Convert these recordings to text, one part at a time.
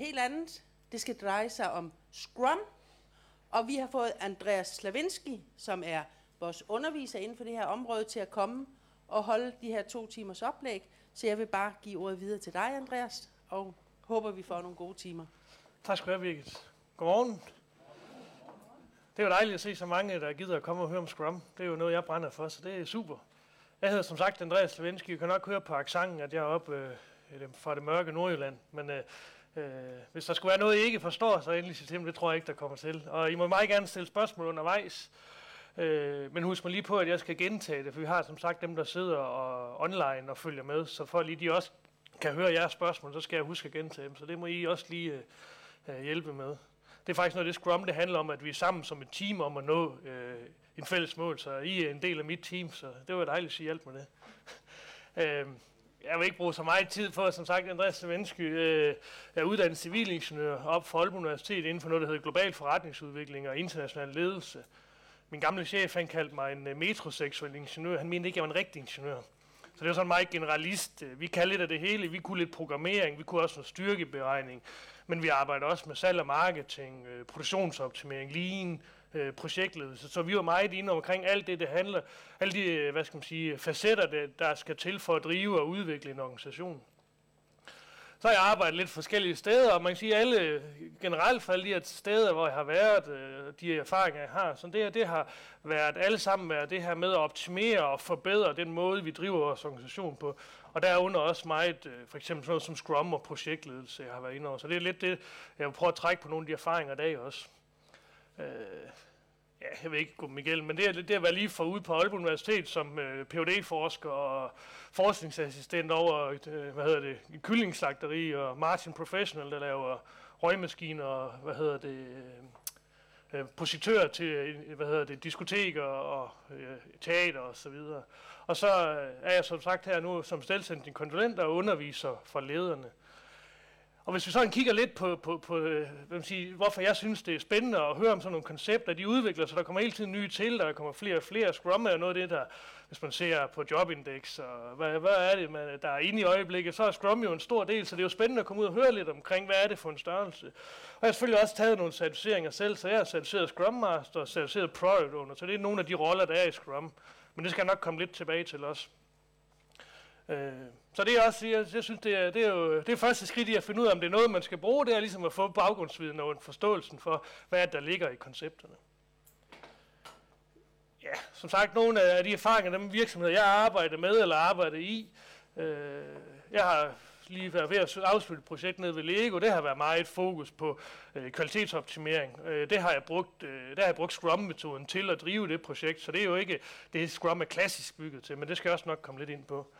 helt andet. Det skal dreje sig om Scrum, og vi har fået Andreas Slavinski, som er vores underviser inden for det her område, til at komme og holde de her to timers oplæg. Så jeg vil bare give ordet videre til dig, Andreas, og håber, vi får nogle gode timer. Tak skal du have, Birgit. Godmorgen. Det er jo dejligt at se så mange, der gider at komme og høre om Scrum. Det er jo noget, jeg brænder for, så det er super. Jeg hedder som sagt Andreas Slavinski. I kan nok høre på accenten, at jeg er oppe øh, fra det mørke Nordjylland. Men øh, øh, hvis der skulle være noget, I ikke forstår, så endelig sig til det tror jeg ikke, der kommer til. Og I må meget gerne stille spørgsmål undervejs. Øh, men husk mig lige på, at jeg skal gentage det, for vi har som sagt dem, der sidder og online og følger med. Så for lige de også kan høre jeres spørgsmål, så skal jeg huske at gentage dem. Så det må I også lige øh, øh hjælpe med. Det er faktisk noget, det Scrum det handler om, at vi er sammen som et team om at nå øh, en fælles mål. Så I er en del af mit team, så det var dejligt at I hjælp med det. øh, jeg vil ikke bruge så meget tid på, som sagt, Andreas Sevensky øh, er uddannet civilingeniør op for Aalborg Universitet inden for noget, der hedder global forretningsudvikling og international ledelse. Min gamle chef, han kaldte mig en øh, metroseksuel ingeniør. Han mente ikke, at jeg var en rigtig ingeniør. Så det var sådan meget generalist. Vi kan lidt af det hele. Vi kunne lidt programmering, vi kunne også noget styrkeberegning, men vi arbejder også med salg og marketing, øh, produktionsoptimering, lean, øh, projektledelse. Så vi var meget inde omkring alt det, det handler, alle de, øh, hvad skal man sige, facetter, der skal til for at drive og udvikle en organisation. Så har jeg arbejdet lidt forskellige steder, og man kan sige, at alle generelt for alle de her steder, hvor jeg har været, øh, de erfaringer, jeg har, så det, det har været alle sammen været det her med at optimere og forbedre den måde, vi driver vores organisation på. Og derunder også meget, øh, for eksempel sådan noget som Scrum og projektledelse, jeg har været inde over. Så det er lidt det, jeg vil prøve at trække på nogle af de erfaringer i dag også. Øh, ja, jeg vil ikke gå Miguel, men det er det at være lige for ude på Aalborg Universitet som øh, phd forsker og forskningsassistent over øh, hvad hedder det, kyllingslagteri og Martin Professional, der laver røgmaskiner og hvad hedder det, øh, øh positører til øh, hvad hedder det, diskoteker og øh, teater og så videre. Og så øh, er jeg som sagt her nu som selvstændig konsulent og underviser for lederne. Og hvis vi sådan kigger lidt på, på, på øh, hvad man siger, hvorfor jeg synes, det er spændende at høre om sådan nogle koncepter, de udvikler sig, der kommer hele tiden nye til, der kommer flere og flere. Scrum er noget af det, der, hvis man ser på Jobindex, og hvad, hvad er det, man, der er inde i øjeblikket, så er Scrum jo en stor del, så det er jo spændende at komme ud og høre lidt omkring, hvad er det for en størrelse. Og jeg har selvfølgelig også taget nogle certificeringer selv, så jeg har certificeret Scrum Master og certificeret Product Owner, så det er nogle af de roller, der er i Scrum. Men det skal jeg nok komme lidt tilbage til også. Øh, så det er også, jeg, jeg synes, det er, det er jo det er første skridt i at finde ud af, om det er noget, man skal bruge. Det er ligesom at få baggrundsviden og en forståelsen for, hvad der ligger i koncepterne. Ja, som sagt, nogle af de erfaringer, dem virksomheder, jeg arbejder med eller arbejder i, øh, jeg har lige været ved at afslutte et projekt nede ved Lego. Det har været meget fokus på øh, kvalitetsoptimering. Øh, det har jeg brugt, øh, der har jeg brugt Scrum-metoden til at drive det projekt, så det er jo ikke det, Scrum er klassisk bygget til, men det skal jeg også nok komme lidt ind på.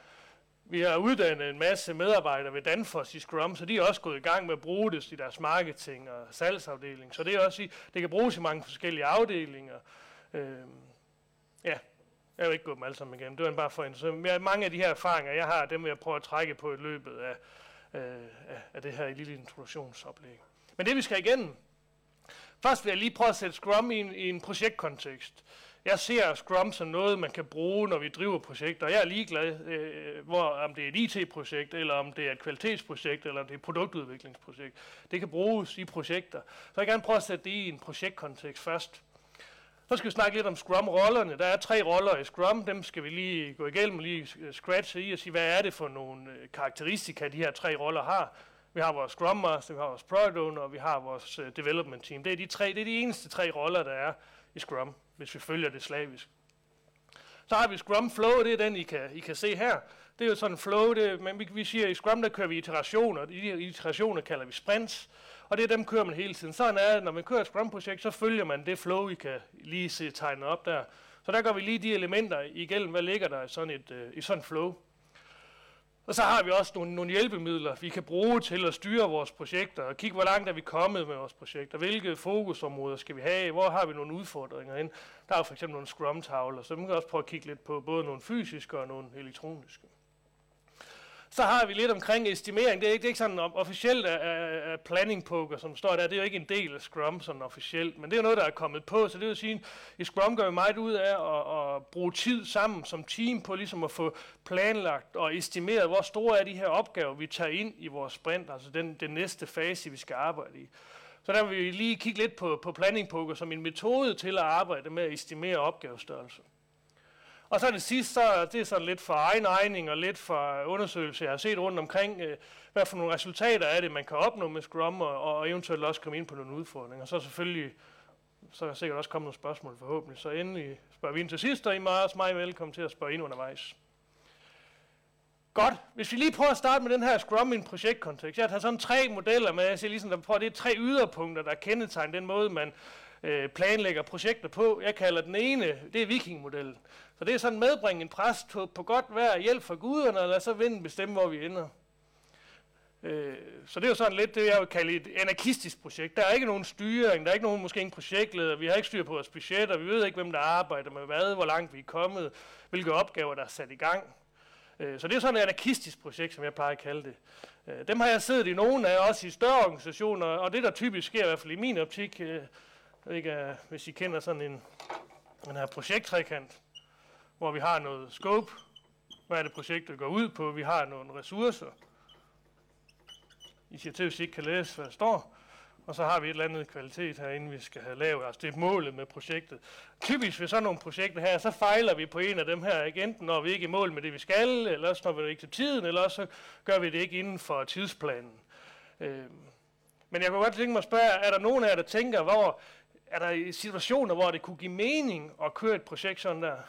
Vi har uddannet en masse medarbejdere ved Danfoss i Scrum, så de er også gået i gang med at bruge det i deres marketing og salgsafdeling. Så det er også det kan bruges i mange forskellige afdelinger. Øhm, ja, jeg vil ikke gå dem alle sammen igennem. Det var bare for en. Så mange af de her erfaringer, jeg har, dem vil jeg prøve at trække på i løbet af, øh, af det her lille introduktionsoplæg. Men det vi skal igennem. Først vil jeg lige prøve at sætte Scrum i en, i en projektkontekst. Jeg ser Scrum som noget, man kan bruge, når vi driver projekter. Jeg er ligeglad, øh, hvor, om det er et IT-projekt, eller om det er et kvalitetsprojekt, eller om det er et produktudviklingsprojekt. Det kan bruges i projekter. Så jeg vil gerne prøve at sætte det i en projektkontekst først. Så skal vi snakke lidt om Scrum-rollerne. Der er tre roller i Scrum. Dem skal vi lige gå igennem, lige øh, scratche i og sige, hvad er det for nogle øh, karakteristika, de her tre roller har. Vi har vores Scrum Master, vi har vores Product Owner, og vi har vores øh, Development Team. Det er de tre, det er de eneste tre roller, der er i Scrum hvis vi følger det slavisk. Så har vi Scrum Flow, det er den, I kan, I kan se her. Det er jo sådan en flow, det, men vi, vi siger, at i Scrum, der kører vi iterationer. og De iterationer kalder vi sprints, og det er dem, kører man hele tiden. Sådan er det, når man kører et Scrum-projekt, så følger man det flow, I kan lige se tegnet op der. Så der går vi lige de elementer igennem, hvad ligger der i sådan et uh, i sådan flow. Og så har vi også nogle, nogle hjælpemidler, vi kan bruge til at styre vores projekter, og kigge, hvor langt er vi kommet med vores projekter, hvilke fokusområder skal vi have, hvor har vi nogle udfordringer ind. Der er for eksempel nogle scrum-tavler, så vi kan også prøve at kigge lidt på både nogle fysiske og nogle elektroniske. Så har vi lidt omkring estimering. Det er ikke, det er ikke sådan officielt af, planning poker, som står der. Det er jo ikke en del af Scrum sådan officielt, men det er noget, der er kommet på. Så det vil sige, i Scrum gør vi meget ud af at, at bruge tid sammen som team på ligesom at få planlagt og estimeret, hvor store er de her opgaver, vi tager ind i vores sprint, altså den, den næste fase, vi skal arbejde i. Så der vil vi lige kigge lidt på, på planning poker som en metode til at arbejde med at estimere opgavestørrelse. Og så det sidste, så det er sådan lidt for egen regning og lidt for undersøgelse, jeg har set rundt omkring, øh, hvad for nogle resultater er det, man kan opnå med Scrum, og, og eventuelt også komme ind på nogle udfordringer. Så selvfølgelig, så er der sikkert også kommet nogle spørgsmål forhåbentlig. Så endelig spørger vi ind til sidst, og I er meget, meget velkommen til at spørge ind undervejs. Godt. Hvis vi lige prøver at starte med den her Scrum i en projektkontekst. Jeg har taget sådan tre modeller med. Jeg siger ligesom, at det er tre yderpunkter, der kendetegner den måde, man øh, planlægger projekter på. Jeg kalder den ene, det er vikingmodellen. Så det er sådan medbringe en præst på, på godt vejr, hjælp fra guderne, og lad så vinden bestemme, hvor vi ender. Øh, så det er jo sådan lidt det, jeg vil kalde et anarkistisk projekt. Der er ikke nogen styring, der er ikke nogen, måske ingen projektleder, vi har ikke styr på vores budgetter, vi ved ikke, hvem der arbejder med hvad, hvor langt vi er kommet, hvilke opgaver, der er sat i gang. Øh, så det er sådan et anarkistisk projekt, som jeg plejer at kalde det. Øh, dem har jeg siddet i nogle af, også i større organisationer, og det der typisk sker, i hvert fald i min optik, øh, ikke, øh, hvis I kender sådan en, den her projekttrækant, hvor vi har noget scope, hvad er det projektet går ud på, vi har nogle ressourcer, I siger til, hvis I ikke kan læse, hvad der står, og så har vi et eller andet kvalitet herinde, vi skal have lavet. Altså det er målet med projektet. Typisk ved sådan nogle projekter her, så fejler vi på en af dem her, ikke? enten når vi ikke er i mål med det, vi skal, eller også når vi ikke til tiden, eller også så gør vi det ikke inden for tidsplanen. Øh, men jeg kunne godt tænke mig at spørge, er der nogen af jer, der tænker, hvor er der situationer, hvor det kunne give mening at køre et projekt sådan der?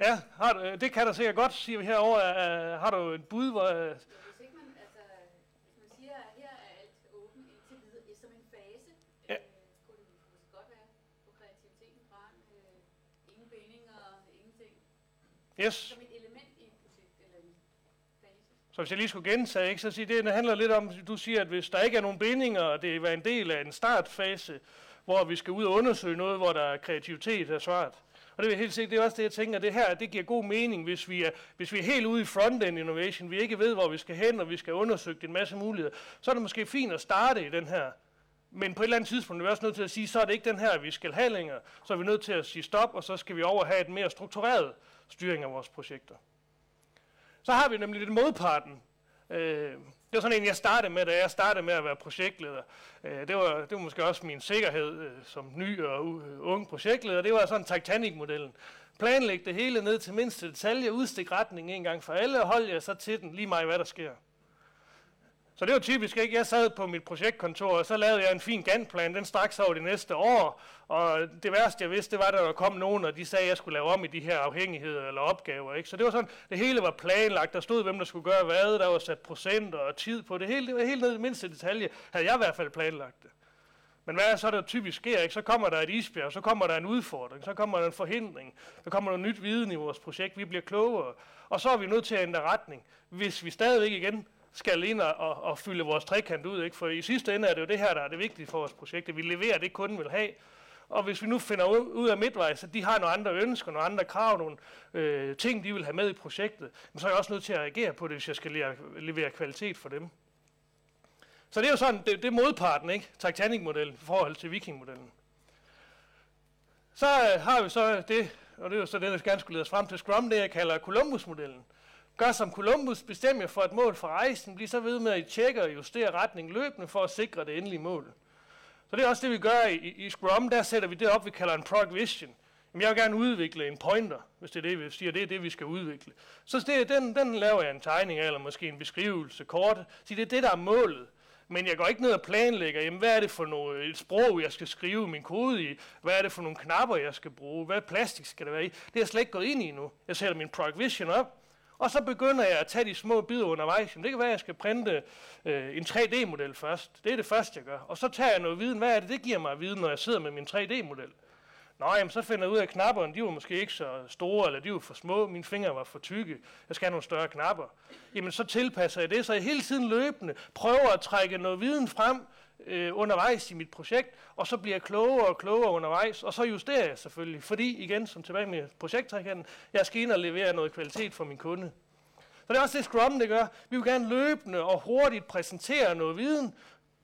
Ja, har du, det kan der sikkert godt, siger vi herovre. Uh, har du et bud, hvor... Uh, hvis ikke man, altså, hvis man siger, at her er alt åbent indtil videre, som en fase, ja. øh, kunne det måske godt være på kreativiteten fra øh, ingen bindinger, ingenting. Yes. Som et element i et projekt eller en fase. Så hvis jeg lige skulle gentage, ikke, så siger det, det handler lidt om, du siger, at hvis der ikke er nogen bindinger, og det er en del af en startfase, hvor vi skal ud og undersøge noget, hvor der er kreativitet er svaret, og det er helt sikkert, det er også det, jeg tænker, det her, det giver god mening, hvis vi er, hvis vi er helt ude i front-end innovation, vi ikke ved, hvor vi skal hen, og vi skal undersøge en masse muligheder, så er det måske fint at starte i den her. Men på et eller andet tidspunkt er vi også nødt til at sige, så er det ikke den her, vi skal have længere. Så er vi nødt til at sige stop, og så skal vi over have et mere struktureret styring af vores projekter. Så har vi nemlig lidt modparten. Øh, det var sådan en, jeg startede med, da jeg startede med at være projektleder. Øh, det, var, det var måske også min sikkerhed øh, som ny og øh, ung projektleder. Det var sådan Titanic-modellen. Planlæg det hele ned til mindste detalje, udstik retning en gang for alle, og hold jer så til den, lige meget hvad der sker. Så det var typisk ikke. Jeg sad på mit projektkontor, og så lavede jeg en fin ganplan. Den strak sig over de næste år. Og det værste, jeg vidste, det var, at der kom nogen, og de sagde, at jeg skulle lave om i de her afhængigheder eller opgaver. Ikke? Så det var sådan, det hele var planlagt. Der stod, hvem der skulle gøre hvad. Der var sat procenter og tid på det hele. Det var helt ned i mindste detalje. Havde jeg i hvert fald planlagt det. Men hvad er så, der typisk sker? Ikke? Så kommer der et isbjerg, så kommer der en udfordring, så kommer der en forhindring, så kommer der nyt viden i vores projekt, vi bliver klogere, og så er vi nødt til at ændre retning. Hvis vi stadigvæk igen skal ind og, og, og fylde vores trekant ud. Ikke? For i sidste ende er det jo det her, der er det vigtige for vores projekt, at vi leverer det, kunden vil have. Og hvis vi nu finder ud af midtvejs, at de har nogle andre ønsker, nogle andre krav, nogle øh, ting, de vil have med i projektet, så er jeg også nødt til at reagere på det, hvis jeg skal levere, levere kvalitet for dem. Så det er jo sådan, det, det er modparten, ikke? Titanic-modellen i forhold til Viking-modellen. Så øh, har vi så det, og det er jo så det, der gerne skulle lede os frem til Scrum, det jeg kalder Columbus-modellen. Gør som Columbus, bestem jer for et mål for rejsen, bliv så ved med at I tjekke og justere retning løbende for at sikre det endelige mål. Så det er også det, vi gør i, i Scrum. Der sætter vi det op, vi kalder en product vision. Jamen, jeg vil gerne udvikle en pointer, hvis det er det, vi siger, det er det, vi skal udvikle. Så det, den, den laver jeg en tegning af, eller måske en beskrivelse kort. Så det er det, der er målet. Men jeg går ikke ned og planlægger, jamen, hvad er det for noget, et sprog, jeg skal skrive min kode i? Hvad er det for nogle knapper, jeg skal bruge? Hvad plastik skal det være i? Det er jeg slet ikke gået ind i nu. Jeg sætter min product vision op, og så begynder jeg at tage de små bidder undervejs. Det kan være, at jeg skal printe øh, en 3D-model først. Det er det første, jeg gør. Og så tager jeg noget viden. Hvad er det, det giver mig at vide, når jeg sidder med min 3D-model? Nå, jamen, så finder jeg ud af, at knapperne, de var måske ikke så store, eller de var for små, mine fingre var for tykke, jeg skal have nogle større knapper. Jamen, så tilpasser jeg det, så jeg hele tiden løbende prøver at trække noget viden frem, øh, undervejs i mit projekt, og så bliver jeg klogere og klogere undervejs, og så justerer jeg selvfølgelig, fordi igen, som tilbage med projekttrækanden, jeg skal ind og levere noget kvalitet for min kunde. Så det er også det Scrum, det gør. Vi vil gerne løbende og hurtigt præsentere noget viden,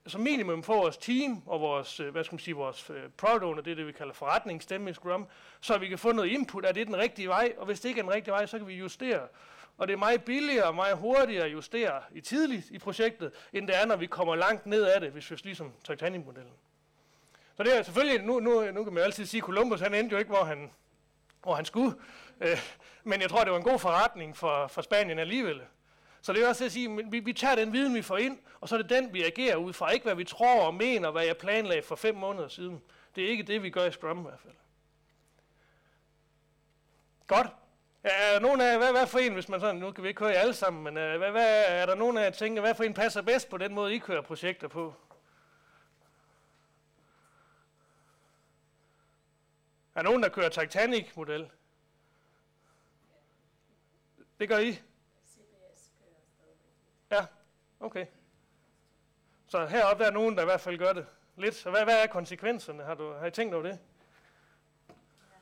som minimum for vores team og vores, øh, hvad skal man sige, vores øh, product owner, det er det, vi kalder forretningsstemme i Scrum, så vi kan få noget input, er det den rigtige vej, og hvis det ikke er den rigtige vej, så kan vi justere. Og det er meget billigere og meget hurtigere at justere i tidligt i projektet, end det er, når vi kommer langt ned af det, hvis vi ligesom Titanic-modellen. Så det er selvfølgelig, nu, nu, nu kan man altid sige, at Columbus han endte jo ikke, hvor han, hvor han skulle. Øh, men jeg tror, det var en god forretning for, for Spanien alligevel. Så det er også at sige, at vi, vi tager den viden, vi får ind, og så er det den, vi agerer ud fra. Ikke hvad vi tror og mener, hvad jeg planlagde for fem måneder siden. Det er ikke det, vi gør i Scrum i hvert fald. Godt. Er nogen af hvad, hvad for en, hvis man sådan, nu kan vi ikke køre alle sammen, men uh, hvad, hvad, er der nogen af jer, der tænker, hvad for en passer bedst på den måde, I kører projekter på? Er nogen, der kører Titanic-model? Det gør I? Ja, okay. Så heroppe der er nogen, der i hvert fald gør det lidt. Så hvad, hvad er konsekvenserne? Har, du, har I tænkt over det? Jeg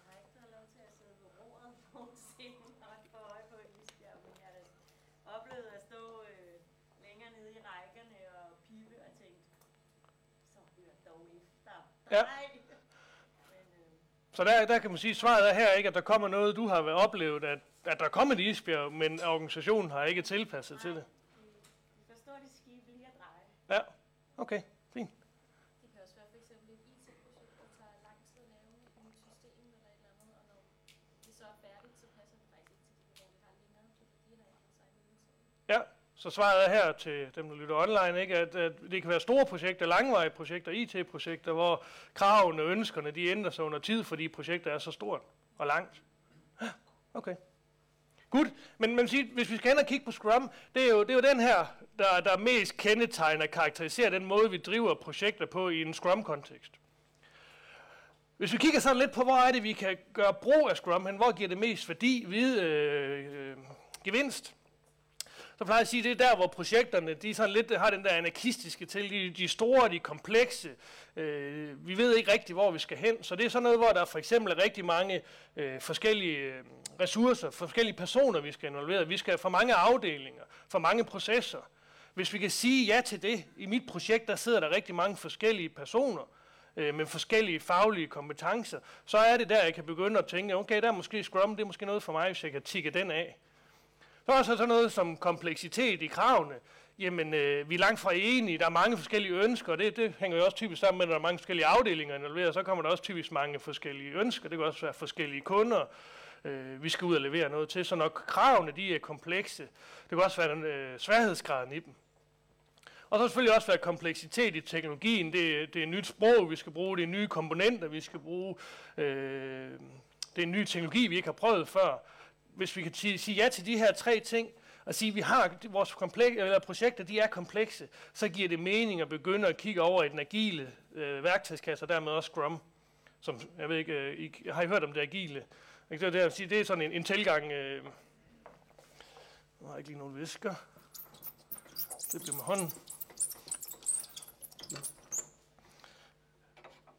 har ikke fået lov til at sidde ved roret nogensinde og få øje på isbjerg, men jeg har oplevet at stå øh, længere nede i rækkerne og pipe og tænkt, så hør dog efter Ja. Så der, der kan man sige, at svaret er her ikke, at der kommer noget, du har oplevet, at, at der kommer et isbjerg, men organisationen har ikke tilpasset til det. de, de forstår de skib lige at dreje. Ja, okay, fint. Det kan også være for eksempel et IT-projekt, der tager lang tid at lave et nyt system eller et eller andet, og når det så er færdigt, så passer det faktisk ikke til de behov, vi har længere, fordi de har ændret sig i mellemtiden. Ja, så svaret er her til dem, der lytter online, ikke? At, at det kan være store projekter, langvarige projekter, IT-projekter, hvor kravene og ønskerne de ændrer sig under tid, fordi projektet er så stort og langt. Okay. Godt, men man siger, hvis vi skal hen og kigge på Scrum, det er jo, det er jo den her, der, der mest kendetegner og karakteriserer den måde, vi driver projekter på i en Scrum-kontekst. Hvis vi kigger sådan lidt på, hvor er det, vi kan gøre brug af Scrum, hen, hvor giver det mest værdi, vid, øh, øh, gevinst, så plejer jeg at sige, det er der, hvor projekterne de sådan lidt har den der anarkistiske til, de, de store, de komplekse. Øh, vi ved ikke rigtigt, hvor vi skal hen, så det er sådan noget, hvor der for eksempel er rigtig mange øh, forskellige øh, ressourcer, forskellige personer, vi skal involvere. Vi skal have for mange afdelinger, for mange processer. Hvis vi kan sige ja til det, i mit projekt, der sidder der rigtig mange forskellige personer, øh, med forskellige faglige kompetencer, så er det der, jeg kan begynde at tænke, okay, der er måske Scrum, det er måske noget for mig, hvis jeg kan tikke den af. Så er der så sådan noget som kompleksitet i kravene. Jamen, øh, vi er langt fra enige, der er mange forskellige ønsker, og det, det hænger jo også typisk sammen med, at der er mange forskellige afdelinger involveret, så kommer der også typisk mange forskellige ønsker, det kan også være forskellige kunder, øh, vi skal ud og levere noget til, så når kravene de er komplekse, det kan også være den, øh, sværhedsgraden i dem. Og så selvfølgelig også være kompleksitet i teknologien, det, det er nyt sprog, vi skal bruge, det er nye komponenter, vi skal bruge, øh, det er en ny teknologi, vi ikke har prøvet før. Hvis vi kan sige, sige ja til de her tre ting, og sige, at vi har vores komplek, eller projekter, de er komplekse, så giver det mening at begynde at kigge over i den agile øh, værktøjskasse, og dermed også Scrum. Som, jeg ved ikke, øh, I, har I hørt om det agile? Ikke? Det, er det, det er sådan en, en tilgang, øh, jeg har ikke lige nogen visker. Det bliver med hånden.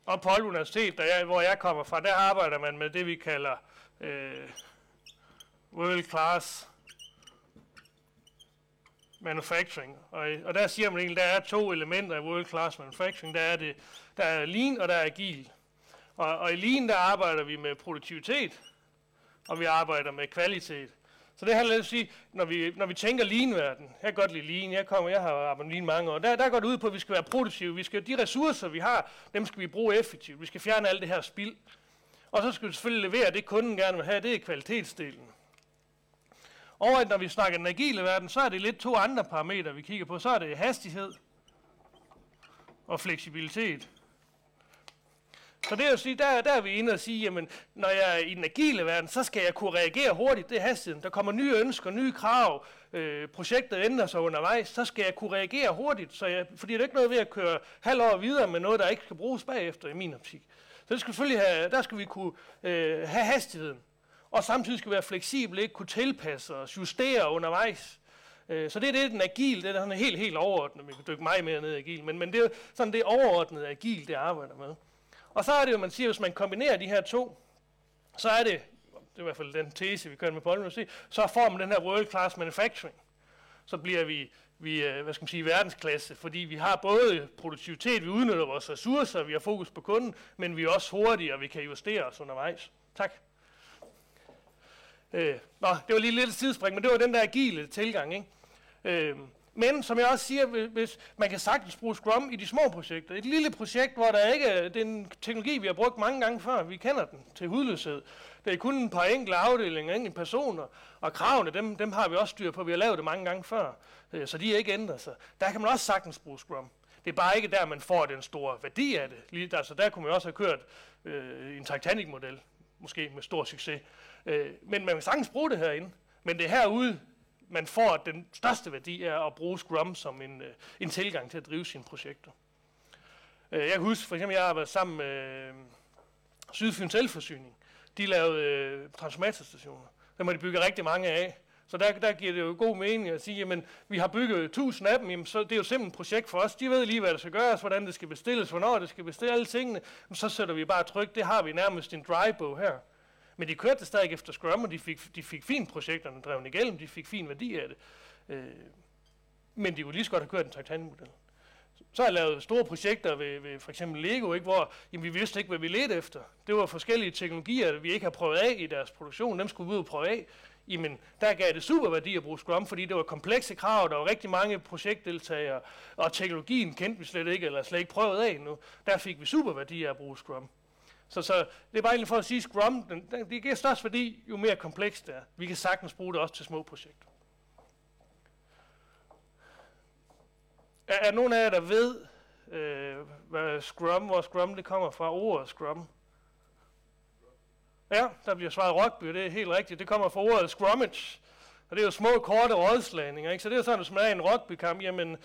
Og på Aalborg Universitet, der jeg, hvor jeg kommer fra, der arbejder man med det, vi kalder øh, world class manufacturing. Og, og der siger man egentlig, der er to elementer i world class manufacturing. Der er, det, der er lean og der er agil. Og, og i lean, der arbejder vi med produktivitet, og vi arbejder med kvalitet. Så det handler lidt om at sige, når vi, når vi tænker lean-verden, jeg kan godt lide lean, jeg, kommer, jeg har arbejdet lean mange år, der, der går det ud på, at vi skal være produktive. Vi skal, de ressourcer, vi har, dem skal vi bruge effektivt. Vi skal fjerne alt det her spild. Og så skal vi selvfølgelig levere det, kunden gerne vil have, det er kvalitetsdelen. Og at når vi snakker den agile verden, så er det lidt to andre parametre, vi kigger på. Så er det hastighed og fleksibilitet. Så det er jo sige, der, der er vi inde og sige, jamen, når jeg er i den agile verden, så skal jeg kunne reagere hurtigt, det er hastigheden. Der kommer nye ønsker, nye krav, øh, projektet ændrer sig undervejs, så skal jeg kunne reagere hurtigt, så jeg, fordi det er ikke noget ved at køre halv år videre med noget, der ikke skal bruges bagefter i min optik. Så det skal selvfølgelig have, der skal vi kunne øh, have hastigheden, og samtidig skal være fleksible, ikke kunne tilpasse os, justere undervejs. Øh, så det er det, den agil, det er sådan helt, helt overordnet. Vi kan dykke meget mere ned i agil, men, men det er sådan det overordnede agil, det arbejder med. Og så er det jo, man siger, hvis man kombinerer de her to, så er det, det er i hvert fald den tese, vi kører med på så får man den her world class manufacturing. Så bliver vi, vi øh, hvad skal man sige, verdensklasse, fordi vi har både produktivitet, vi udnytter vores ressourcer, vi har fokus på kunden, men vi er også hurtige, og vi kan justere os undervejs. Tak. Øh, nå, det var lige lidt sidespring, men det var den der agile tilgang, ikke? Øh, men som jeg også siger, hvis man kan sagtens bruge Scrum i de små projekter. Et lille projekt, hvor der ikke er den teknologi, vi har brugt mange gange før, vi kender den til hudløshed. Det er kun en par enkelte afdelinger, enkelte personer, og kravene, dem, dem har vi også styr på. Vi har lavet det mange gange før, øh, så de er ikke ændret sig. Der kan man også sagtens bruge Scrum. Det er bare ikke der, man får den store værdi af det. Lige, altså, der kunne man også have kørt øh, en Titanic-model, måske med stor succes. Øh, men man kan sagtens bruge det herinde. Men det er herude, man får den største værdi af at bruge Scrum som en, øh, en tilgang til at drive sine projekter. Øh, jeg kan huske, for eksempel, jeg har været sammen med øh, Sydfyns Elforsyning. De lavede øh, transformatorstationer. Dem har de bygget rigtig mange af. Så der, der giver det jo god mening at sige, jamen, vi har bygget 1000 af dem, jamen, så det er jo simpelthen et projekt for os. De ved lige, hvad der skal gøres, hvordan det skal bestilles, hvornår det skal bestilles, alle tingene. Jamen, så sætter vi bare tryk. Det har vi nærmest en drybog her. Men de kørte stadig efter Scrum, og de fik, de fik fint projekterne drevet igennem, de fik fin værdi af det. Øh, men de kunne lige så godt have kørt en Titan-model. Så har jeg lavet store projekter ved, ved for eksempel Lego, ikke, hvor jamen, vi vidste ikke, hvad vi ledte efter. Det var forskellige teknologier, vi ikke har prøvet af i deres produktion. Dem skulle vi ud og prøve af. Jamen, der gav det super værdi at bruge Scrum, fordi det var komplekse krav, der var rigtig mange projektdeltagere, og teknologien kendte vi slet ikke, eller slet ikke prøvet af endnu. Der fik vi super værdi af at bruge Scrum. Så, så det er bare egentlig for at sige, at Scrum, den, den, det giver størst værdi, jo mere komplekst det er. Vi kan sagtens bruge det også til små projekter. Er, er nogen af jer, der ved, øh, hvad Scrum, hvor Scrum det kommer fra, ordet Scrum? Ja, der bliver svaret rugby, det er helt rigtigt. Det kommer fra ordet scrummage. Og det er jo små, korte rådslagninger, ikke? Så det er sådan, hvis man er i en rugbykamp, jamen,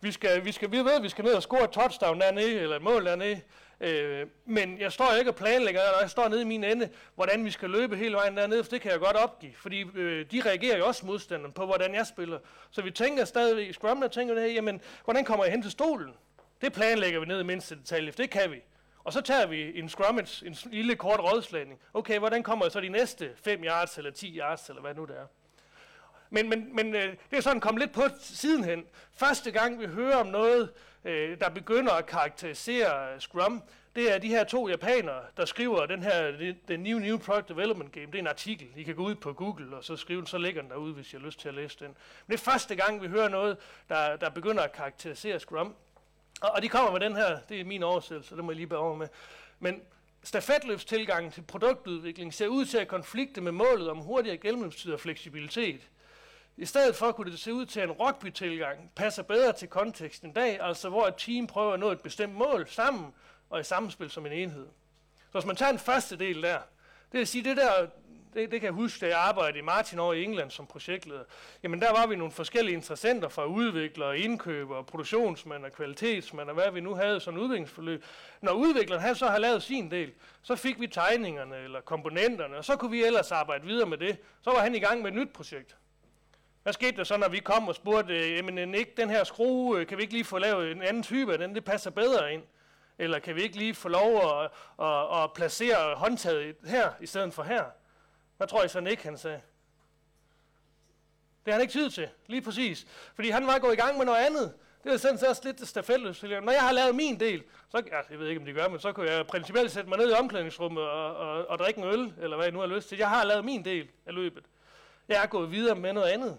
vi, skal, vi, skal, vi ved, at vi skal ned og score et touchdown dernede, eller et mål dernede. Øh, men jeg står ikke og planlægger, og jeg står nede i min ende, hvordan vi skal løbe hele vejen dernede, for det kan jeg godt opgive. Fordi øh, de reagerer jo også modstanderen på, hvordan jeg spiller. Så vi tænker stadigvæk, i Scrum, der tænker vi, jamen, hvordan kommer jeg hen til stolen? Det planlægger vi ned i mindste detalje, for det kan vi. Og så tager vi en scrummage, en lille kort rådslagning. Okay, hvordan kommer jeg så de næste 5 yards eller 10 yards, eller hvad nu det er? Men, men, men øh, det er sådan kommet lidt på sidenhen. Første gang vi hører om noget, øh, der begynder at karakterisere Scrum, det er de her to japanere, der skriver den her The New New Product Development Game. Det er en artikel. I kan gå ud på Google og så skrive den, så ligger den derude, hvis I har lyst til at læse den. Men det er første gang, vi hører noget, der, der begynder at karakterisere Scrum. Og, og de kommer med den her, det er min oversættelse, det må jeg lige bære over med. Men stafetløbstilgangen til produktudvikling ser ud til at konflikte med målet om hurtigere gennemløbstid og fleksibilitet. I stedet for kunne det se ud til, at en rugby-tilgang passer bedre til konteksten i dag, altså hvor et team prøver at nå et bestemt mål sammen og i samspil som en enhed. Så hvis man tager den første del der, det vil sige, det der, det, det kan jeg huske, da jeg arbejdede i Martin over i England som projektleder, jamen der var vi nogle forskellige interessenter fra udviklere, indkøbere, produktionsmænd og kvalitetsmænd og hvad vi nu havde sådan udviklingsforløb. Når udvikleren han så har lavet sin del, så fik vi tegningerne eller komponenterne, og så kunne vi ellers arbejde videre med det. Så var han i gang med et nyt projekt. Hvad skete der så, når vi kom og spurgte, jamen øh, ikke den her skrue, øh, kan vi ikke lige få lavet en anden type af den, det passer bedre ind? Eller kan vi ikke lige få lov at, at, at placere håndtaget her i stedet for her? Hvad tror I så ikke, han sagde? Det har han ikke tid til, lige præcis. Fordi han var gået i gang med noget andet. Det er sådan set også lidt stafetløst. Når jeg har lavet min del, så, altså, jeg ved ikke, om de gør, men så kunne jeg principielt sætte mig ned i omklædningsrummet og, og, og drikke en øl, eller hvad jeg nu har lyst til. Jeg har lavet min del af løbet. Jeg er gået videre med noget andet.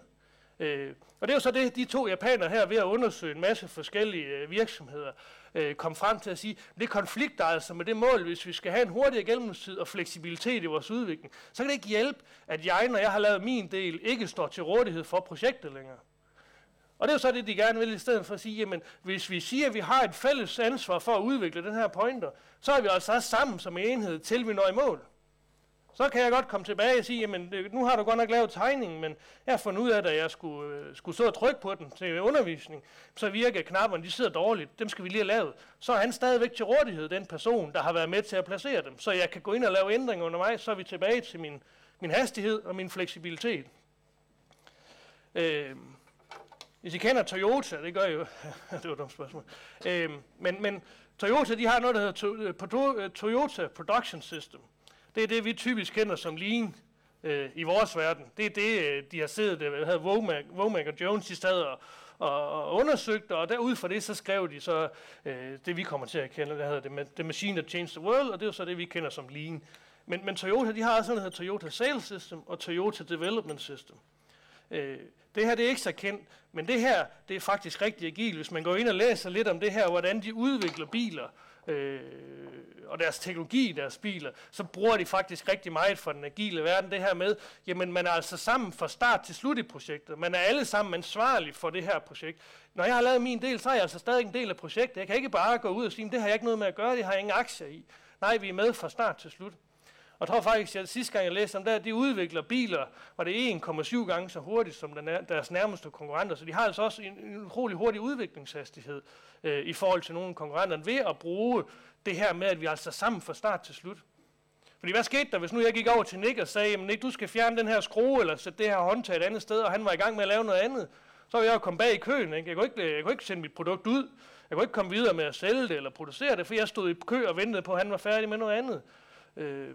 Øh, og det er jo så det, de to japanere her ved at undersøge en masse forskellige øh, virksomheder, øh, kom frem til at sige, at det konflikter altså med det mål, hvis vi skal have en hurtigere gennemstid og fleksibilitet i vores udvikling, så kan det ikke hjælpe, at jeg, når jeg har lavet min del, ikke står til rådighed for projektet længere. Og det er jo så det, de gerne vil, i stedet for at sige, jamen, hvis vi siger, at vi har et fælles ansvar for at udvikle den her pointer, så er vi altså også sammen som enhed, til vi når i mål. Så kan jeg godt komme tilbage og sige, jamen nu har du godt nok lavet tegningen, men jeg har fundet ud af, at jeg skulle, øh, skulle stå og trykke på den til undervisning, så virker knapperne, de sidder dårligt, dem skal vi lige have lavet. Så er han stadigvæk til rådighed, den person, der har været med til at placere dem. Så jeg kan gå ind og lave ændringer undervejs, så er vi tilbage til min, min hastighed og min fleksibilitet. Øh, Hvis I kender Toyota, det gør I jo, det var et dumt spørgsmål. Øhm, men, men Toyota, de har noget, der hedder to, øh, to, øh, Toyota Production System. Det er det, vi typisk kender som Lean øh, i vores verden. Det er det, øh, de har siddet, øh, det hedder Womack, Womack og Jones, de sad og, og, og undersøgte, og derud fra det, så skrev de så øh, det, vi kommer til at kende, der hedder det, The Machine That Changed the World, og det er så det, vi kender som Lean. Men, men Toyota, de har også noget, der hedder Toyota Sales System og Toyota Development System. Øh, det her det er ikke så kendt, men det her det er faktisk rigtig agil. Hvis man går ind og læser lidt om det her, hvordan de udvikler biler, øh, og deres teknologi i deres biler, så bruger de faktisk rigtig meget for den agile verden, det her med, jamen man er altså sammen fra start til slut i projektet. Man er alle sammen ansvarlig for det her projekt. Når jeg har lavet min del, så er jeg altså stadig en del af projektet. Jeg kan ikke bare gå ud og sige, det har jeg ikke noget med at gøre, det har jeg ingen aktier i. Nej, vi er med fra start til slut. Og jeg tror faktisk, at sidste gang jeg læste om det, at de udvikler biler, var det 1,7 gange så hurtigt som deres nærmeste konkurrenter. Så de har altså også en, en utrolig hurtig udviklingshastighed øh, i forhold til nogle konkurrenter ved at bruge det her med, at vi er altså sammen fra start til slut. Fordi hvad skete der, hvis nu jeg gik over til Nick og sagde, jamen Nick, du skal fjerne den her skrue, eller sætte det her håndtag et andet sted, og han var i gang med at lave noget andet, så ville jeg jo komme bag i køen. Ikke? Jeg, kunne ikke, jeg kunne ikke sende mit produkt ud. Jeg kunne ikke komme videre med at sælge det eller producere det, for jeg stod i kø og ventede på, at han var færdig med noget andet. Øh,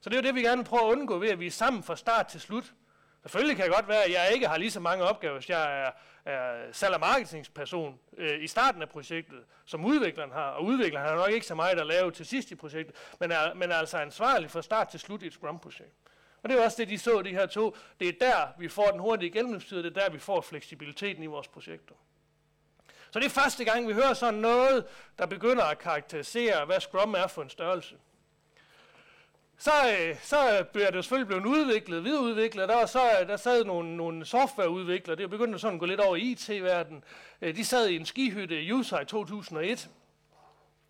så det er jo det, vi gerne prøver at undgå ved, at vi er sammen fra start til slut. Selvfølgelig kan det godt være, at jeg ikke har lige så mange opgaver, hvis jeg er, er salg- og marketingsperson øh, i starten af projektet, som udvikleren har. Og udvikleren har nok ikke så meget at lave til sidst i projektet, men er, men er altså ansvarlig fra start til slut i et Scrum-projekt. Og det er også det, de så, de her to. Det er der, vi får den hurtige gennemløbstid, det er der, vi får fleksibiliteten i vores projekter. Så det er første gang, vi hører sådan noget, der begynder at karakterisere, hvad Scrum er for en størrelse så, øh, så bliver det selvfølgelig blevet udviklet, videreudviklet. Der, var så, øh, der sad nogle, nogle softwareudviklere, det begyndte sådan at sådan gå lidt over i IT-verdenen. Øh, de sad i en skihytte i USA i 2001.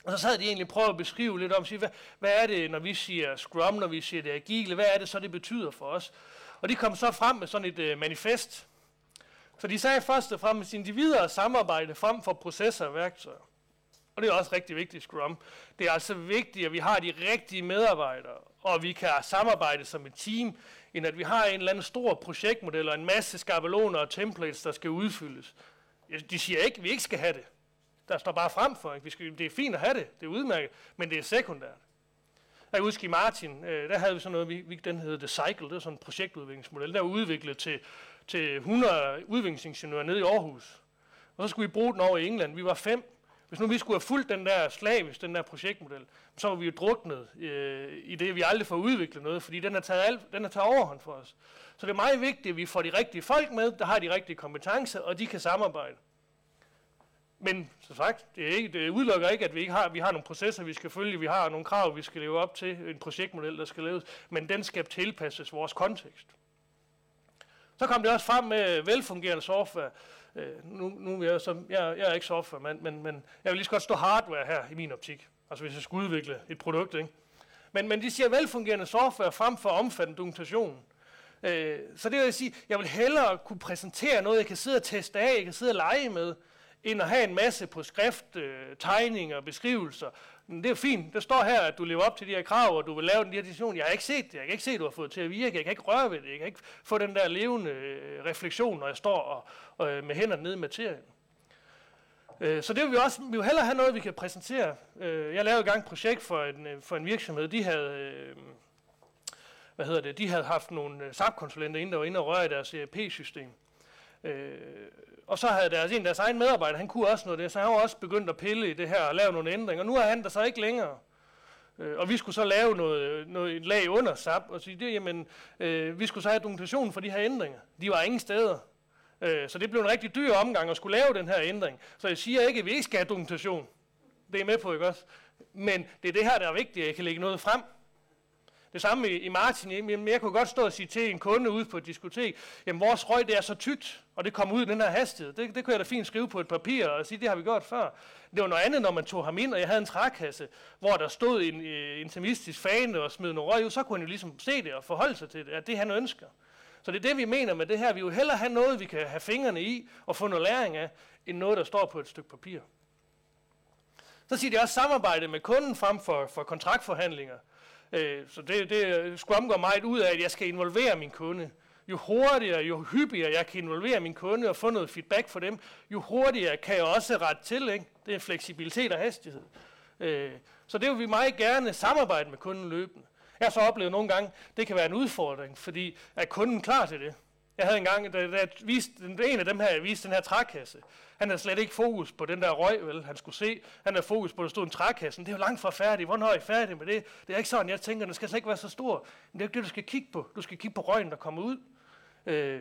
Og så sad de egentlig prøve at beskrive lidt om, sige, hvad, hvad er det, når vi siger Scrum, når vi siger det agile, hvad er det så, det betyder for os? Og de kom så frem med sådan et øh, manifest. Så de sagde først og fremmest individer og samarbejde frem for processer og værktøjer. Og det er også rigtig vigtigt Scrum. Det er altså vigtigt, at vi har de rigtige medarbejdere, og vi kan samarbejde som et team, end at vi har en eller anden stor projektmodel og en masse skabeloner og templates, der skal udfyldes. De siger ikke, at vi ikke skal have det. Der står bare frem for, at vi skal, det er fint at have det, det er udmærket, men det er sekundært. Jeg husker i Martin, øh, der havde vi sådan noget, vi, den hed The Cycle, det var sådan en projektudviklingsmodel, der var udviklet til, til 100 udviklingsingeniører nede i Aarhus. Og så skulle vi bruge den over i England. Vi var fem, hvis nu vi skulle have fulgt den der slavisk, den der projektmodel, så var vi jo druknet øh, i det, vi aldrig får udviklet noget, fordi den har taget, alt, den har taget overhånd for os. Så det er meget vigtigt, at vi får de rigtige folk med, der har de rigtige kompetencer, og de kan samarbejde. Men som sagt, det, er ikke, det udelukker ikke, at vi ikke har, vi har nogle processer, vi skal følge, vi har nogle krav, vi skal leve op til, en projektmodel, der skal laves, men den skal tilpasses vores kontekst. Så kom det også frem med velfungerende software. Øh, nu, nu er jeg, så, jeg, jeg er ikke software, men, men, men jeg vil lige så godt stå hardware her i min optik. Altså hvis jeg skulle udvikle et produkt. Ikke? Men, men de siger velfungerende software frem for omfattende dokumentation. Øh, så det vil sige, jeg vil hellere kunne præsentere noget, jeg kan sidde og teste af, jeg kan sidde og lege med, end at have en masse på skrift, øh, tegninger beskrivelser. Men det er fint. Der står her, at du lever op til de her krav, og du vil lave den her diskussion. Jeg har ikke set det. Jeg kan ikke se, at du har fået det til at virke. Jeg kan ikke røre ved det. Jeg kan ikke få den der levende øh, refleksion, når jeg står og, og, øh, med hænderne nede i materien. Øh, så det vil vi også, vi vil hellere have noget, vi kan præsentere. Øh, jeg lavede i gang et projekt for en, øh, for en virksomhed. De havde, øh, hvad hedder det, de havde haft nogle øh, SAP-konsulenter inde, der var inde og røre i deres ERP-system. Øh, og så havde deres, en af deres egen medarbejder, han kunne også noget af det, så han var også begyndt at pille i det her og lave nogle ændringer. Nu er han der så ikke længere. Øh, og vi skulle så lave noget, noget et lag under SAP og sige, det, jamen, øh, vi skulle så have dokumentation for de her ændringer. De var ingen steder. Øh, så det blev en rigtig dyr omgang at skulle lave den her ændring. Så jeg siger ikke, at vi ikke skal have dokumentation. Det er med på, ikke også? Men det er det her, der er vigtigt, at jeg kan lægge noget frem. Det samme i, i Martin, Jamen, jeg kunne godt stå og sige til en kunde ude på et diskotek, jamen vores røg det er så tykt, og det kommer ud i den her hastighed. Det, det kunne jeg da fint skrive på et papir og sige, det har vi gjort før. Det var noget andet, når man tog ham ind, og jeg havde en trækasse, hvor der stod en øh, en intimistisk fane og smed noget røg ud, så kunne han jo ligesom se det og forholde sig til det, at det han ønsker. Så det er det, vi mener med det her. Vi vil hellere have noget, vi kan have fingrene i og få noget læring af, end noget, der står på et stykke papir. Så siger de også samarbejde med kunden frem for, for kontraktforhandlinger. Øh, så det, det Scrum går meget ud af, at jeg skal involvere min kunde. jo hurtigere, jo hyppigere jeg kan involvere min kunde og få noget feedback fra dem, jo hurtigere kan jeg også rette til. Ikke? Det er fleksibilitet og hastighed. Øh, så det vil vi meget gerne samarbejde med kunden løbende. Jeg har så oplevet nogle gange, det kan være en udfordring, fordi er kunden klar til det? Jeg havde engang, da, da jeg viste, en af dem her, jeg viste den her trækasse. Han havde slet ikke fokus på den der røg, vel, han skulle se. Han havde fokus på, at der stod en trækasse. Det er jo langt fra færdig. Hvornår er I færdig med det? Det er ikke sådan, jeg tænker, den skal slet ikke være så stor. Men det er ikke det, du skal kigge på. Du skal kigge på røgen, der kommer ud. Øh,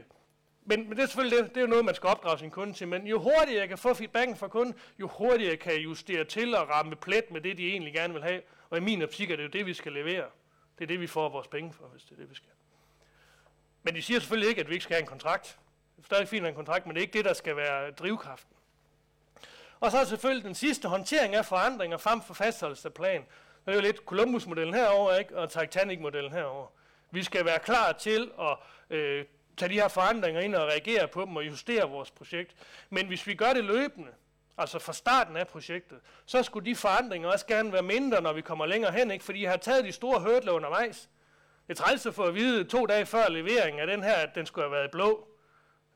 men, men det er selvfølgelig det, det er jo noget, man skal opdrage sin kunde til. Men jo hurtigere jeg kan få feedbacken fra kunden, jo hurtigere kan jeg justere til og ramme plet med det, de egentlig gerne vil have. Og i min optik er det jo det, vi skal levere. Det er det, vi får vores penge for, hvis det er det, vi skal. Men de siger selvfølgelig ikke, at vi ikke skal have en kontrakt. Det er stadig fint en kontrakt, men det er ikke det, der skal være drivkraften. Og så er selvfølgelig den sidste håndtering af forandringer frem for fastholdelse af plan. Det er jo lidt Columbus-modellen herover ikke? og Titanic-modellen herover. Vi skal være klar til at øh, tage de her forandringer ind og reagere på dem og justere vores projekt. Men hvis vi gør det løbende, altså fra starten af projektet, så skulle de forandringer også gerne være mindre, når vi kommer længere hen, ikke? fordi jeg har taget de store hurdler undervejs. Det er træls at få at vide to dage før leveringen af den her, at den skulle have været blå.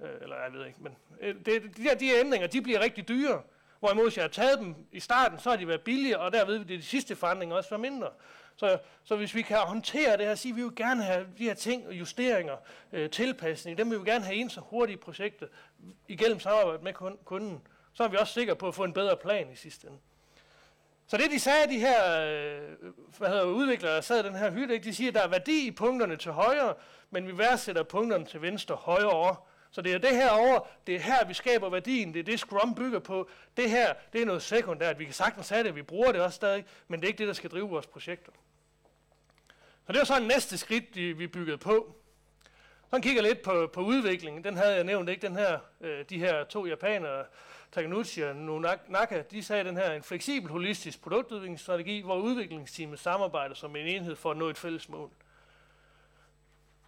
Øh, eller jeg ved ikke, men øh, det, de, her, de her ændringer, de bliver rigtig dyre. Hvorimod hvis jeg har taget dem i starten, så har de været billige, og derved vil det de sidste forandringer også være mindre. Så, så hvis vi kan håndtere det her, sige, at vi vil gerne have de her ting, justeringer, øh, tilpasning, dem vil vi gerne have ind så hurtigt i projektet, igennem samarbejde med kunden, så er vi også sikre på at få en bedre plan i sidste ende. Så det de sagde, de her øh, hvad hedder, udviklere, der sad i den her hytte, de siger, at der er værdi i punkterne til højre, men vi værdsætter punkterne til venstre højre over. Så det er det her over, det er her, vi skaber værdien, det er det Scrum bygger på. Det her, det er noget sekundært. Vi kan sagtens have det, vi bruger det også stadig, men det er ikke det, der skal drive vores projekter. Så det var så en næste skridt, de, vi byggede på. Så kigger lidt på, på udviklingen. Den havde jeg nævnt ikke, den her, øh, de her to japanere, Takenuchi og Nunaka, de sagde den her en fleksibel, holistisk produktudviklingsstrategi, hvor udviklingsteamet samarbejder som en enhed for at nå et fælles mål.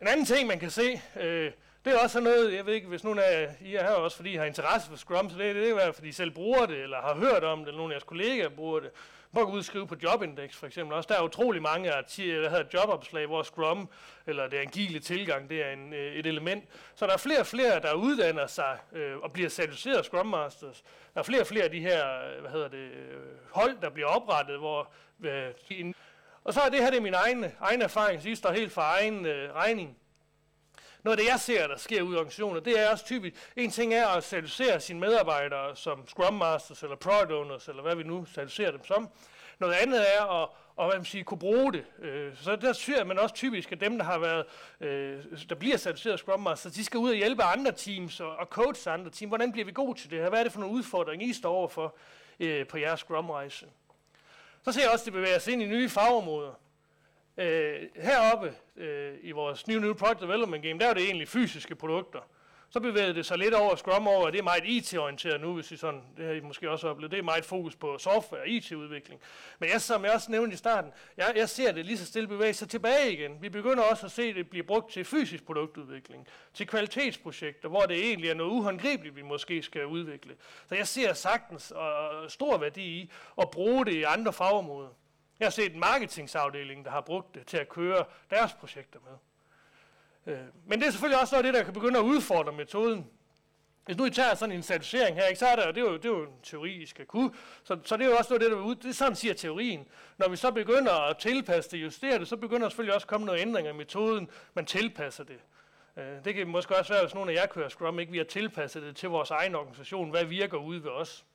En anden ting, man kan se, øh, det er også noget, jeg ved ikke, hvis nogen af I er her også, fordi I har interesse for Scrum, så det, det kan være, fordi I selv bruger det, eller har hørt om det, eller nogle af jeres kollegaer bruger det. Prøv at gå skrive på Jobindex for eksempel også. Der er utrolig mange der hedder jobopslag, hvor Scrum eller det agile tilgang, det er en, øh, et element. Så der er flere og flere, der uddanner sig øh, og bliver certificeret Scrum Masters. Der er flere og flere af de her øh, hvad hedder det, øh, hold, der bliver oprettet, hvor øh, og så er det her det er min egen, egen erfaring, så I står helt for egen øh, regning. Noget af det, jeg ser, der sker ud i organisationer, det er også typisk, en ting er at certificere sine medarbejdere som Scrum Masters eller Product Owners, eller hvad vi nu certificerer dem som. Noget andet er at og hvad man siger, kunne bruge det. Øh, så der ser man også typisk, at dem, der har været, øh, der bliver certificeret Scrum Master, de skal ud og hjælpe andre teams og, coache andre teams. Hvordan bliver vi gode til det her? Hvad er det for nogle udfordringer, I står overfor øh, på jeres Scrum-rejse? Så ser jeg også, at det bevæger sig ind i nye fagområder. Øh, heroppe øh, i vores New New Product Development Game, der er det egentlig fysiske produkter. Så bevægede det sig lidt over Scrum over, det er meget IT-orienteret nu, hvis I sådan, det har I måske også oplevet, det er meget fokus på software og IT-udvikling. Men jeg, som jeg også nævnte i starten, jeg, jeg ser det lige så stille bevæge sig tilbage igen. Vi begynder også at se det blive brugt til fysisk produktudvikling, til kvalitetsprojekter, hvor det egentlig er noget uhåndgribeligt, vi måske skal udvikle. Så jeg ser sagtens og stor værdi i at bruge det i andre fagområder. Jeg har set en marketingsafdeling, der har brugt det til at køre deres projekter med. Øh, men det er selvfølgelig også noget af det, der kan begynde at udfordre metoden. Hvis nu I tager sådan en certificering her, ikke, så er der, det, er jo, det er jo en teori, I skal kunne. Så, så det er jo også noget af det, der ud. Det er sådan, siger teorien. Når vi så begynder at tilpasse det, justere det, så begynder der selvfølgelig også at komme noget ændringer i metoden. Man tilpasser det. Øh, det kan måske også være, hvis nogle af jer kører Scrum, ikke vi har tilpasset det til vores egen organisation. Hvad virker ude ved os?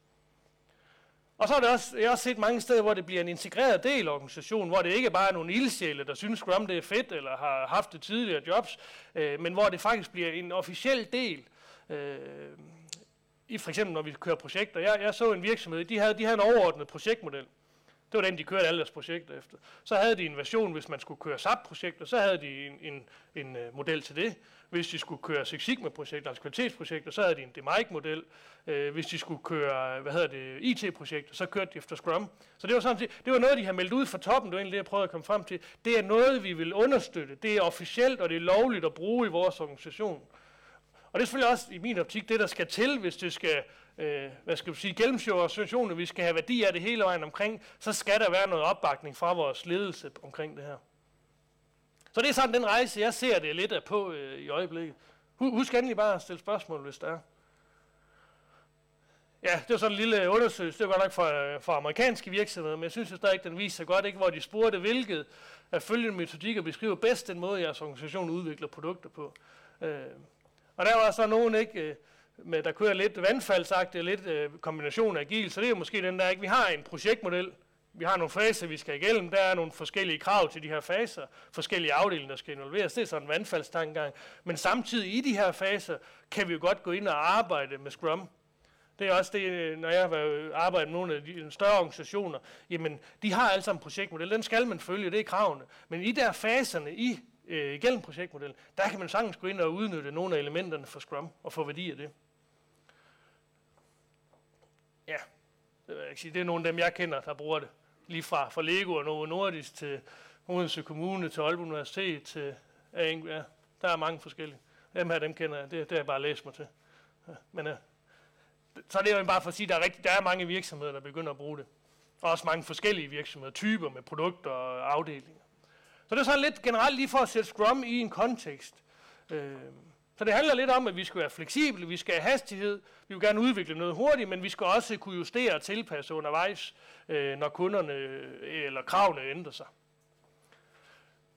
Og så er det også, jeg har også set mange steder, hvor det bliver en integreret del af organisationen, hvor det ikke bare er nogle ildsjæle, der synes Scrum det er fedt, eller har haft det tidligere jobs, øh, men hvor det faktisk bliver en officiel del. Øh, i for eksempel når vi kører projekter. Jeg, jeg så en virksomhed, de havde, de havde en overordnet projektmodel. Det var den, de kørte alle deres projekter efter. Så havde de en version, hvis man skulle køre SAP-projekter, så havde de en, en, en uh, model til det. Hvis de skulle køre Six Sigma-projekter, altså kvalitetsprojekter, så havde de en DMAIC-model. Uh, øh, hvis de skulle køre, hvad hedder det, IT-projekter, så kørte de efter Scrum. Så det var, sådan, det var noget, de har meldt ud fra toppen, det var egentlig det, jeg prøvede at komme frem til. Det er noget, vi vil understøtte. Det er officielt, og det er lovligt at bruge i vores organisation. Og det er selvfølgelig også i min optik det, der skal til, hvis det skal øh, hvad skal vi sige, gennemsjøre organisationen, vi skal have værdi af det hele vejen omkring, så skal der være noget opbakning fra vores ledelse omkring det her. Så det er sådan den rejse, jeg ser det lidt af på øh, i øjeblikket. Husk endelig bare at stille spørgsmål, hvis der er. Ja, det var sådan en lille undersøgelse. Det var godt nok for, øh, for amerikanske virksomheder, men jeg synes jo stadig, den viser godt, ikke, hvor de spurgte, hvilket af følgende metodikker beskriver bedst den måde, jeres organisation udvikler produkter på. Øh, og der var så nogen, ikke, øh, med, der kører lidt vandfaldsagtigt, lidt øh, kombination af agil, så det er måske den der, ikke, vi har en projektmodel, vi har nogle faser, vi skal igennem, der er nogle forskellige krav til de her faser, forskellige afdelinger, der skal involveres, det er sådan en vandfaldstankegang, men samtidig i de her faser, kan vi jo godt gå ind og arbejde med Scrum, det er også det, når jeg har arbejdet med nogle af de større organisationer, jamen, de har alle sammen en projektmodel, den skal man følge, det er kravene. Men i der faserne i øh, igennem projektmodellen, der kan man sagtens gå ind og udnytte nogle af elementerne for Scrum og få værdi af det. Ja, det, vil jeg ikke sige. det er nogle af dem, jeg kender, der bruger det. Lige fra, fra Lego og Novo Nordisk til Odense Kommune, til Aalborg Universitet, til ja, der er mange forskellige. Dem her, dem kender jeg. Det, det har jeg bare læst mig til. Ja, men ja, så det er jo bare for at sige, at der er, rigtig, der er mange virksomheder, der begynder at bruge det. Og også mange forskellige virksomheder, typer med produkter og afdelinger. Så det er sådan lidt generelt lige for at sætte Scrum i en kontekst. Øh, så det handler lidt om, at vi skal være fleksible, vi skal have hastighed, vi vil gerne udvikle noget hurtigt, men vi skal også kunne justere og tilpasse undervejs, øh, når kunderne øh, eller kravene ændrer sig.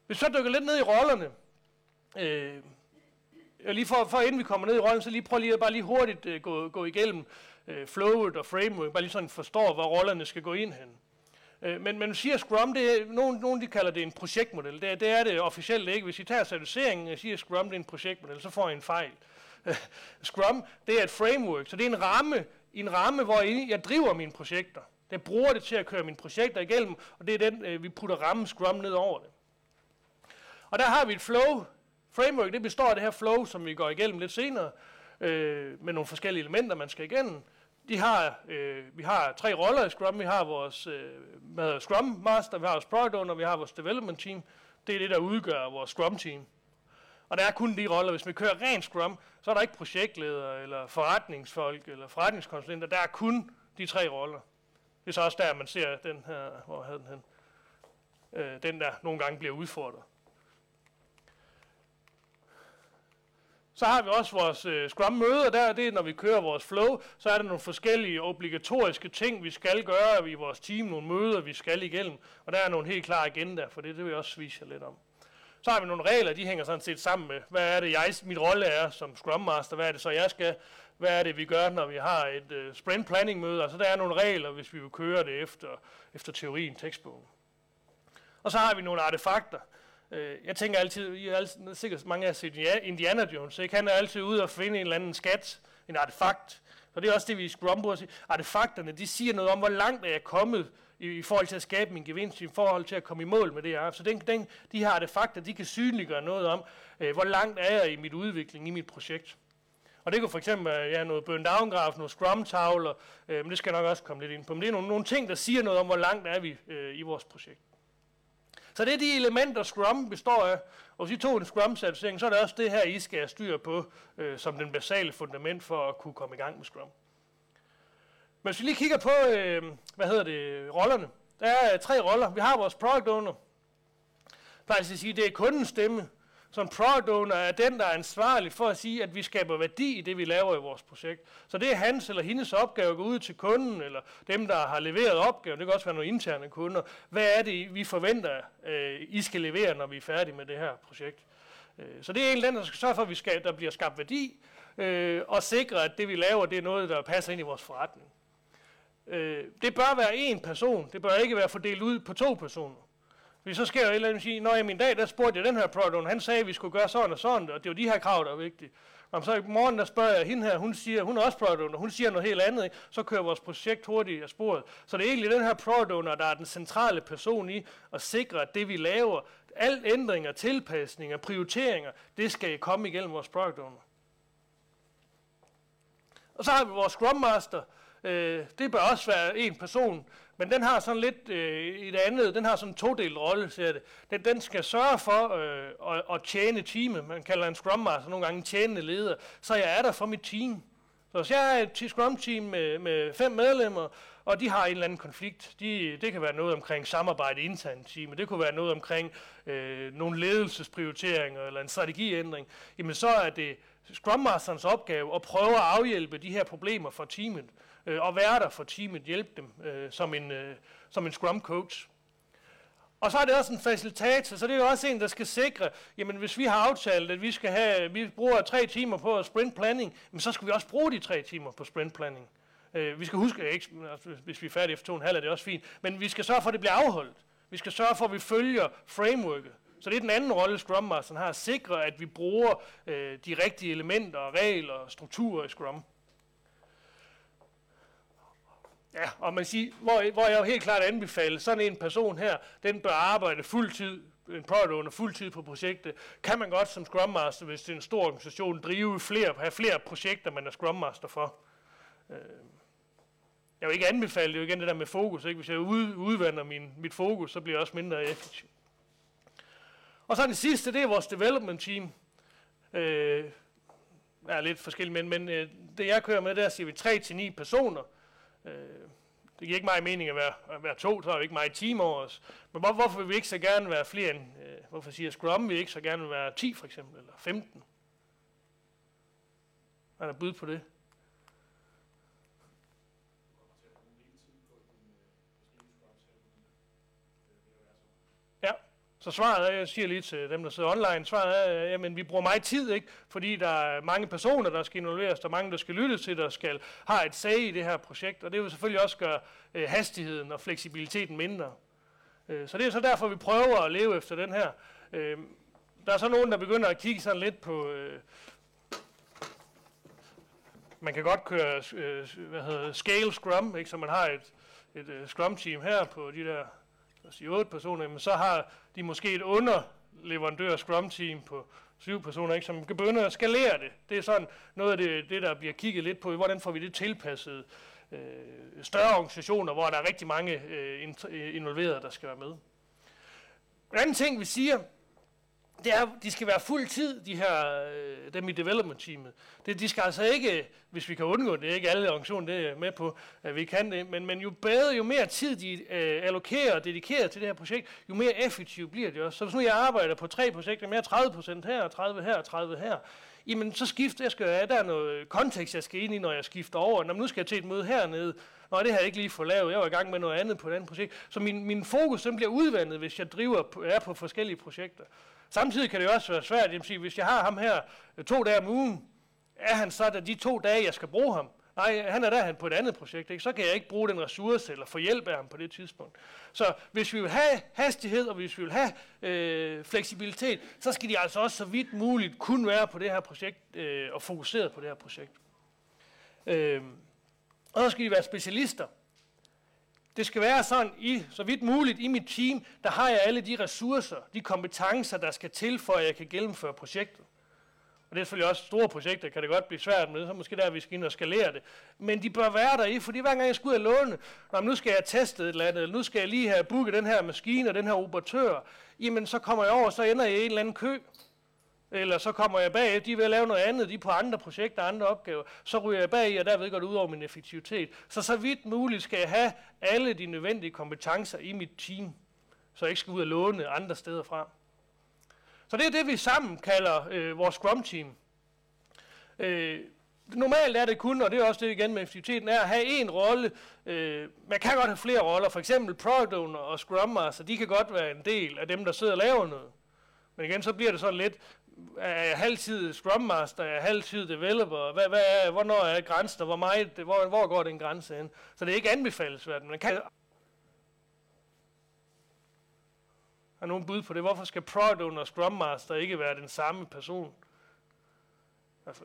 Hvis vi så dykker lidt ned i rollerne, øh, lige for, for inden vi kommer ned i rollen, så lige prøv lige, bare lige hurtigt øh, gå, gå igennem øh, flowet og framework, bare lige sådan forstår, hvor rollerne skal gå ind hen. Øh, men man siger Scrum, det er, nogen, nogen de kalder det en projektmodel. Det, det er det officielt ikke. Hvis I tager certificeringen og siger Scrum, det er en projektmodel, så får I en fejl. Scrum, det er et framework, så det er en ramme, en ramme, hvor jeg driver mine projekter. Jeg bruger det til at køre mine projekter igennem, og det er den, øh, vi putter rammen Scrum ned over det. Og der har vi et flow, Framework, det består af det her flow, som vi går igennem lidt senere, øh, med nogle forskellige elementer, man skal igennem. De har, øh, vi har tre roller i Scrum. Vi har vores øh, med Scrum Master, vi har vores Product Owner, vi har vores Development Team. Det er det, der udgør vores Scrum Team. Og der er kun de roller. Hvis vi kører ren Scrum, så er der ikke projektleder, eller forretningsfolk, eller forretningskonsulenter. Der er kun de tre roller. Det er så også der, man ser den her, hvor havde den hen? Øh, den der nogle gange bliver udfordret. Så har vi også vores øh, Scrum-møder der, det er, når vi kører vores flow, så er der nogle forskellige obligatoriske ting, vi skal gøre i vores team, nogle møder, vi skal igennem, og der er nogle helt klare agenda, for det, det vil jeg også vise jer lidt om. Så har vi nogle regler, de hænger sådan set sammen med, hvad er det, jeg, mit rolle er som Scrum Master, hvad er det så, jeg skal, hvad er det, vi gør, når vi har et øh, sprint planning møde, altså der er nogle regler, hvis vi vil køre det efter, efter teorien, tekstbogen. Og så har vi nogle artefakter, Øh, jeg tænker altid, I er altid, sikkert mange af set Indiana Jones, ikke? han er altid ude og finde en eller anden skat, en artefakt. Så det er også det, vi i Scrum bruger sige. Artefakterne, de siger noget om, hvor langt er jeg kommet i, i forhold til at skabe min gevinst, i forhold til at komme i mål med det her. Så den, den, de her artefakter, de kan synliggøre noget om, øh, hvor langt er jeg i mit udvikling, i mit projekt. Og det kunne for eksempel være ja, noget burn down graf, noget scrum tavler, øh, men det skal jeg nok også komme lidt ind på. Men det er nogle, nogle ting, der siger noget om, hvor langt er vi øh, i vores projekt. Så det er de elementer, Scrum består af. Og hvis I tog en Scrum-certificering, så er det også det her, I skal have styr på, øh, som den basale fundament for at kunne komme i gang med Scrum. Men hvis vi lige kigger på, øh, hvad hedder det, rollerne. Der er øh, tre roller. Vi har vores product owner. Faktisk at sige, det er kundens stemme. Så en product owner er den, der er ansvarlig for at sige, at vi skaber værdi i det, vi laver i vores projekt. Så det er hans eller hendes opgave at gå ud til kunden, eller dem, der har leveret opgaven. Det kan også være nogle interne kunder. Hvad er det, vi forventer, øh, I skal levere, når vi er færdige med det her projekt? Øh, så det er en af der skal sørge for, at vi skal, der bliver skabt værdi, øh, og sikre, at det, vi laver, det er noget, der passer ind i vores forretning. Øh, det bør være én person. Det bør ikke være fordelt ud på to personer. Fordi så sker jo et eller andet sige, når i min dag, der spurgte jeg den her product han sagde, at vi skulle gøre sådan og sådan, og det var de her krav, der var vigtige. Og så i morgen, der spørger jeg hende her, hun siger, hun er også product hun siger noget helt andet, ikke? så kører vores projekt hurtigt af sporet. Så det er egentlig den her product owner, der er den centrale person i at sikre, at det vi laver, alle ændringer, tilpasninger, prioriteringer, det skal komme igennem vores product owner. Og så har vi vores Scrum Master. Øh, det bør også være en person, men den har sådan lidt øh, et andet, den har sådan en todelt rolle, siger det. Den, den skal sørge for øh, at, at tjene teamet. Man kalder en scrum master nogle gange en tjenende leder. Så jeg er der for mit team. Så hvis jeg er et Scrum-team med, med fem medlemmer, og de har en eller anden konflikt, de, det kan være noget omkring samarbejde internt i teamet, det kunne være noget omkring øh, nogle ledelsesprioriteringer eller en strategiændring, jamen så er det Scrum Masterens opgave at prøve at afhjælpe de her problemer for teamet, øh, og være der for teamet, hjælpe dem øh, som, en, øh, som en Scrum Coach. Og så er det også en facilitator, så det er jo også en, der skal sikre, jamen hvis vi har aftalt, at vi skal have, vi bruger tre timer på sprint planning, men så skal vi også bruge de tre timer på sprint planning. Øh, vi skal huske, ikke, altså, hvis vi er færdige efter to og en halv, er det også fint, men vi skal sørge for, at det bliver afholdt. Vi skal sørge for, at vi følger frameworket. Så det er den anden rolle, Scrum Masteren har, at sikre, at vi bruger øh, de rigtige elementer, regler og strukturer i Scrum. Ja, og man siger, hvor, hvor jeg jo helt klart anbefaler, sådan en person her, den bør arbejde fuldtid, en product owner fuldtid på projektet. Kan man godt som Scrum Master, hvis det er en stor organisation, drive flere, have flere projekter, man er Scrum Master for. Øh, jeg vil ikke anbefale det jo igen det der med fokus. Ikke? Hvis jeg ud, udvander min, mit fokus, så bliver jeg også mindre effektiv. Og så den sidste, det er vores development team. Øh, er lidt forskelligt, men, men øh, det jeg kører med, der siger vi 3-9 personer. Øh, det giver ikke meget mening at være, at være to, så er vi ikke meget team over os. Men hvor, hvorfor vil vi ikke så gerne være flere end, øh, hvorfor siger Scrum, vi ikke så gerne vil være 10 for eksempel, eller 15? Er der bud på det? Så svaret er, jeg siger lige til dem, der sidder online, svaret er, øh, jamen vi bruger meget tid, ikke? fordi der er mange personer, der skal involveres, der er mange, der skal lytte til, der skal have et sag i det her projekt, og det vil selvfølgelig også gøre øh, hastigheden og fleksibiliteten mindre. Øh, så det er så derfor, vi prøver at leve efter den her. Øh, der er så nogen, der begynder at kigge sådan lidt på... Øh, man kan godt køre øh, hvad hedder, scale scrum, ikke? så man har et, et uh, scrum team her på de der Altså, sige, otte personer, jamen, så har de måske et underleverandør Scrum Team på syv personer, ikke, som kan begynde at skalere det. Det er sådan noget af det, det, der bliver kigget lidt på, hvordan får vi det tilpasset øh, større organisationer, hvor der er rigtig mange øh, involverede, der skal være med. En anden ting, vi siger, det er, de skal være fuld tid, de her, øh, dem i development teamet. Det, de skal altså ikke, hvis vi kan undgå det, ikke alle organisationer det er med på, at vi kan det, men, men jo bedre, jo mere tid de øh, allokerer og dedikerer til det her projekt, jo mere effektivt bliver det også. Så hvis nu jeg arbejder på tre projekter, mere 30% her, 30 her 30 her, jamen så skifter jeg, skal jeg, der er noget kontekst, jeg skal ind i, når jeg skifter over. Når nu skal jeg til et møde hernede, Nå, det har jeg ikke lige fået lavet. Jeg var i gang med noget andet på et andet projekt. Så min, min fokus den bliver udvandet, hvis jeg driver er på forskellige projekter. Samtidig kan det også være svært, at sige, hvis jeg har ham her øh, to dage om ugen, er han så der de to dage, jeg skal bruge ham? Nej, han er der han på et andet projekt, ikke? så kan jeg ikke bruge den ressource eller få hjælp af ham på det tidspunkt. Så hvis vi vil have hastighed, og hvis vi vil have øh, fleksibilitet, så skal de altså også så vidt muligt kun være på det her projekt øh, og fokuseret på det her projekt. Øh, og så skal de være specialister. Det skal være sådan, i, så vidt muligt i mit team, der har jeg alle de ressourcer, de kompetencer, der skal til, for at jeg kan gennemføre projektet. Og det er selvfølgelig også store projekter, kan det godt blive svært med, så måske der, vi skal ind og skalere det. Men de bør være der i, fordi hver gang jeg skal ud og låne, når nu skal jeg teste et eller andet, eller nu skal jeg lige have booket den her maskine og den her operatør, jamen så kommer jeg over, så ender jeg i en eller anden kø, eller så kommer jeg bag, de vil lave noget andet, de er på andre projekter, andre opgaver, så ryger jeg bag, og derved går det ud over min effektivitet. Så så vidt muligt skal jeg have alle de nødvendige kompetencer i mit team, så jeg ikke skal ud og låne andre steder fra. Så det er det, vi sammen kalder øh, vores Scrum-team. Øh, normalt er det kun, og det er også det igen med effektiviteten, er at have en rolle. Øh, man kan godt have flere roller, for eksempel Product Owner og Scrum Master, de kan godt være en del af dem, der sidder og laver noget. Men igen, så bliver det sådan lidt, er jeg halvtid Scrum Master, er jeg halvtid developer, hvad, hvad er, hvornår er grænsen, hvor, meget, hvor, hvor går den grænse hen? Så det er ikke anbefalesværdigt, men kan har nogen bud på det? Hvorfor skal Product Owner og Scrum Master ikke være den samme person? Altså-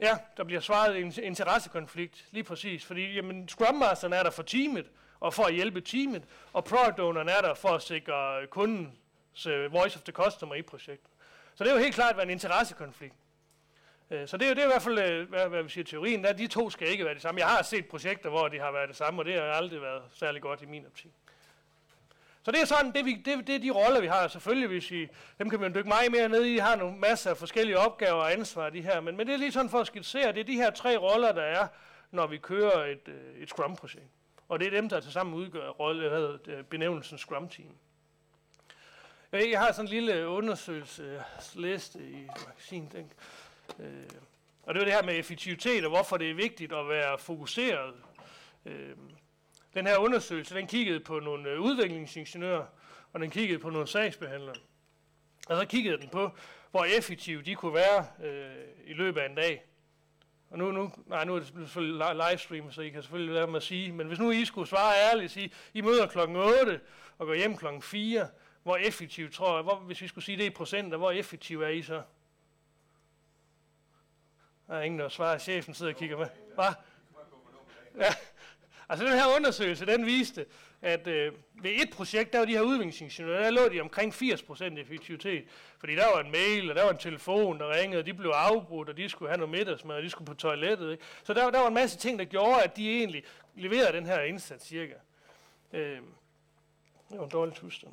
ja, der bliver svaret en interessekonflikt, lige præcis. Fordi jamen, Scrum Masteren er der for teamet, og for at hjælpe teamet, og Product Owneren er der for at sikre kunden Øh, voice of the customer i projektet. Så det er jo helt klart en interessekonflikt. Øh, så det er jo det er i hvert fald, øh, hvad, hvad vi siger teorien, der, de to skal ikke være det samme. Jeg har set projekter, hvor de har været det samme, og det har aldrig været særlig godt i min optik. Så det er sådan, det, vi, det, det er de roller, vi har. Selvfølgelig, hvis I, dem kan man dykke meget mere ned i. I har nogle masser af forskellige opgaver og ansvar, de her. Men, men det er lige sådan for at skitsere, det er de her tre roller, der er, når vi kører et, et Scrum-projekt. Og det er dem, der tilsammen udgør rolle, hvad hedder benævnelsen Scrum-team. Jeg har sådan en lille undersøgelsesliste i magasinet. Den, øh, og det er det her med effektivitet, og hvorfor det er vigtigt at være fokuseret. Øh, den her undersøgelse, den kiggede på nogle øh, udviklingsingeniører, og den kiggede på nogle sagsbehandlere. Og så kiggede den på, hvor effektive de kunne være øh, i løbet af en dag. Og nu, nu, nej, nu er det selvfølgelig livestream, så I kan selvfølgelig lade mig at sige, men hvis nu I skulle svare ærligt og sige, I møder klokken 8 og går hjem klokken 4, hvor effektivt tror jeg, hvor, hvis vi skulle sige det i procenter, hvor effektiv er I så? Der er ingen, der svarer. Chefen sidder og kigger med. Hvad? Ja. Altså den her undersøgelse, den viste, at øh, ved et projekt, der var de her udviklingsingeniører, der lå de omkring 80% effektivitet. Fordi der var en mail, og der var en telefon, der ringede, og de blev afbrudt, og de skulle have noget middagsmad, og de skulle på toilettet. Ikke? Så der, der var en masse ting, der gjorde, at de egentlig leverede den her indsats cirka. Øh, det var en dårlig tusind.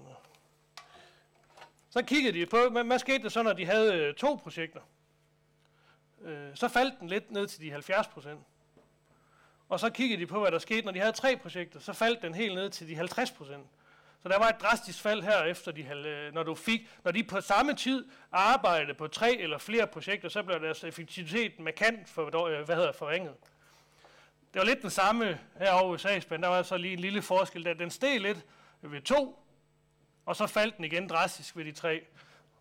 Så kiggede de på, hvad, hvad skete der så, når de havde øh, to projekter? Øh, så faldt den lidt ned til de 70 procent. Og så kiggede de på, hvad der skete, når de havde tre projekter. Så faldt den helt ned til de 50 procent. Så der var et drastisk fald her efter de, øh, når du fik, når de på samme tid arbejdede på tre eller flere projekter, så blev deres effektivitet markant for, øh, hvad hedder, forringet. Det var lidt den samme herovre i sagsbanen. Der var så lige en lille forskel der. Den steg lidt ved to, og så faldt den igen drastisk ved de tre.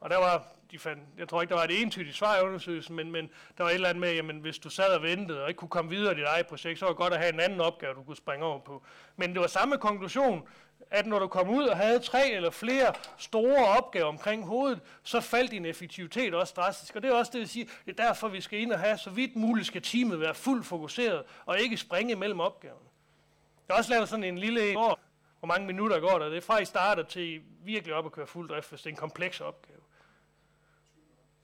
Og der var, de fandt, jeg tror ikke, der var et entydigt svar i undersøgelsen, men, men der var et eller andet med, jamen hvis du sad og ventede og ikke kunne komme videre i dit eget projekt, så var det godt at have en anden opgave, du kunne springe over på. Men det var samme konklusion, at når du kom ud og havde tre eller flere store opgaver omkring hovedet, så faldt din effektivitet også drastisk. Og det er også det, vil sige, det er derfor, vi skal ind og have, så vidt muligt skal teamet være fuldt fokuseret, og ikke springe mellem opgaverne. Jeg har også lavet sådan en lille år, hvor mange minutter går der. Det er fra I starter til I virkelig op at køre fuld drift, hvis det er en kompleks opgave.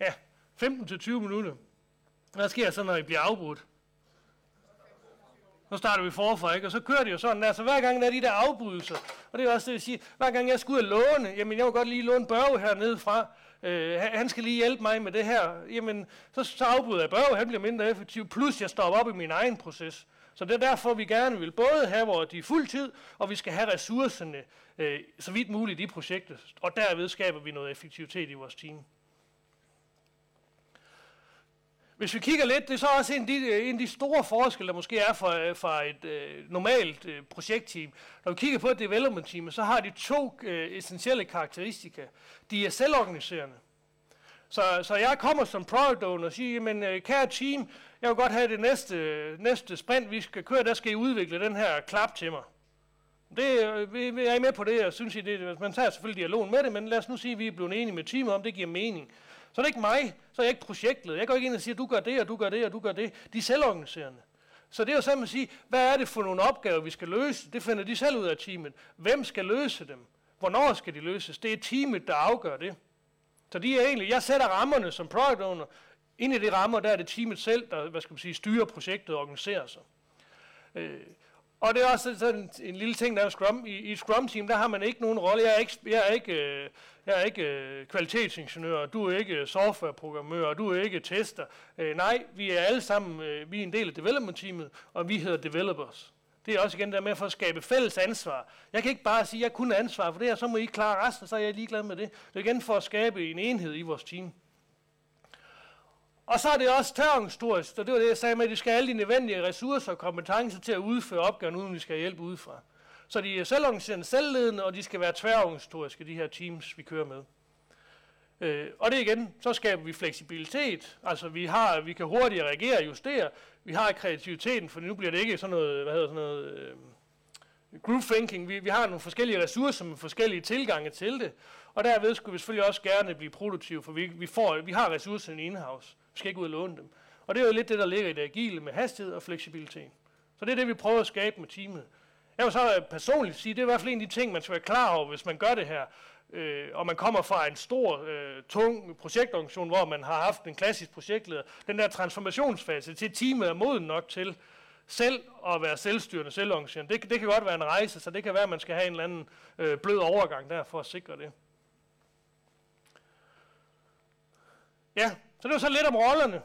Ja, 15-20 minutter. Hvad sker så, når I bliver afbrudt? Så starter vi forfra, ikke? Og så kører det jo sådan der. Så hver gang der er de der afbrydelser, og det er også det, jeg siger, hver gang jeg skal ud og låne, jamen jeg vil godt lige låne Børge hernede fra, øh, han skal lige hjælpe mig med det her, jamen så, så afbryder jeg Børge, han bliver mindre effektiv, plus jeg stopper op i min egen proces. Så det er derfor, vi gerne vil både have vores de fuld tid, og vi skal have ressourcerne øh, så vidt muligt i projektet. Og derved skaber vi noget effektivitet i vores team. Hvis vi kigger lidt, det er så også en af de, en af de store forskelle, der måske er fra, øh, fra et øh, normalt øh, projektteam. Når vi kigger på et development team, så har de to øh, essentielle karakteristika. De er selvorganiserende. Så, så jeg kommer som product owner og siger, men øh, kære team, jeg vil godt have det næste, næste sprint, vi skal køre, der skal I udvikle den her klap til mig. Det, øh, vi, vi er med på det, og synes I det, man tager selvfølgelig dialogen med det, men lad os nu sige, at vi er blevet enige med teamet om, det giver mening. Så er det ikke mig, så er jeg ikke projektet. Jeg går ikke ind og siger, du gør det, og du gør det, og du gør det. De er selvorganiserende. Så det er jo sådan at sige, hvad er det for nogle opgaver, vi skal løse? Det finder de selv ud af teamet. Hvem skal løse dem? Hvornår skal de løses? Det er teamet, der afgør det. Så de er egentlig, jeg sætter rammerne som product owner. Ind i de rammer, der er det teamet selv, der hvad skal man sige, styrer projektet og organiserer sig. Øh, og det er også sådan en, en lille ting, der er Scrum. I, i Scrum-team, der har man ikke nogen rolle. Jeg er ikke, jeg er ikke, øh, jeg er ikke øh, kvalitetsingeniør, du er ikke øh, softwareprogrammør, du er ikke tester. Øh, nej, vi er alle sammen, øh, vi er en del af development-teamet, og vi hedder developers. Det er også igen der med for at skabe fælles ansvar. Jeg kan ikke bare sige, at jeg kun har ansvar for det her, så må I klare resten, så er jeg ligeglad med det. Det er igen for at skabe en enhed i vores team. Og så er det også tørringstorisk, og det var det, jeg sagde med, at de skal have alle de nødvendige ressourcer og kompetencer til at udføre opgaven, uden vi skal have hjælp udefra. Så de er selvorganiserende, selvledende, og de skal være tværorganisatoriske, de her teams, vi kører med. Øh, og det igen, så skaber vi fleksibilitet, altså vi, har, vi kan hurtigt reagere og justere, vi har kreativiteten, for nu bliver det ikke sådan noget, hvad hedder sådan noget, øh, group thinking, vi, vi har nogle forskellige ressourcer med forskellige tilgange til det, og derved skulle vi selvfølgelig også gerne blive produktive, for vi, vi, får, vi har ressourcerne in-house, vi skal ikke ud og låne dem. Og det er jo lidt det, der ligger i det agile med hastighed og fleksibilitet. Så det er det, vi prøver at skabe med teamet. Jeg vil så personligt sige, det er i hvert fald en af de ting, man skal være klar over, hvis man gør det her. Øh, og man kommer fra en stor, øh, tung projektorganisation, hvor man har haft en klassisk projektleder. Den der transformationsfase til teamet er moden nok til, selv at være selvstyrende, selvorganiserende. Det, det kan godt være en rejse, så det kan være, at man skal have en eller anden øh, blød overgang der for at sikre det. Ja, så det var så lidt om rollerne.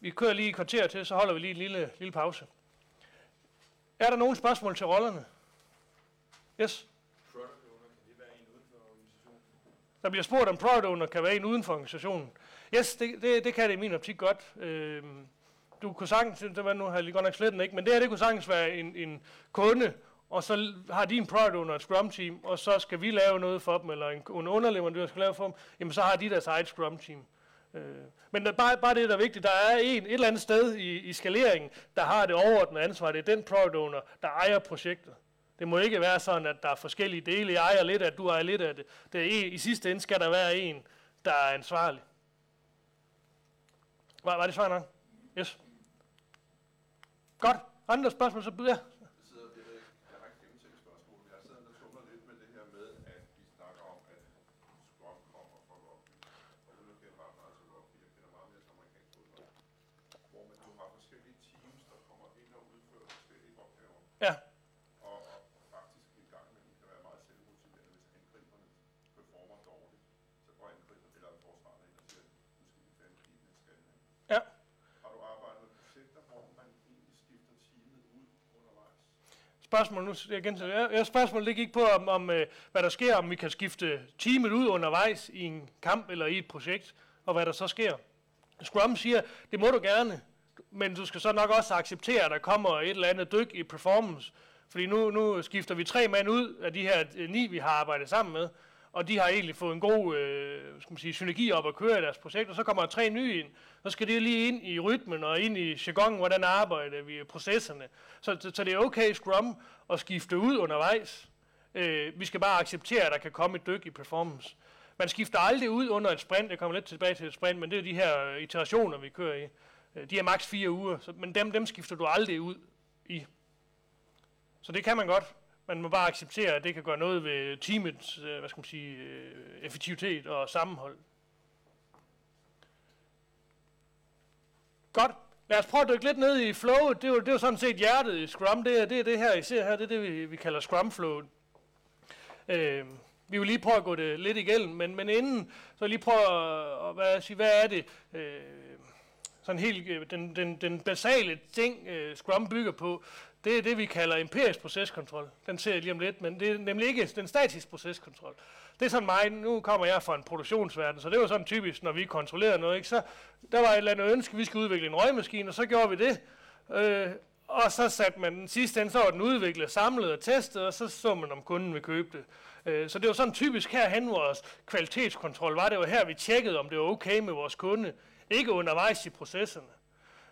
Vi kører lige i kvarter til, så holder vi lige en lille, lille pause. Er der nogen spørgsmål til rollerne? Yes? Der bliver spurgt, om product owner kan være en uden for organisationen. Yes, det, det, det kan det i min optik godt. Øh, du kunne sagtens, det var nu har jeg lige godt nok slet ikke, men det her det kunne sagtens være en, en kunde, og så har de en product owner et scrum team, og så skal vi lave noget for dem, eller en, en underleverandør skal lave for dem, jamen så har de deres eget scrum team. Øh, men der, bare, bare det, der er vigtigt, der er en, et eller andet sted i, i skaleringen, der har det overordnede ansvar. Det er den product owner, der ejer projektet. Det må ikke være sådan, at der er forskellige dele. Jeg ejer lidt af det, du ejer lidt af det. det er en, I sidste ende skal der være en, der er ansvarlig. Var, var det svar nok? Yes. Godt. Andre spørgsmål, så byder jeg. Jeg sidder og ved ikke, jeg har ikke gennemtænkt spørgsmål, men jeg sidder og tumler lidt med det her med, at vi snakker om, at Scrum kommer fra rugby. Og uden at kende ret meget til rugby, jeg kender meget mere til amerikansk fodbold. Hvor man jo har forskellige teams, der kommer ind og udfører forskellige opgaver. Ja. Og, og faktisk en gang imellem kan være meget selvmotiverende, hvis angriberne performer dårligt. Så går angriber eller forsvarerne ind og siger, nu skal vi fandme give den en skalning. Ja. Har du arbejdet med projekter, hvor man egentlig skifter teamet ud undervejs? Spørgsmål nu, jeg gentager, jeg, ja, spørgsmålet det gik på, om, om øh, hvad der sker, om vi kan skifte teamet ud undervejs i en kamp eller i et projekt, og hvad der så sker. Scrum siger, det må du gerne, men du skal så nok også acceptere, at der kommer et eller andet dyk i performance. Fordi nu, nu skifter vi tre mand ud af de her øh, ni, vi har arbejdet sammen med, og de har egentlig fået en god øh, skal man sige, synergi op at køre i deres projekt, og så kommer der tre nye ind. Så skal det lige ind i rytmen og ind i jargonen, hvordan arbejder vi processerne. Så, så, så det er okay Scrum at skifte ud undervejs. Øh, vi skal bare acceptere, at der kan komme et dyk i performance. Man skifter aldrig ud under et sprint, jeg kommer lidt tilbage til et sprint, men det er de her iterationer, vi kører i. Øh, de er maks fire uger, så, men dem, dem skifter du aldrig ud i. Så det kan man godt. Man må bare acceptere, at det kan gøre noget ved teamets øh, hvad skal man sige, øh, effektivitet og sammenhold. Godt. Lad os prøve at dykke lidt ned i flowet. Det er jo, det er jo sådan set hjertet i Scrum. Det er det, er det her, I ser her. Det er det, vi, vi kalder Scrum flowet. Øh, vi vil lige prøve at gå det lidt igennem, men, men inden, så lige prøve at, at hvad, sige, hvad er det, øh, sådan helt, øh, den, den, den basale ting, øh, Scrum bygger på, det er det, vi kalder empirisk proceskontrol. Den ser jeg lige om lidt, men det er nemlig ikke den statiske proceskontrol. Det er sådan mig, nu kommer jeg fra en produktionsverden, så det var sådan typisk, når vi kontrollerer noget, ikke? så der var et eller andet ønske, vi skulle udvikle en røgmaskine, og så gjorde vi det. Øh, og så satte man den sidste ende, så var den udviklet, samlet og testet, og så så man, om kunden ville købe det. Øh, så det var sådan typisk herhen, vores kvalitetskontrol var. Det var her, vi tjekkede, om det var okay med vores kunde. Ikke undervejs i processerne.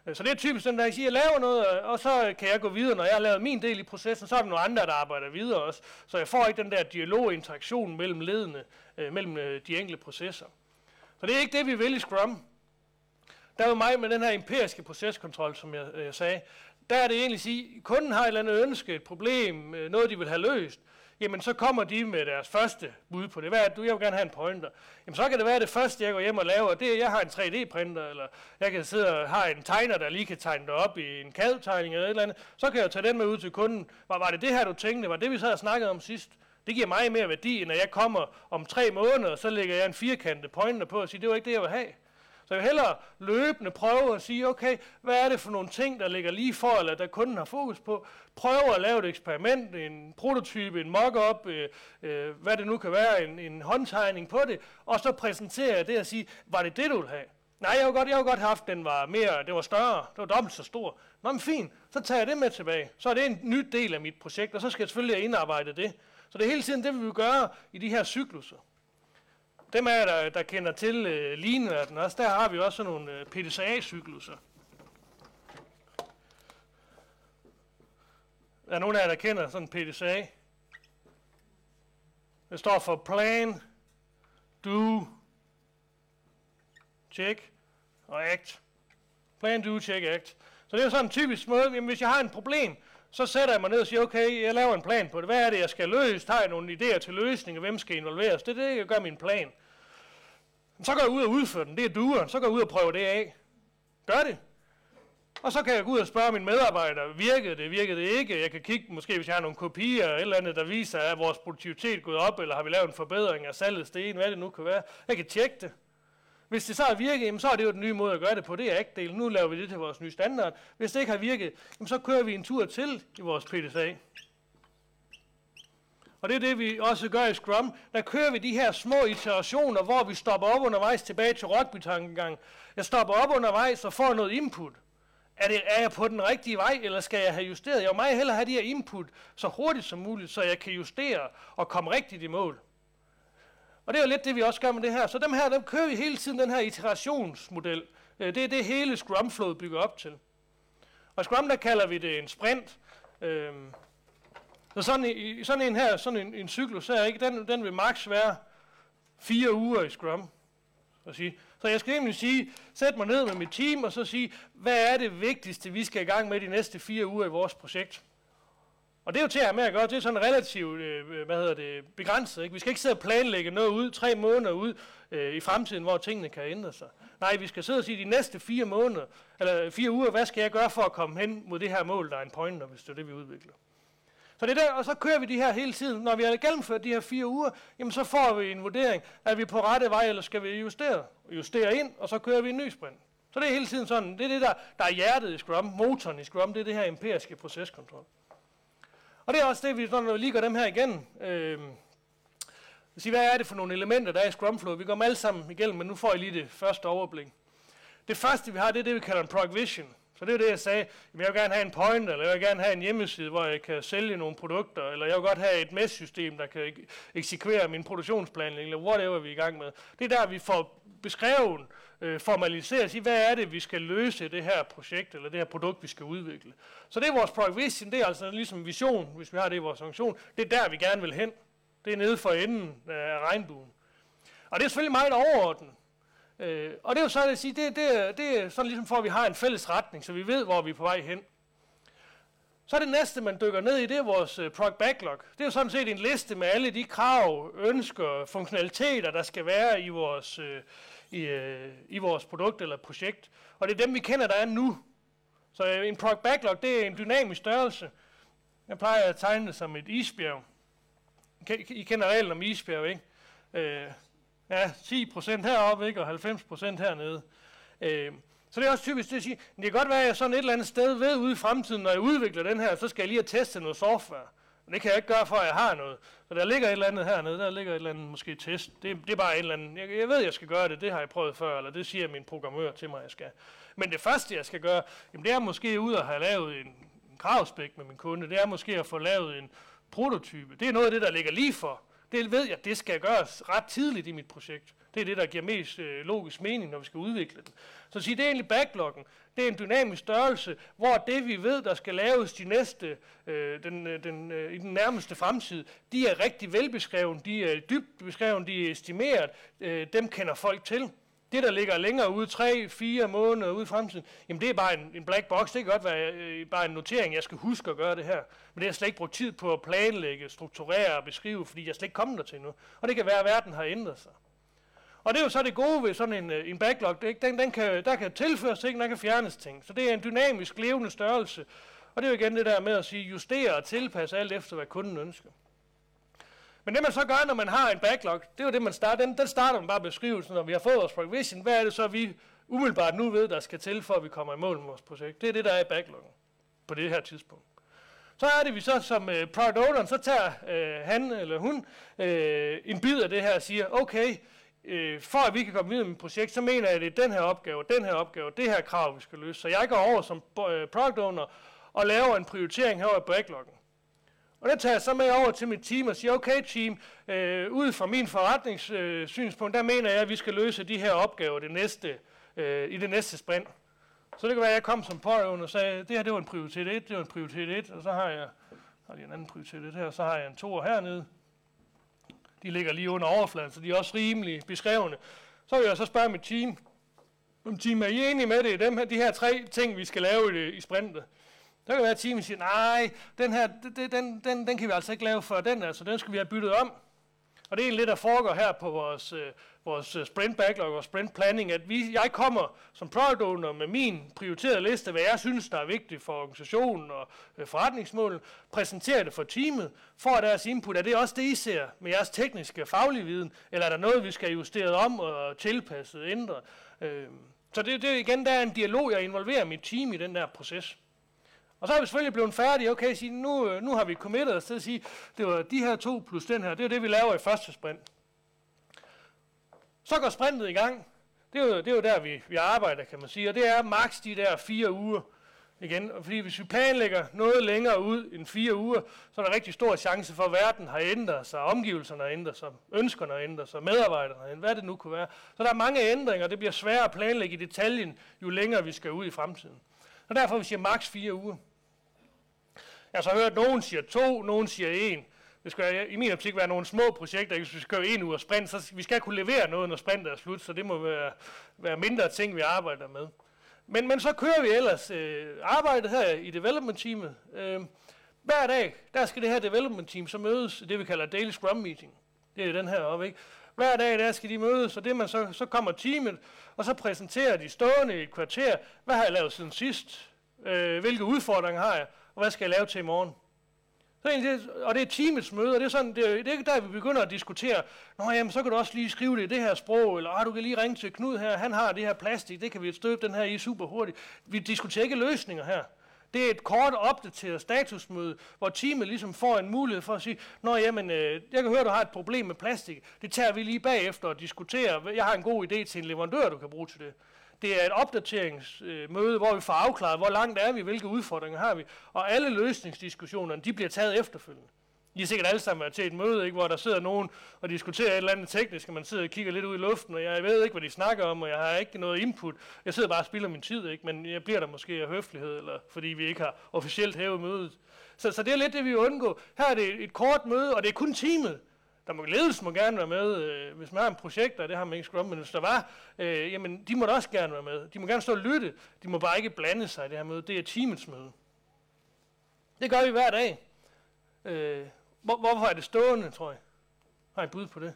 Øh, så det er typisk sådan, at jeg siger, at jeg laver noget, øh, og så kan jeg gå videre, når jeg har lavet min del i processen, så er der nogle andre, der arbejder videre også. Så jeg får ikke den der dialog og interaktion mellem ledene, øh, mellem de enkelte processer. Så det er ikke det, vi vil i Scrum. Der er jo mig med den her empiriske proceskontrol, som jeg, jeg sagde. Der er det egentlig at sige, at kunden har et eller andet ønske, et problem, noget de vil have løst. Jamen så kommer de med deres første bud på det. Hvad er det, du? Jeg vil gerne have en pointer. Jamen så kan det være det første, jeg går hjem og laver, det er, at jeg har en 3D-printer, eller jeg kan sidde og har en tegner, der lige kan tegne det op i en CAD-tegning eller et eller andet. Så kan jeg tage den med ud til kunden. Var, var det det her, du tænkte? Var det, vi så havde snakket om sidst? Det giver mig mere værdi, end at jeg kommer om tre måneder, så lægger jeg en firkantet pointer på og siger, det var ikke det, jeg vil have. Så jeg vil hellere løbende prøve at sige, okay, hvad er det for nogle ting, der ligger lige for, eller der kunden har fokus på. Prøve at lave et eksperiment, en prototype, en mock-up, øh, øh, hvad det nu kan være, en, en håndtegning på det, og så præsentere jeg det og sige, var det det, du ville have? Nej, jeg har godt, jeg har godt haft, den var mere, det var større, det var dobbelt så stor. Nå, men fint, så tager jeg det med tilbage. Så er det en ny del af mit projekt, og så skal jeg selvfølgelig indarbejde det. Så det er hele tiden det, vi vil gøre i de her cykluser. Dem af jer, der, der kender til øh, lignende, også, altså, der har vi også sådan nogle øh, PDCA-cykluser. Der er nogen af jer, der kender sådan PDCA. Det står for Plan, Do, Check og Act. Plan, Do, Check, Act. Så det er sådan en typisk måde, jamen, hvis jeg har en problem, så sætter jeg mig ned og siger, okay, jeg laver en plan på det. Hvad er det, jeg skal løse? Har jeg nogle idéer til løsninger? hvem skal involveres? Det er det, jeg gør min plan. Så går jeg ud og udfører den. Det er dueren. Så går jeg ud og prøver det af. Gør det. Og så kan jeg gå ud og spørge mine medarbejdere, virkede det, virkede det ikke? Jeg kan kigge, måske hvis jeg har nogle kopier eller et eller andet, der viser, at vores produktivitet er gået op, eller har vi lavet en forbedring af salget sten, hvad det nu kan være. Jeg kan tjekke det. Hvis det så har virket, jamen, så er det jo den nye måde at gøre det på. Det er ikke del. Nu laver vi det til vores nye standard. Hvis det ikke har virket, jamen, så kører vi en tur til i vores PDSA. Og det er det, vi også gør i Scrum. Der kører vi de her små iterationer, hvor vi stopper op undervejs tilbage til rugby-tankegang. Jeg stopper op undervejs og får noget input. Er, det, er jeg på den rigtige vej, eller skal jeg have justeret? Jeg vil meget hellere have de her input så hurtigt som muligt, så jeg kan justere og komme rigtigt i mål. Og det er jo lidt det, vi også gør med det her. Så dem her, dem kører vi hele tiden den her iterationsmodel. Øh, det er det hele Scrum Flow bygger op til. Og Scrum, der kalder vi det en sprint. Øh, så sådan, i, sådan en her, sådan en, en cyklus her, ikke, den, den vil maks være fire uger i Scrum. Så, sige. så jeg skal egentlig sige, sæt mig ned med mit team, og så sige, hvad er det vigtigste, vi skal i gang med de næste fire uger i vores projekt? Og det er jo til at have med at gøre, det er sådan relativt øh, øh, hvad hedder det, begrænset. Ikke? Vi skal ikke sidde og planlægge noget ud, tre måneder ud øh, i fremtiden, hvor tingene kan ændre sig. Nej, vi skal sidde og sige, de næste fire måneder, eller fire uger, hvad skal jeg gøre for at komme hen mod det her mål, der er en pointer, hvis det er det, vi udvikler. Så det der, og så kører vi de her hele tiden. Når vi har gennemført de her fire uger, jamen så får vi en vurdering. Er vi på rette vej, eller skal vi justere? Justere ind, og så kører vi en ny sprint. Så det er hele tiden sådan, det er det, der, der er hjertet i Scrum, motoren i Scrum, det er det her empiriske proceskontrol. Og det er også det, vi når vi lige går dem her igen. Øh, sige, hvad er det for nogle elementer, der er i Scrum Flow? Vi går dem alle sammen igennem, men nu får I lige det første overblik. Det første, vi har, det er det, vi kalder en prog vision. Så det er det, jeg sagde. Jamen, jeg vil gerne have en pointer, eller jeg vil gerne have en hjemmeside, hvor jeg kan sælge nogle produkter, eller jeg vil godt have et MES-system, der kan eksekvere min produktionsplanlægning, eller whatever vi er i gang med. Det er der, vi får beskrevet, øh, formaliseret, sige, hvad er det, vi skal løse i det her projekt, eller det her produkt, vi skal udvikle. Så det er vores product vision, det er altså ligesom vision, hvis vi har det i vores organisation. Det er der, vi gerne vil hen. Det er nede for enden af regnbuen. Og det er selvfølgelig meget overordnet. Øh, og det er jo så at sige, det, det, det er sådan ligesom for, at vi har en fælles retning, så vi ved, hvor vi er på vej hen. Så er det næste, man dykker ned i, det er vores uh, product backlog. Det er jo sådan set en liste med alle de krav, ønsker, funktionaliteter, der skal være i vores, uh, i, øh, i vores produkt eller projekt. Og det er dem, vi kender, der er nu. Så øh, en product backlog, det er en dynamisk størrelse. Jeg plejer at tegne det som et isbjerg. I kender reglen om isbjerg, ikke? Øh, Ja, 10% heroppe, ikke? og 90% hernede. Øh, så det er også typisk det at sige, det kan godt være, at jeg sådan et eller andet sted ved ude i fremtiden, når jeg udvikler den her, så skal jeg lige have testet noget software. Men det kan jeg ikke gøre, for jeg har noget. Så der ligger et eller andet hernede, der ligger et eller andet måske test. Det, det er bare et eller andet, jeg, jeg ved, jeg skal gøre det, det har jeg prøvet før, eller det siger min programmør til mig, jeg skal. Men det første, jeg skal gøre, jamen det er måske ud og have lavet en, en kravspæk med min kunde, det er måske at få lavet en prototype. Det er noget af det, der ligger lige for. Det ved jeg, det skal gøres ret tidligt i mit projekt. Det er det, der giver mest øh, logisk mening, når vi skal udvikle den. Så sige, det er egentlig backloggen. Det er en dynamisk størrelse, hvor det, vi ved, der skal laves de næste, øh, den, øh, den, øh, i den nærmeste fremtid, de er rigtig velbeskrevet, de er dybt beskrevet, de er estimeret, øh, dem kender folk til. Det, der ligger længere ude, tre, fire måneder ude i fremtiden, jamen det er bare en, en black box. Det kan godt være øh, bare en notering, jeg skal huske at gøre det her. Men det har jeg slet ikke brugt tid på at planlægge, strukturere og beskrive, fordi jeg slet ikke kommet der til nu. Og det kan være, at verden har ændret sig. Og det er jo så det gode ved sådan en, øh, en backlog. Det, den, den kan, der kan tilføres ting, der kan fjernes ting. Så det er en dynamisk, levende størrelse. Og det er jo igen det der med at sige justere og tilpasse alt efter, hvad kunden ønsker. Men det man så gør, når man har en backlog, det er jo det, man starter. Den, den starter man bare beskrivelsen, når vi har fået vores provision. Hvad er det så, vi umiddelbart nu ved, der skal til, for at vi kommer i mål med vores projekt? Det er det, der er i backloggen på det her tidspunkt. Så er det, vi så som øh, product owner, så tager øh, han eller hun øh, en bid af det her og siger, okay, øh, for at vi kan komme videre med et projekt, så mener jeg, at det er den her opgave, den her opgave, det her krav, vi skal løse. Så jeg går over som øh, product owner og laver en prioritering her i backloggen. Og det tager jeg så med over til mit team og siger, okay team, øh, ud fra min forretningssynspunkt, øh, der mener jeg, at vi skal løse de her opgaver det næste, øh, i det næste sprint. Så det kan være, at jeg kom som pårøvende og sagde, det her det var en prioritet 1, det var en prioritet 1, og så har jeg, har lige en anden prioritet 1 her, og så har jeg en 2 hernede. De ligger lige under overfladen, så de er også rimelig beskrevne. Så vil jeg så spørge mit team, om team er I enige med det, dem her, de her tre ting, vi skal lave i, i sprintet? Der kan være, at teamet siger, nej, den her, den, den, den, den kan vi altså ikke lave for den, altså den skal vi have byttet om. Og det er egentlig det, der foregår her på vores, øh, vores øh, sprint backlog og sprint planning, at vi, jeg kommer som product owner med min prioriterede liste, hvad jeg synes, der er vigtigt for organisationen og øh, forretningsmålet, præsenterer det for teamet, får deres input. Er det også det, I ser med jeres tekniske faglige viden, eller er der noget, vi skal justere om og tilpasse, ændre? Øh, så det, det igen, der er en dialog, jeg involverer mit team i den der proces. Og så er vi selvfølgelig blevet færdige. Okay, sige, nu, øh, nu har vi committet os til at sige, det var de her to plus den her, det er det, vi laver i første sprint. Så går sprintet i gang. Det er jo, det er jo der, vi, vi arbejder, kan man sige. Og det er maks de der fire uger. Igen, fordi hvis vi planlægger noget længere ud end fire uger, så er der rigtig stor chance for, at verden har ændret sig, omgivelserne har ændret sig, ønskerne har ændret sig, medarbejderne har ændret hvad det nu kunne være. Så der er mange ændringer, det bliver sværere at planlægge i detaljen, jo længere vi skal ud i fremtiden. Og derfor vi siger maks fire uger. Jeg har så hørt, at nogen siger to, nogen siger en. Det skal i min optik være nogle små projekter, hvis vi skal køre en uge af sprint, så vi skal kunne levere noget, når sprintet er slut, så det må være, være mindre ting, vi arbejder med. Men, men så kører vi ellers øh, arbejdet her i development teamet. Øh, hver dag, der skal det her development team så mødes, det vi kalder daily scrum meeting. Det er den her oppe, ikke? Hver dag, der skal de mødes, og det man så, så kommer teamet, og så præsenterer de stående i et kvarter, hvad har jeg lavet siden sidst? Øh, hvilke udfordringer har jeg? Og hvad skal jeg lave til i morgen? Så egentlig, og det er teamets møde, og det er, sådan, det, er, det er der, vi begynder at diskutere, Nå jamen, så kan du også lige skrive det i det her sprog, eller ah, du kan lige ringe til Knud her, han har det her plastik, det kan vi støbe den her i super hurtigt. Vi diskuterer ikke løsninger her. Det er et kort opdateret statusmøde, hvor teamet ligesom får en mulighed for at sige, Nå jamen, øh, jeg kan høre, du har et problem med plastik. Det tager vi lige bagefter og diskuterer. Jeg har en god idé til en leverandør, du kan bruge til det. Det er et opdateringsmøde, øh, hvor vi får afklaret, hvor langt er vi, hvilke udfordringer har vi, og alle løsningsdiskussionerne, de bliver taget efterfølgende. I har sikkert alle sammen været til et møde, ikke, hvor der sidder nogen og diskuterer et eller andet teknisk, og man sidder og kigger lidt ud i luften, og jeg ved ikke, hvad de snakker om, og jeg har ikke noget input. Jeg sidder bare og spilder min tid, ikke, men jeg bliver der måske af høflighed, eller fordi vi ikke har officielt hævet mødet. Så, så det er lidt det, vi undgår. Her er det et kort møde, og det er kun teamet, der må ledelsen må gerne være med, øh, hvis man har en projekt, og det har man ikke Scrum, men hvis der var, øh, jamen de må da også gerne være med. De må gerne stå og lytte, de må bare ikke blande sig i det her møde. Det er teamets møde. Det gør vi hver dag. Øh, hvor, hvorfor er det stående, tror jeg? Har I bud på det?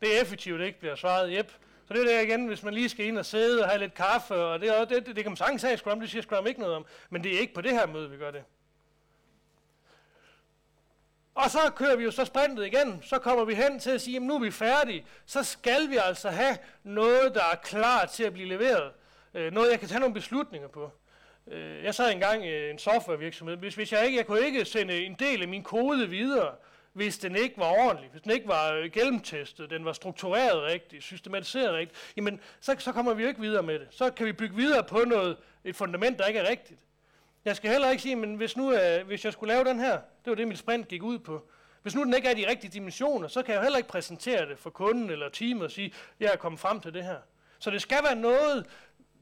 Det er effektivt, ikke bliver svaret. Yep. Så det er det igen, hvis man lige skal ind og sidde og have lidt kaffe, og det, det, det, det kan man sagtens have i Scrum, det siger Scrum ikke noget om, men det er ikke på det her møde, vi gør det. Og så kører vi jo så sprintet igen, så kommer vi hen til at sige, at nu er vi færdige. Så skal vi altså have noget, der er klar til at blive leveret. Øh, noget, jeg kan tage nogle beslutninger på. Øh, jeg sad engang i en softwarevirksomhed. Hvis, hvis jeg ikke, jeg kunne ikke sende en del af min kode videre, hvis den ikke var ordentlig, hvis den ikke var øh, gennemtestet, den var struktureret rigtigt, systematiseret rigtigt, jamen så, så kommer vi jo ikke videre med det. Så kan vi bygge videre på noget, et fundament, der ikke er rigtigt. Jeg skal heller ikke sige, men hvis, nu, øh, hvis jeg skulle lave den her, det var det, mit sprint gik ud på. Hvis nu den ikke er de rigtige dimensioner, så kan jeg heller ikke præsentere det for kunden eller teamet og sige, jeg er kommet frem til det her. Så det skal være noget,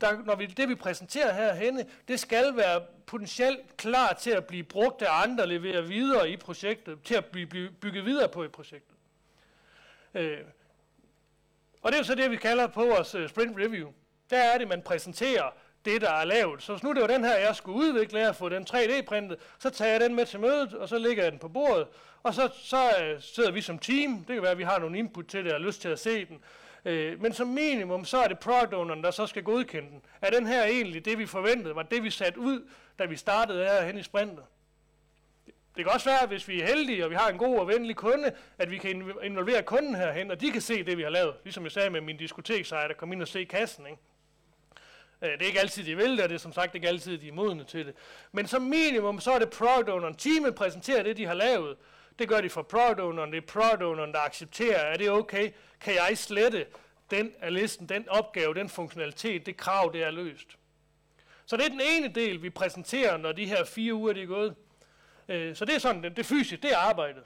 der, når vi, det vi præsenterer herhenne, det skal være potentielt klar til at blive brugt af andre, levere videre i projektet, til at blive, blive bygget videre på i projektet. Øh. Og det er jo så det, vi kalder på vores øh, sprint review. Der er det, man præsenterer det, der er lavet. Så nu det var den her, jeg skulle udvikle, jeg få den 3D-printet, så tager jeg den med til mødet, og så lægger jeg den på bordet, og så, så øh, sidder vi som team, det kan være, at vi har nogle input til det, og har lyst til at se den, øh, men som minimum, så er det product owneren, der så skal godkende den. Er den her egentlig det, vi forventede, var det, vi satte ud, da vi startede her hen i sprintet? Det kan også være, hvis vi er heldige, og vi har en god og venlig kunde, at vi kan involvere kunden herhen, og de kan se det, vi har lavet. Ligesom jeg sagde med min diskoteksejer, der kom ind og se kassen. Ikke? Øh, det er ikke altid, de vil det, og det er som sagt ikke altid, de er modne til det. Men som minimum, så er det product owneren. Teamet præsenterer det, de har lavet. Det gør de for product owneren. Det er product owneren, der accepterer, er det okay? Kan jeg slette den af listen, den opgave, den funktionalitet, det krav, det er løst. Så det er den ene del, vi præsenterer, når de her fire uger de er gået. Øh, så det er sådan, det fysisk, det er arbejdet.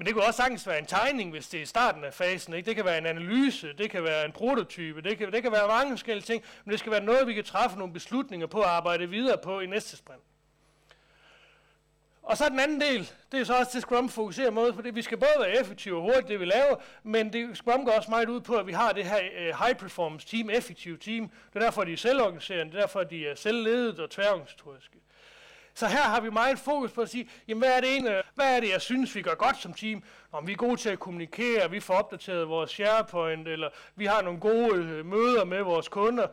Men det kan også sagtens være en tegning, hvis det er i starten af fasen. Ikke? Det kan være en analyse, det kan være en prototype, det kan, det kan være mange forskellige ting, men det skal være noget, vi kan træffe nogle beslutninger på at arbejde videre på i næste sprint. Og så den anden del, det er så også til Scrum fokuserer mod, for det, vi skal både være effektive og hurtigt, det vi laver, men det, Scrum går også meget ud på, at vi har det her uh, high performance team, effektive team. Det er derfor, de er selvorganiserende, det er derfor, de er selvledet og tværorganisatoriske. Så her har vi meget fokus på at sige, jamen hvad er det, egentlig, hvad er det jeg synes, vi gør godt som team? Om vi er gode til at kommunikere, vi får opdateret vores SharePoint, eller vi har nogle gode øh, møder med vores kunder.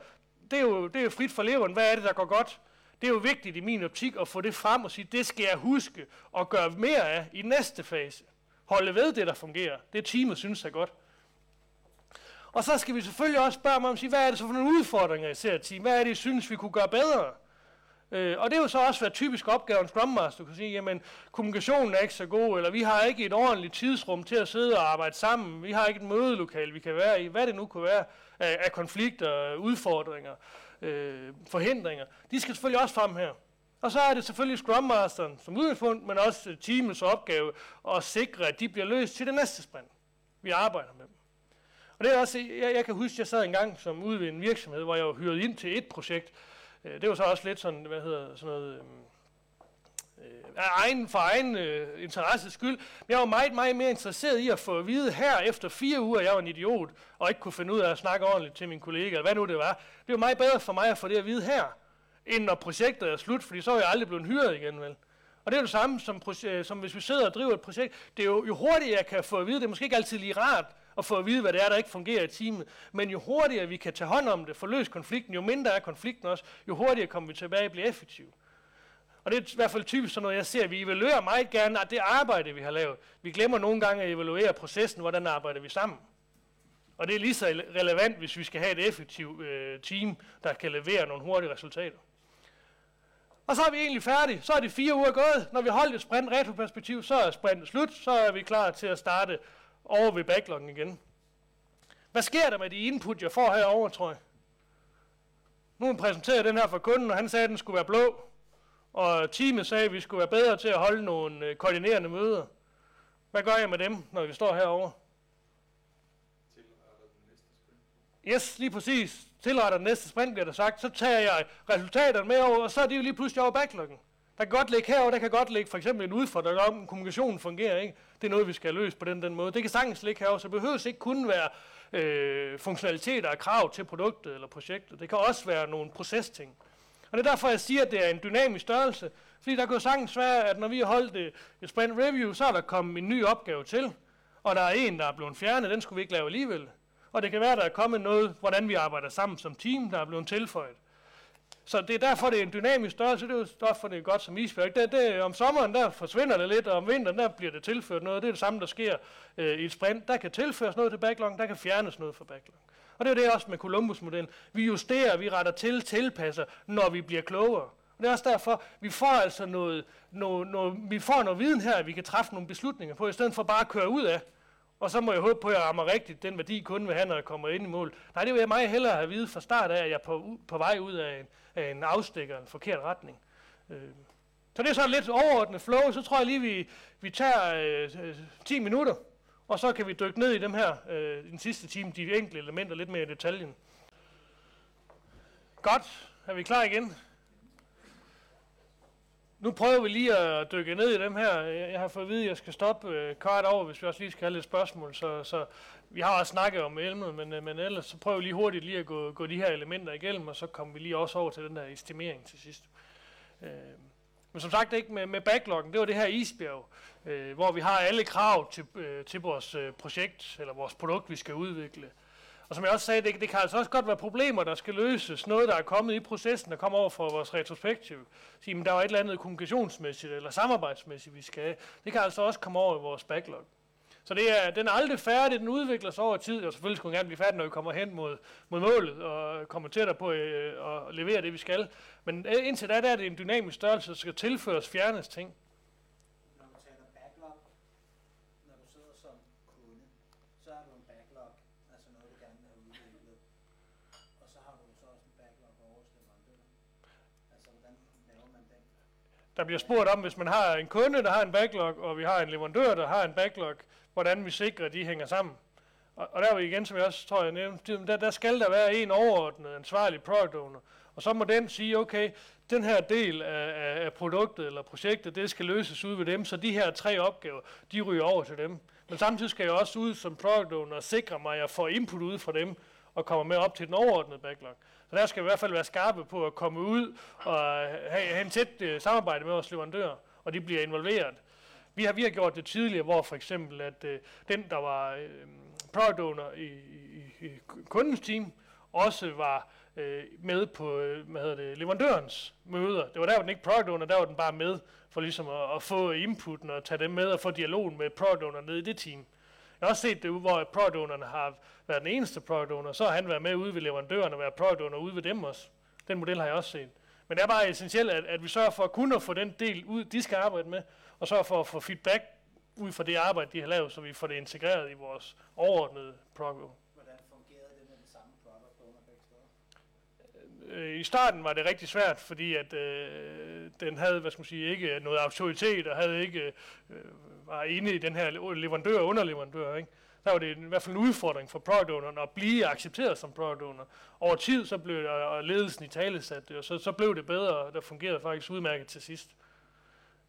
Det er, jo, det er jo frit for leveren. Hvad er det, der går godt? Det er jo vigtigt i min optik at få det frem og sige, det skal jeg huske og gøre mere af i næste fase. Holde ved det, der fungerer. Det teamet synes er godt. Og så skal vi selvfølgelig også spørge mig om, hvad er det så for nogle udfordringer, I ser team? Hvad er det, I synes, vi kunne gøre bedre? Øh, og det er jo så også været typisk opgave en Scrum Master. Du kan sige, jamen kommunikationen er ikke så god, eller vi har ikke et ordentligt tidsrum til at sidde og arbejde sammen. Vi har ikke et mødelokal, vi kan være i. Hvad det nu kunne være af, af konflikter, udfordringer, øh, forhindringer. De skal selvfølgelig også frem her. Og så er det selvfølgelig Scrum Masteren som udgangspunkt, men også teamets opgave at sikre, at de bliver løst til det næste sprint. Vi arbejder med dem. Og det er også, jeg, jeg kan huske, at jeg sad engang som ude ved en virksomhed, hvor jeg var hyret ind til et projekt. Øh, det var så også lidt sådan, hvad hedder sådan noget, øh, øh af egen, for egen øh, interesse skyld. Men jeg var meget, meget mere interesseret i at få at vide her efter fire uger, at jeg var en idiot, og ikke kunne finde ud af at snakke ordentligt til mine kollegaer, eller hvad nu det var. Det var meget bedre for mig at få det at vide her, end når projektet er slut, fordi så er jeg aldrig blevet hyret igen, vel? Og det er det samme, som, som hvis vi sidder og driver et projekt. Det er jo, jo hurtigere jeg kan få at vide, det er måske ikke altid lige rart og få at vide, hvad det er, der ikke fungerer i teamet. Men jo hurtigere vi kan tage hånd om det, få løst konflikten, jo mindre er konflikten også, jo hurtigere kommer vi tilbage og bliver effektive. Og det er i hvert fald typisk sådan noget, jeg ser. Vi evaluerer meget gerne at det arbejde, vi har lavet. Vi glemmer nogle gange at evaluere processen, hvordan arbejder vi sammen. Og det er lige så relevant, hvis vi skal have et effektivt øh, team, der kan levere nogle hurtige resultater. Og så er vi egentlig færdige. Så er det fire uger gået. Når vi holder et sprint retroperspektiv, så er sprintet slut. Så er vi klar til at starte over ved backloggen igen. Hvad sker der med de input, jeg får herovre, tror jeg? Nu præsenterede den her for kunden, og han sagde, at den skulle være blå. Og teamet sagde, at vi skulle være bedre til at holde nogle øh, koordinerende møder. Hvad gør jeg med dem, når vi står herovre? Yes, lige præcis. Tilretter den næste sprint, bliver der sagt. Så tager jeg resultaterne med over, og så er de jo lige pludselig over backloggen. Der kan godt ligge herover, der kan godt ligge for eksempel en udfordring om, kommunikationen fungerer ikke. Det er noget, vi skal løse på den, den måde. Det kan sagtens ligge herover, så det behøves ikke kun være øh, funktionaliteter og krav til produktet eller projektet. Det kan også være nogle procesting. Og det er derfor, jeg siger, at det er en dynamisk størrelse. Fordi der kan jo sagtens være, at når vi har holdt et, et sprint review, så er der kommet en ny opgave til. Og der er en, der er blevet fjernet, den skulle vi ikke lave alligevel. Og det kan være, at der er kommet noget, hvordan vi arbejder sammen som team, der er blevet tilføjet. Så det er derfor, det er en dynamisk størrelse. Det er jo derfor, det er godt som isbjerg. Det, det, om sommeren, der forsvinder det lidt, og om vinteren, der bliver det tilført noget. Det er det samme, der sker øh, i et sprint. Der kan tilføres noget til backlog, der kan fjernes noget fra backlog. Og det er det også med Columbus-modellen. Vi justerer, vi retter til, tilpasser, når vi bliver klogere. Og det er også derfor, vi får altså noget, noget, noget, vi får noget viden her, vi kan træffe nogle beslutninger på, i stedet for bare at køre ud af. Og så må jeg håbe på, at jeg rammer rigtigt den værdi, kunden vil have, når jeg kommer ind i mål. Nej, det vil jeg meget hellere have vide fra start af, at jeg er på, på vej ud af en, af en afstikker, en forkert retning. Øh. Så det er sådan lidt overordnet flow, så tror jeg lige, vi, vi tager øh, 10 minutter, og så kan vi dykke ned i dem her, øh, den sidste time, de enkelte elementer lidt mere i detaljen. Godt, er vi klar igen? Nu prøver vi lige at dykke ned i dem her. Jeg har fået at vide, at jeg skal stoppe øh, kort over, hvis vi også lige skal have lidt spørgsmål. Så, så vi har også snakket om emnet, men, øh, men ellers så prøver vi lige hurtigt lige at gå, gå de her elementer igennem, og så kommer vi lige også over til den der estimering til sidst. Øh, men som sagt ikke med, med backloggen, det var det her isbjerg, øh, hvor vi har alle krav til, øh, til vores øh, projekt, eller vores produkt, vi skal udvikle. Og som jeg også sagde, det, det kan altså også godt være problemer, der skal løses. Noget, der er kommet i processen, der kommer over for vores retrospektiv. Sige, men der er et eller andet kommunikationsmæssigt eller samarbejdsmæssigt, vi skal have. Det kan altså også komme over i vores backlog. Så det er, den er aldrig færdig, den udvikler sig over tid, og selvfølgelig skulle den gerne blive færdig, når vi kommer hen mod, mod målet, og kommer tættere på øh, at levere det, vi skal. Men øh, indtil da, der er det en dynamisk størrelse, der skal tilføres, fjernes ting. Der bliver spurgt om, hvis man har en kunde, der har en backlog, og vi har en leverandør, der har en backlog, hvordan vi sikrer, at de hænger sammen. Og, og der er vi igen, som jeg også tror, jeg nævnte, der, der skal der være en overordnet ansvarlig product owner. Og så må den sige, okay, den her del af, af, af produktet eller projektet, det skal løses ud ved dem, så de her tre opgaver, de ryger over til dem. Men samtidig skal jeg også ud som product owner og sikre mig, at jeg får input ud fra dem, og kommer med op til den overordnede backlog. Så der skal vi i hvert fald være skarpe på at komme ud og have, have en tæt øh, samarbejde med vores leverandører, og de bliver involveret. Vi har, vi har gjort det tidligere, hvor for eksempel, at øh, den, der var øh, product owner i, i, i kundens team, også var øh, med på øh, hvad hedder det, leverandørens møder. Det var der, hvor den ikke product owner, der var den bare med for ligesom at, at få inputen og tage dem med og få dialogen med product owner nede i det team. Jeg har også set det, hvor product har været den eneste product owner, så har han været med ude ved leverandøren og været product owner ude ved dem også. Den model har jeg også set. Men det er bare essentielt, at, at vi sørger for at kunne få den del ud, de skal arbejde med, og sørge for at få feedback ud fra det arbejde, de har lavet, så vi får det integreret i vores overordnede product. Hvordan fungerede det med den samme product owner begge steder? Øh, I starten var det rigtig svært, fordi at øh, den havde, hvad skal man sige, ikke noget autoritet og havde ikke øh, var inde i den her leverandør og underleverandør, ikke? Der var det i hvert fald en udfordring for product owneren at blive accepteret som product owner. Over tid så blev det, og ledelsen i tale sat det, og så, så blev det bedre, og der fungerede faktisk udmærket til sidst.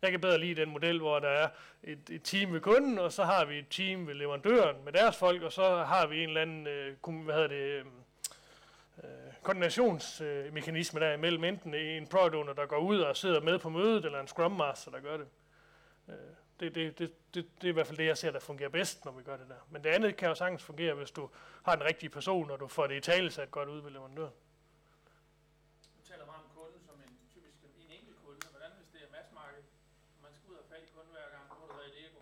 Jeg kan bedre lide den model, hvor der er et, et team ved kunden, og så har vi et team ved leverandøren med deres folk, og så har vi en eller anden, øh, hvad hedder det, øh, øh, koordinationsmekanisme der imellem, enten en product owner, der går ud og sidder med på mødet, eller en scrum master, der gør det. Øh, det, det, det, det, det er i hvert fald det, jeg ser, der fungerer bedst, når vi gør det der. Men det andet kan jo sagtens fungere, hvis du har en rigtig person, og du får det i tale sat godt ud ved leverandøren. Du taler meget om kunden som en typisk en enkelt kunde. Hvordan hvis det er massmarked, og man skal ud og fat i kunden hver gang, har du i Lego.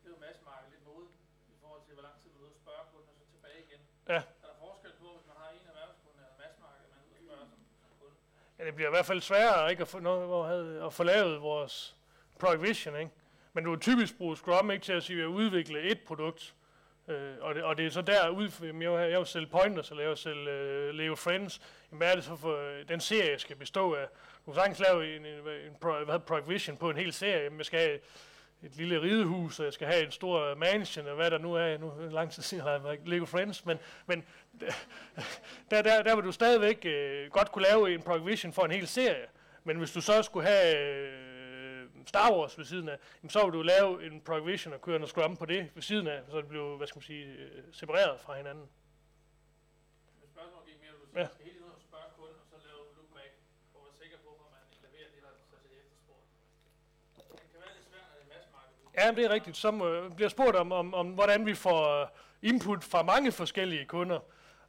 Det er jo massmarked lidt mode i forhold til, hvor lang tid du er ude og spørge kunden, og så tilbage igen. Ja. Er der forskel på, hvis man har en erhvervskunde eller massmarked, man er ude og spørge som, som kunde? Ja, det bliver i hvert fald sværere ikke, at, få noget, hvor havde, at få lavet vores Product Vision. Ikke? Men du vil typisk bruge Scrum ikke til at sige, at udvikle et produkt. Øh, og, det, og det er så der ud, jeg vil, jeg vil sælge pointers, eller jeg vil sælge øh, Leo Friends. Jamen, hvad er det så for, øh, den serie skal bestå af? Du kan sagtens lave en, en, en pro, hvad hedder, Vision på en hel serie. Jamen, jeg skal have et lille ridehus, og jeg skal have en stor øh, mansion, og hvad der nu er. Nu er lang tid siden, har jeg været Lego Friends, men, men der, der, der vil du stadigvæk øh, godt kunne lave en Product Vision for en hel serie. Men hvis du så skulle have øh, Star Wars ved siden af, jamen, så vil du lave en Product Vision og køre noget Scrum på det ved siden af, så det bliver, hvad skal man sige, øh, separeret fra hinanden. Men spørgsmålet gik mere, at du Ja. skal hele tiden og spørge kunden, og så lave look back, og være sikker på, at man leverer det, der så til efterspurgt. Det kan være lidt svært, når det er. Ja, det er rigtigt. Øh, bliver spurgt om, om, om, hvordan vi får øh, input fra mange forskellige kunder.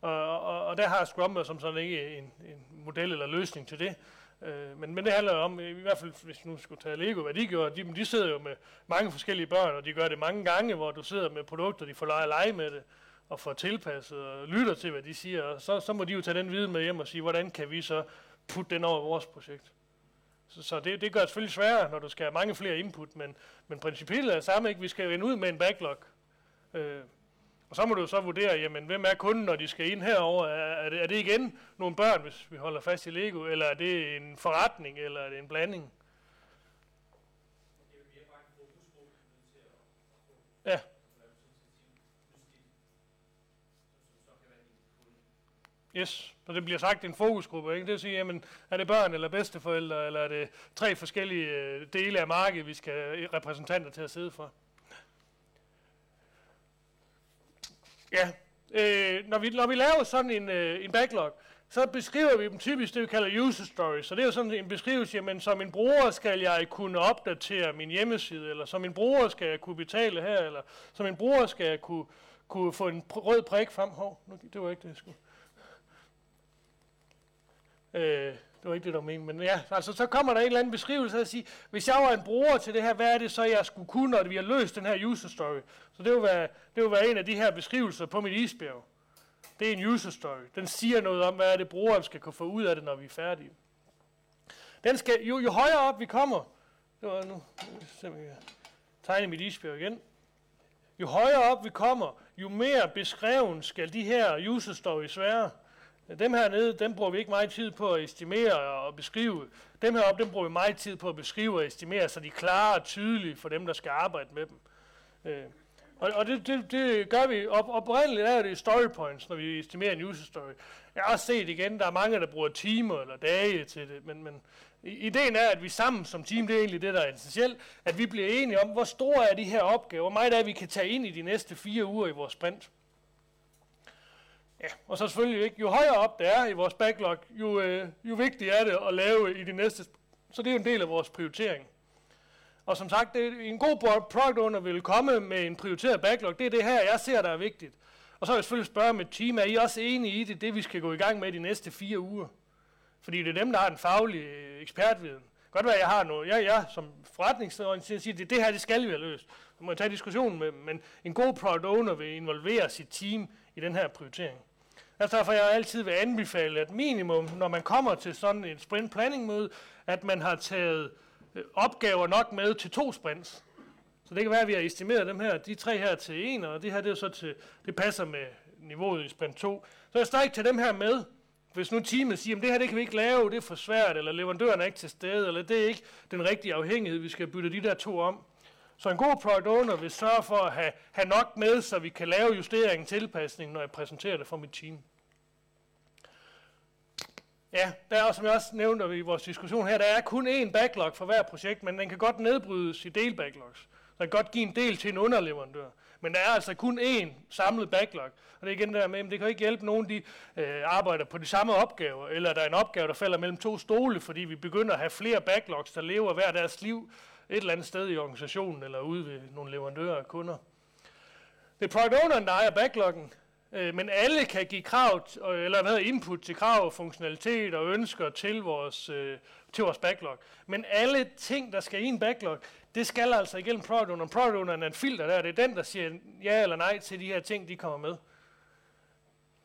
Og, og, og der har Scrum som sådan ikke en, en model eller løsning til det. Øh, men, men det handler om, i hvert fald hvis nu skulle tage Lego, hvad de gjorde, de, de sidder jo med mange forskellige børn, og de gør det mange gange, hvor du sidder med produkter, de får lege at lege med det, og får tilpasset og lytter til, hvad de siger, og så, så må de jo tage den viden med hjem og sige, hvordan kan vi så putte den over vores projekt. Så, så det, det gør det selvfølgelig sværere, når du skal have mange flere input, men, men princippet er det samme, ikke? Vi skal vende ud med en backlog. Øh, og så må du så vurdere, jamen, hvem er kunden, når de skal ind herover? Er, det, er det igen nogle børn, hvis vi holder fast i Lego, eller er det en forretning, eller er det en blanding? Ja. Yes, så det bliver sagt en fokusgruppe, ikke? Det vil sige, jamen, er det børn eller bedsteforældre, eller er det tre forskellige øh, dele af markedet, vi skal have repræsentanter til at sidde for? Ja, øh, når, vi, når vi laver sådan en, øh, en backlog, så beskriver vi dem typisk det, vi kalder user stories. Så det er jo sådan en beskrivelse, jamen som en bruger skal jeg kunne opdatere min hjemmeside, eller som en bruger skal jeg kunne betale her, eller som en bruger skal jeg kunne, kunne få en pr- rød prik frem. Hov, nu, det var ikke det, jeg skulle. Øh, det var ikke det, der var meningen, men ja, altså så kommer der en eller anden beskrivelse af at sige, hvis jeg var en bruger til det her, hvad er det så, jeg skulle kunne, når vi har løst den her user story? Så det vil være, det vil være en af de her beskrivelser på mit isbjerg. Det er en user story. Den siger noget om, hvad er det, brugeren skal kunne få ud af det, når vi er færdige. Den skal, jo, jo højere op vi kommer, det var nu, se, jeg tegne mit isbjerg igen. Jo højere op vi kommer, jo mere beskreven skal de her user stories være. Dem her nede, dem bruger vi ikke meget tid på at estimere og beskrive. Dem heroppe, dem bruger vi meget tid på at beskrive og estimere, så de er klare og tydelige for dem, der skal arbejde med dem. Øh, og og det, det, det gør vi. Op, oprindeligt er det story points, når vi estimerer en user story. Jeg har også set igen, der er mange, der bruger timer eller dage til det, men, men ideen er, at vi sammen som team, det er egentlig det, der er essentielt, at vi bliver enige om, hvor store er de her opgaver, hvor meget er, vi kan tage ind i de næste fire uger i vores sprint. Ja, og så selvfølgelig ikke, jo højere op det er i vores backlog, jo, øh, jo vigtigere er det at lave i de næste. Så det er jo en del af vores prioritering. Og som sagt, det, en god product owner vil komme med en prioriteret backlog. Det er det her, jeg ser, der er vigtigt. Og så vil jeg selvfølgelig spørge mit team, er I også enige i det, det vi skal gå i gang med de næste fire uger? Fordi det er dem, der har den faglige øh, ekspertviden. Godt være, jeg har noget. Jeg, jeg som forretningsorienteret siger, det, det her, det skal vi have løst. Så må jeg tage diskussionen med, men en god product owner vil involvere sit team i den her prioritering. Altså derfor jeg altid vil anbefale, at minimum, når man kommer til sådan en sprint planning møde, at man har taget øh, opgaver nok med til to sprints. Så det kan være, at vi har estimeret dem her, de tre her til en, og det her det er så til, det passer med niveauet i sprint 2. Så jeg stadig tage dem her med, hvis nu teamet siger, at det her det kan vi ikke lave, det er for svært, eller leverandøren er ikke til stede, eller det er ikke den rigtige afhængighed, vi skal bytte de der to om. Så en god product owner vil sørge for at have, have nok med, så vi kan lave justeringen, tilpasning, når jeg præsenterer det for mit team. Ja, der er, som jeg også nævnte i vores diskussion her, der er kun én backlog for hver projekt, men den kan godt nedbrydes i delbacklogs. Der kan godt give en del til en underleverandør. Men der er altså kun én samlet backlog. Og det er igen der med, at det kan ikke hjælpe nogen, de øh, arbejder på de samme opgaver, eller der er en opgave, der falder mellem to stole, fordi vi begynder at have flere backlogs, der lever hver deres liv et eller andet sted i organisationen, eller ude ved nogle leverandører og kunder. Det er product owneren, der ejer backloggen, øh, men alle kan give krav, øh, eller hvad input til krav, funktionalitet og ønsker til vores, øh, til vores backlog. Men alle ting, der skal i en backlog, det skal altså igennem product owner. Product owner er en filter der, det er den, der siger ja eller nej til de her ting, de kommer med.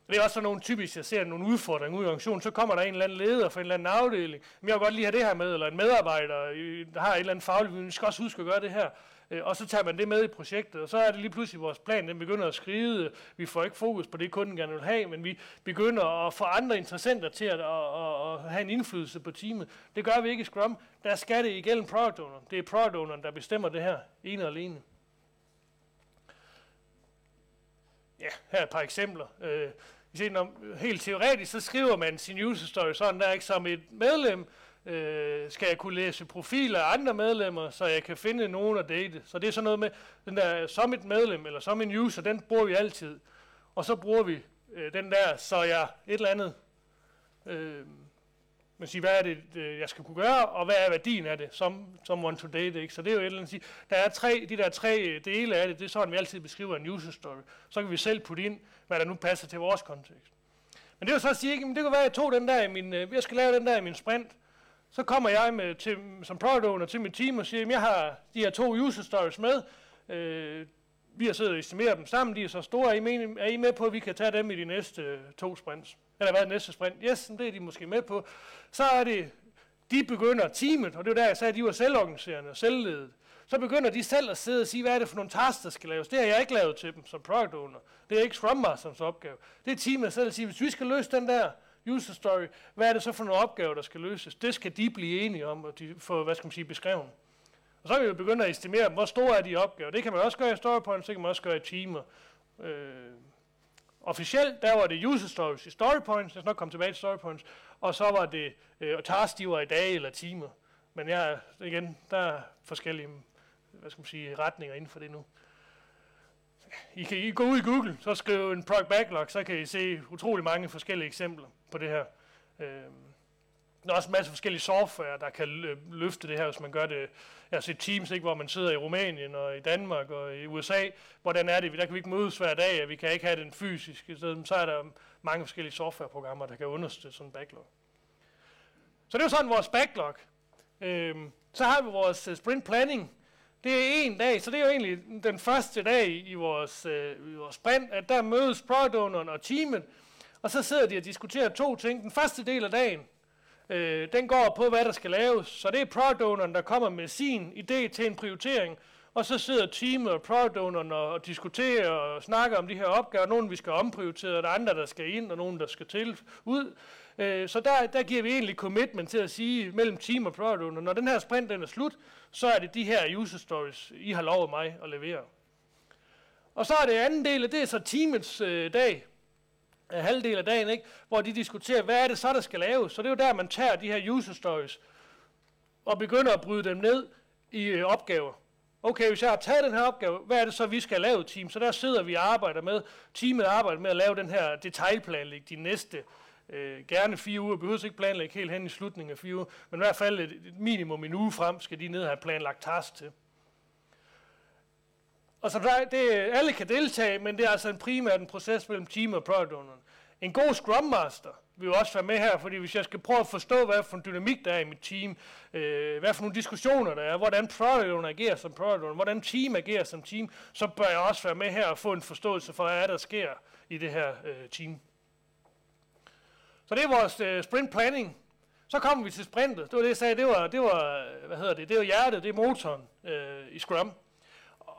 Det er også sådan nogle typisk, jeg ser nogle udfordringer ud i organisationen, så kommer der en eller anden leder for en eller anden afdeling, men jeg vil godt lige have det her med, eller en medarbejder, øh, der har et eller andet faglig viden, skal også huske at gøre det her, Øh, og så tager man det med i projektet, og så er det lige pludselig vores plan, den begynder at skride, vi får ikke fokus på det, kunden gerne vil have, men vi begynder at få andre interessenter til at, at, at, at have en indflydelse på teamet. Det gør vi ikke i Scrum, der skal det igennem product owner. Det er product owner, der bestemmer det her, ene og alene. Ja, her er et par eksempler. Øh, når, helt teoretisk, så skriver man sin user story sådan der, ikke som et medlem, øh, skal jeg kunne læse profiler af andre medlemmer, så jeg kan finde nogen at date. Så det er sådan noget med, den der som et medlem, eller som en user, den bruger vi altid. Og så bruger vi øh, den der, så jeg et eller andet, øh, man siger, hvad er det, øh, jeg skal kunne gøre, og hvad er værdien af det, som, som one to date, ikke? Så det er jo et eller andet, der er tre, de der tre øh, dele af det, det er sådan, vi altid beskriver en user story. Så kan vi selv putte ind, hvad der nu passer til vores kontekst. Men det vil så sige, ikke, men det kan være, at jeg tog den der i min, øh, jeg skal lave den der i min sprint, så kommer jeg med til, som product owner til mit team og siger, at jeg har de her to user stories med, øh, vi har siddet og estimeret dem sammen, de er så store, er I, med, er I med på, at vi kan tage dem i de næste øh, to sprints? Eller hvad er næste sprint? Yes, det er de måske med på. Så er det, de begynder teamet, og det var der, jeg sagde, at de var selvorganiserende og selvledet. Så begynder de selv at sidde og sige, hvad er det for nogle tasks, der skal laves. Det har jeg ikke lavet til dem som product owner. Det er ikke Scrum Masters opgave. Det er teamet selv at sige, hvis vi skal løse den der user story, hvad er det så for nogle opgaver, der skal løses? Det skal de blive enige om, og de få, hvad skal man sige, beskrevet. Og så kan vi jo begynde at estimere, hvor store er de opgaver. Det kan man også gøre i storypoints, det kan man også gøre i timer. Øh, officielt, der var det user stories i storypoints, jeg skal nok komme tilbage til storypoints, og så var det øh, task, de var i dage eller timer. Men jeg, igen, der er forskellige hvad skal man sige, retninger inden for det nu. I kan I gå ud i Google, så skrive en product backlog, så kan I se utrolig mange forskellige eksempler på det her. Øh, der er også en masse forskellige software, der kan løfte det her, hvis man gør det. Jeg har set Teams, ikke, hvor man sidder i Rumænien og i Danmark og i USA. Hvordan er det? Der kan vi ikke mødes hver dag, og vi kan ikke have den fysisk. Så, så er der mange forskellige softwareprogrammer, der kan understøtte sådan en backlog. Så det er jo sådan vores backlog. Øhm, så har vi vores øh, sprint planning, det er en dag, så det er jo egentlig den første dag i vores, øh, i vores sprint, at der mødes product og teamet, og så sidder de og diskuterer to ting. Den første del af dagen, øh, den går på, hvad der skal laves. Så det er product der kommer med sin idé til en prioritering, og så sidder teamet og product og diskuterer og snakker om de her opgaver. Nogle vi skal omprioritere, og der er andre, der skal ind, og nogle, der skal til ud. Øh, så der, der giver vi egentlig commitment til at sige mellem team og product owner, når den her sprint den er slut, så er det de her user stories, I har lovet mig at levere. Og så er det anden del, det er så teamets øh, dag, Øh, halvdel af dagen, ikke? hvor de diskuterer, hvad er det så, der skal laves. Så det er jo der, man tager de her user stories og begynder at bryde dem ned i øh, opgaver. okay, hvis jeg har taget den her opgave, hvad er det så, vi skal lave team? Så der sidder vi og arbejder med, teamet arbejder med at lave den her detaljplanlæg de næste øh, gerne fire uger, behøver ikke planlægge helt hen i slutningen af fire uger, men i hvert fald et, et minimum en uge frem skal de ned og have planlagt task til. Og så der, det, alle kan deltage, men det er altså en primært en proces mellem team og product owneren. En god Scrum Master vil jo også være med her, fordi hvis jeg skal prøve at forstå, hvad for en dynamik der er i mit team, øh, hvad for nogle diskussioner der er, hvordan product owner agerer som product owner, hvordan team agerer som team, så bør jeg også være med her og få en forståelse for, hvad er der sker i det her øh, team. Så det er vores øh, sprint planning. Så kommer vi til sprintet. Det var det, jeg sagde. Det var, det var, øh, hvad hedder det, det var hjertet, det er motoren øh, i Scrum.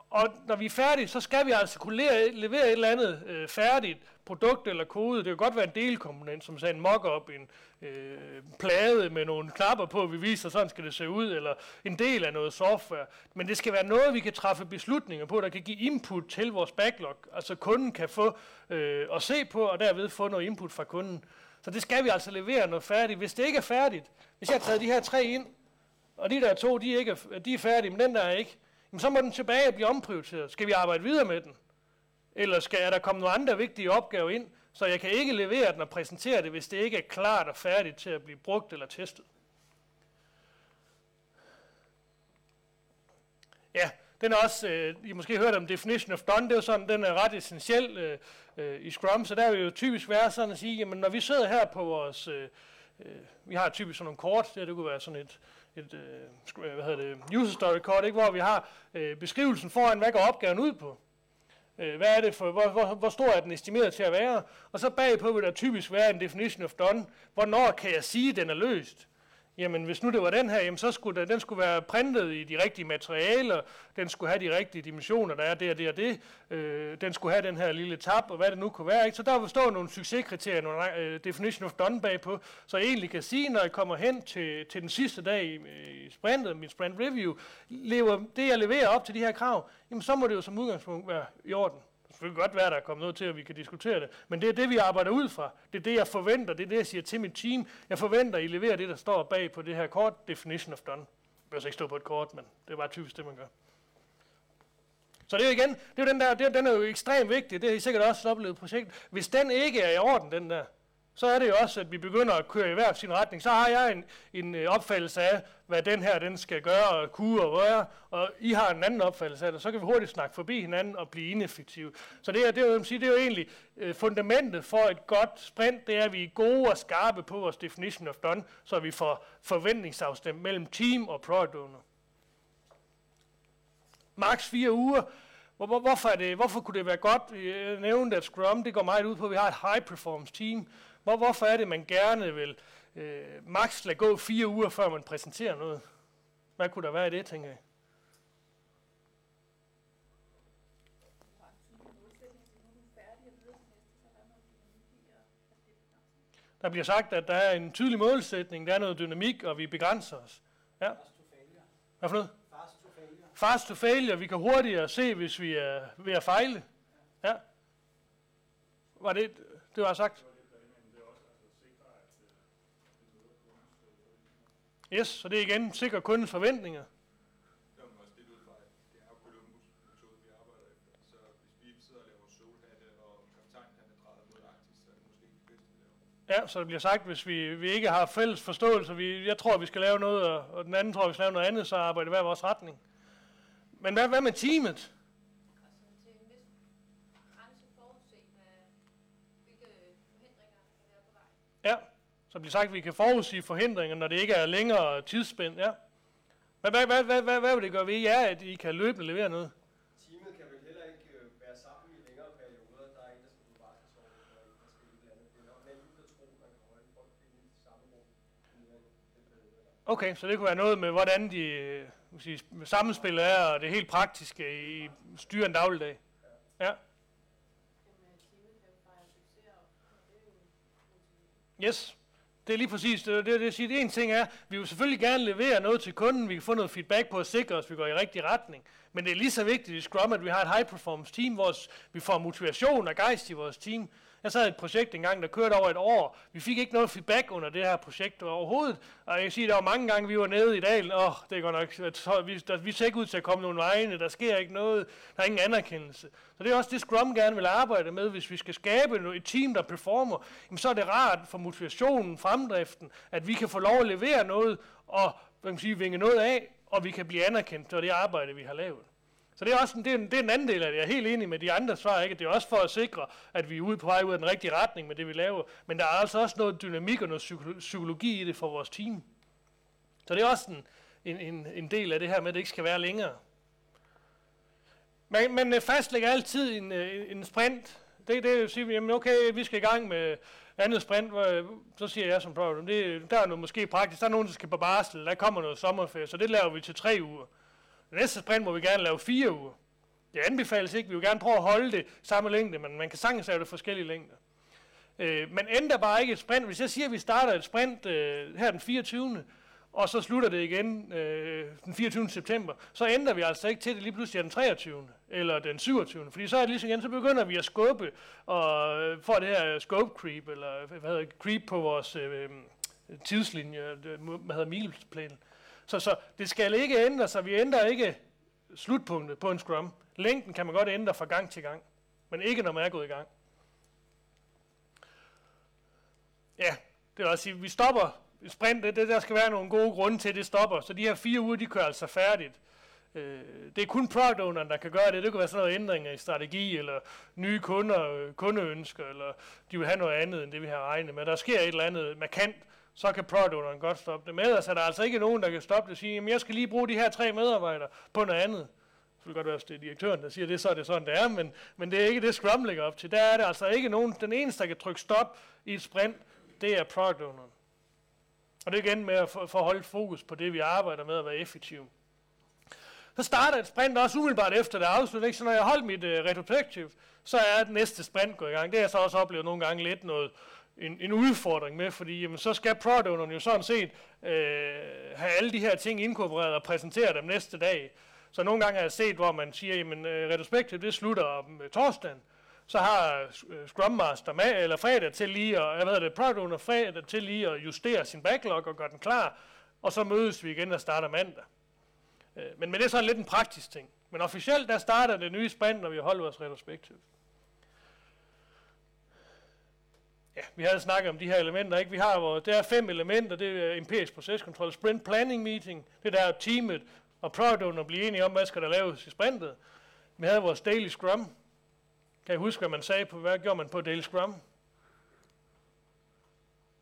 Og når vi er færdige, så skal vi altså kunne levere, levere et eller andet øh, færdigt produkt eller kode. Det kan godt være en delkomponent, som sagde en mock-up, en øh, plade med nogle knapper på, vi viser, sådan skal det se ud, eller en del af noget software. Men det skal være noget, vi kan træffe beslutninger på, der kan give input til vores backlog. Altså kunden kan få øh, at se på, og derved få noget input fra kunden. Så det skal vi altså levere noget færdigt. Hvis det ikke er færdigt, hvis jeg har taget de her tre ind, og de der to, de, ikke er, de er færdige, men den der er ikke, jamen så må den tilbage og blive omprioriteret. Skal vi arbejde videre med den? Eller skal der komme nogle andre vigtige opgaver ind, så jeg kan ikke levere den og præsentere det, hvis det ikke er klart og færdigt til at blive brugt eller testet? Ja, den er også, øh, I måske hørt om definition of done, det er jo sådan, den er ret essentiel øh, øh, i Scrum, så der vil jo typisk være sådan at sige, jamen når vi sidder her på vores, øh, øh, vi har typisk sådan nogle kort, det, det kunne være sådan et, et øh, øh, hvad hedder det, user story kort, ikke, hvor vi har øh, beskrivelsen foran, hvad går opgaven ud på. Øh, hvad er det for, hvor, hvor, hvor stor er den estimeret til at være? Og så bagpå vil der typisk være en definition of done. Hvornår kan jeg sige, at den er løst? Jamen, hvis nu det var den her, jamen, så skulle den, den skulle være printet i de rigtige materialer, den skulle have de rigtige dimensioner, der er det og det og det, øh, den skulle have den her lille tab, og hvad det nu kunne være. Ikke? Så der vil stå nogle succeskriterier, nogle uh, definition of done bagpå, så jeg egentlig kan sige, når jeg kommer hen til, til den sidste dag i, øh, i sprintet, min sprint review, lever det, jeg leverer op til de her krav, jamen så må det jo som udgangspunkt være i orden selvfølgelig godt være, at der er kommet noget til, at vi kan diskutere det. Men det er det, vi arbejder ud fra. Det er det, jeg forventer. Det er det, jeg siger til mit team. Jeg forventer, at I leverer det, der står bag på det her kort. Definition of done. Det bør ikke stå på et kort, men det er bare typisk det, man gør. Så det er jo igen, det er jo den der, det er, den er jo ekstremt vigtig. Det har I sikkert også oplevet projekt. Hvis den ikke er i orden, den der, så er det jo også, at vi begynder at køre i hver sin retning. Så har jeg en, en øh, opfattelse af, hvad den her den skal gøre og kunne og røre, og I har en anden opfattelse af det. Så kan vi hurtigt snakke forbi hinanden og blive ineffektive. Så det er, det er, jo, det er jo egentlig øh, fundamentet for et godt sprint, det er, at vi er gode og skarpe på vores definition of done, så vi får forventningsafstemt mellem team og product owner. Max fire uger. Hvor, hvor, hvorfor, er det, hvorfor kunne det være godt? Jeg nævnte, at Scrum det går meget ud på, at vi har et high performance team, hvor, hvorfor er det, man gerne vil øh, max lade gå fire uger, før man præsenterer noget? Hvad kunne der være i det, tænker jeg? Der bliver sagt, at der er en tydelig målsætning, der er noget dynamik, og vi begrænser os. Ja. Hvad for noget? Fast to failure. Fast to failure. Vi kan hurtigere se, hvis vi er ved at fejle. Ja. Var det, det var sagt? Yes, så det er igen sikre kundens forventninger. Det er også lidt ud fra, at det er jo Columbus-metode, vi arbejder efter. Så hvis vi sidder og laver solhatte, og kaptajn han er drejet mod Arktis, så er det måske ikke det bedste, vi laver. Ja, så det bliver sagt, hvis vi, vi ikke har fælles forståelse, vi, jeg tror, vi skal lave noget, og, og den anden tror, vi skal lave noget andet, så arbejder hver vores retning. Men hvad, hvad med teamet? Altså til en vis grænse forudse, hvad, hvilke forhindringer kan være på vej. Ja, så bliver sagt, at vi kan forudsige forhindringer, når det ikke er længere tidsspænd. Ja. Hvad, hvad, hvad, hvad, hvad, hvad vil det gøre ved jer, at I kan løbende levere noget? Teamet kan vel heller ikke øh, være sammen i længere perioder. Der er en, der skal på barselsår, og en, der skal et eller andet. Det er nok naivt at tro, man kan holde folk i samme rum. Okay, så det kunne være noget med, hvordan de øh, sige, sammenspillet er, og det helt praktiske i styre en dagligdag. Ja. Yes. Det er lige præcis det, det, det siger. En ting er, vi vil selvfølgelig gerne levere noget til kunden, vi kan få noget feedback på at sikre os, at vi går i rigtig retning. Men det er lige så vigtigt i Scrum, at vi har et high performance team, hvor vi får motivation og gejst i vores team. Jeg sad et projekt engang, der kørte over et år. Vi fik ikke noget feedback under det her projekt overhovedet. Og jeg kan sige, at der var mange gange, vi var nede i dalen. Åh, oh, det er godt nok, vi, der, vi ser ikke ud til at komme nogen vegne. Der sker ikke noget. Der er ingen anerkendelse. Så det er også det, Scrum gerne vil arbejde med. Hvis vi skal skabe et team, der performer, jamen så er det rart for motivationen, fremdriften, at vi kan få lov at levere noget og hvad kan man sige, vinge noget af, og vi kan blive anerkendt for det arbejde, vi har lavet. Så det er også en, det er en, det er en anden del af det. Jeg er helt enig med de andre svar. Ikke? Det er også for at sikre, at vi er ude på vej ud af den rigtige retning med det, vi laver. Men der er altså også noget dynamik og noget psykologi i det for vores team. Så det er også en, en, en, en del af det her med, at det ikke skal være længere. Men man øh, fastlægger altid øh, en, en sprint. Det, det vil sige, jamen okay, vi skal i gang med andet sprint, hvor, øh, så siger jeg som problem, det, der er noget måske praktisk, der er nogen, der skal på barsel, der kommer noget sommerferie, så det laver vi til tre uger. Næste sprint må vi gerne lave fire uger. Det anbefales ikke, vi vil gerne prøve at holde det samme længde, men man kan sagtens lave det forskellige længder. Øh, man ændrer bare ikke et sprint. Hvis jeg siger, at vi starter et sprint øh, her den 24 og så slutter det igen øh, den 24. september, så ændrer vi altså ikke til det lige pludselig den 23. eller den 27. Fordi så er det ligesom igen, så begynder vi at skubbe og øh, får det her scope creep, eller hvad hedder creep på vores øh, tidslinje, øh, hvad hedder mileplan. Så, så det skal ikke ændre sig. Vi ændrer ikke slutpunktet på en scrum. Længden kan man godt ændre fra gang til gang, men ikke når man er gået i gang. Ja, det vil også sige, vi stopper sprint, det, der skal være nogle gode grunde til, at det stopper. Så de her fire uger, de kører altså færdigt. Øh, det er kun product owneren, der kan gøre det. Det kan være sådan noget ændringer i strategi, eller nye kunder, øh, kundeønsker, eller de vil have noget andet, end det vi har regnet med. Der sker et eller andet markant, så kan product godt stoppe det. Men ellers er der altså ikke nogen, der kan stoppe det og sige, at jeg skal lige bruge de her tre medarbejdere på noget andet. Det vil godt være, at det er direktøren, der siger det, så er det sådan, det er, men, men det er ikke det, Scrum ligger op til. Der er det altså ikke nogen, den eneste, der kan trykke stop i et sprint, det er product owneren. Og det er igen med at få holde fokus på det, vi arbejder med at være effektiv. Så starter et sprint også umiddelbart efter det afslut, så når jeg holdt mit øh, uh, retrospective, så er det næste sprint gået i gang. Det har jeg så også oplevet nogle gange lidt noget, en, en udfordring med, fordi jamen, så skal product jo sådan set øh, have alle de her ting inkorporeret og præsentere dem næste dag. Så nogle gange har jeg set, hvor man siger, at øh, uh, det slutter om øh, torsdagen, så har øh, Scrum Master med, eller fredag til lige, og jeg ved det, Product Owner fredag til lige at justere sin backlog og gøre den klar, og så mødes vi igen og starter mandag. Øh, men, men det er sådan lidt en praktisk ting. Men officielt, der starter det nye sprint, når vi holder vores retrospektiv. Ja, vi havde snakket om de her elementer, ikke? Vi har, vores, der er fem elementer, det er empirisk proceskontrol, sprint planning meeting, det der er teamet og product owner blive enige om, hvad skal der laves i sprintet. Vi havde vores daily scrum, kan I huske, hvad man sagde på, hvad gjorde man på Daily Scrum?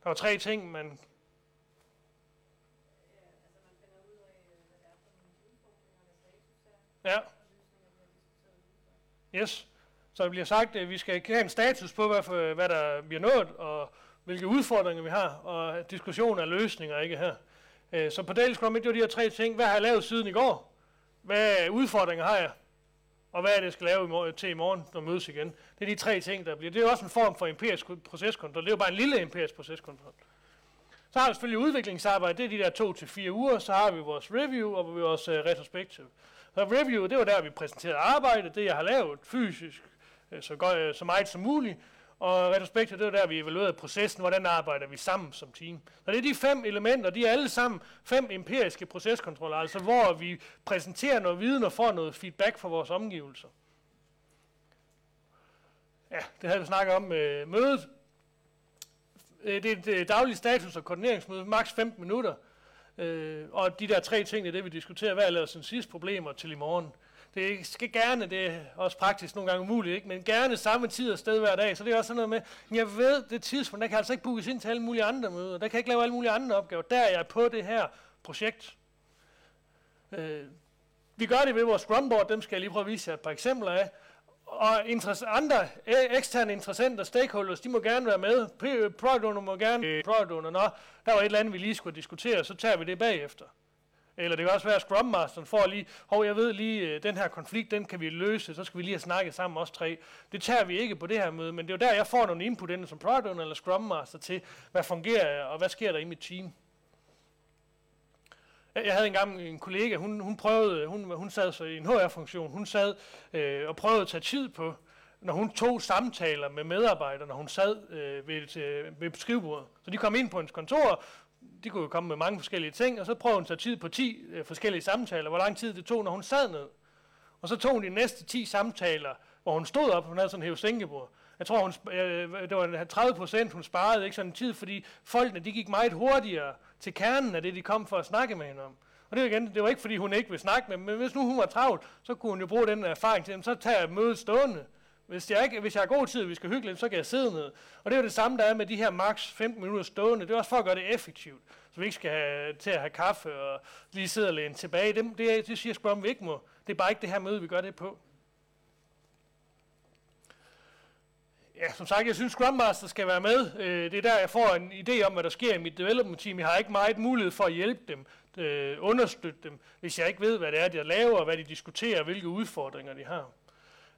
Der var tre ting, man... Ja. Yes. Så det bliver sagt, at vi skal have en status på, hvad, for, hvad der bliver nået, og hvilke udfordringer vi har, og diskussion af løsninger ikke her. Øh, så på Daily Scrum, det var de her tre ting. Hvad har jeg lavet siden i går? Hvad udfordringer har jeg? og hvad er det, jeg skal lave til i morgen, når vi mødes igen. Det er de tre ting, der bliver. Det er også en form for empirisk proceskontrol. Det er jo bare en lille empirisk proceskontrol. Så har vi selvfølgelig udviklingsarbejde, det er de der to til fire uger. Så har vi vores review og vores uh, øh, retrospective. Så review, det var der, vi præsenterede arbejdet, det jeg har lavet fysisk, Øh, så, godt, øh, så meget som muligt. Og retrospektivt, det er der, vi evaluerede processen, hvordan arbejder vi sammen som team. Så det er de fem elementer, de er alle sammen fem empiriske proceskontroller, altså hvor vi præsenterer noget viden og får noget feedback fra vores omgivelser. Ja, det havde vi snakket om øh, mødet. Øh, det er et dagligt status- og koordineringsmøde, maks 15 minutter. Øh, og de der tre ting, det er det, vi diskuterer. hver er lavet sin sidste problemer til i morgen? Det skal gerne, det er også praktisk nogle gange umuligt, ikke? men gerne samme tid og sted hver dag. Så det er også sådan noget med, jeg ved, det tidspunkt, der kan altså ikke bookes ind til alle mulige andre møder. Der kan jeg ikke lave alle mulige andre opgaver. Der er jeg på det her projekt. Øh, vi gør det ved vores Scrumboard, dem skal jeg lige prøve at vise jer et par eksempler af. Og andre eksterne interessenter, stakeholders, de må gerne være med. Product owner må gerne. Product owner, nå, der var et eller andet, vi lige skulle diskutere, så tager vi det bagefter. Eller det kan også være, at Scrum Masteren får lige, hov, jeg ved lige, øh, den her konflikt, den kan vi løse, så skal vi lige have snakket sammen os tre. Det tager vi ikke på det her møde, men det er jo der, jeg får nogle input ind som product owner eller Scrum Master til, hvad fungerer og hvad sker der i mit team. Jeg havde engang en kollega, hun, hun prøvede, hun, hun sad så i en HR-funktion, hun sad øh, og prøvede at tage tid på når hun tog samtaler med medarbejdere, når hun sad øh, ved, øh, ved skrivebordet. Så de kom ind på hendes kontor, de kunne jo komme med mange forskellige ting, og så prøvede hun så tid på 10 øh, forskellige samtaler, hvor lang tid det tog, når hun sad ned. Og så tog hun de næste 10 samtaler, hvor hun stod op, hun havde sådan en hævesænkebord. Jeg tror, hun, øh, det var 30 procent, hun sparede ikke sådan tid, fordi folkene de gik meget hurtigere til kernen af det, de kom for at snakke med hende om. Og det var, igen, det var ikke, fordi hun ikke ville snakke med dem, men hvis nu hun var travlt, så kunne hun jo bruge den erfaring til, så tager jeg mødet stående. Hvis jeg, ikke, hvis jeg har god tid, og vi skal hygge lidt, så kan jeg sidde ned. Og det er jo det samme, der er med de her max 15 minutter stående. Det er også for at gøre det effektivt. Så vi ikke skal have, til at have kaffe og lige sidde og læne tilbage. Det, det, det siger Scrum, vi ikke må. Det er bare ikke det her møde, vi gør det på. Ja, som sagt, jeg synes Scrum Master skal være med. Øh, det er der, jeg får en idé om, hvad der sker i mit development team. Jeg har ikke meget mulighed for at hjælpe dem, øh, understøtte dem, hvis jeg ikke ved, hvad det er, de laver, hvad de diskuterer, hvilke udfordringer de har.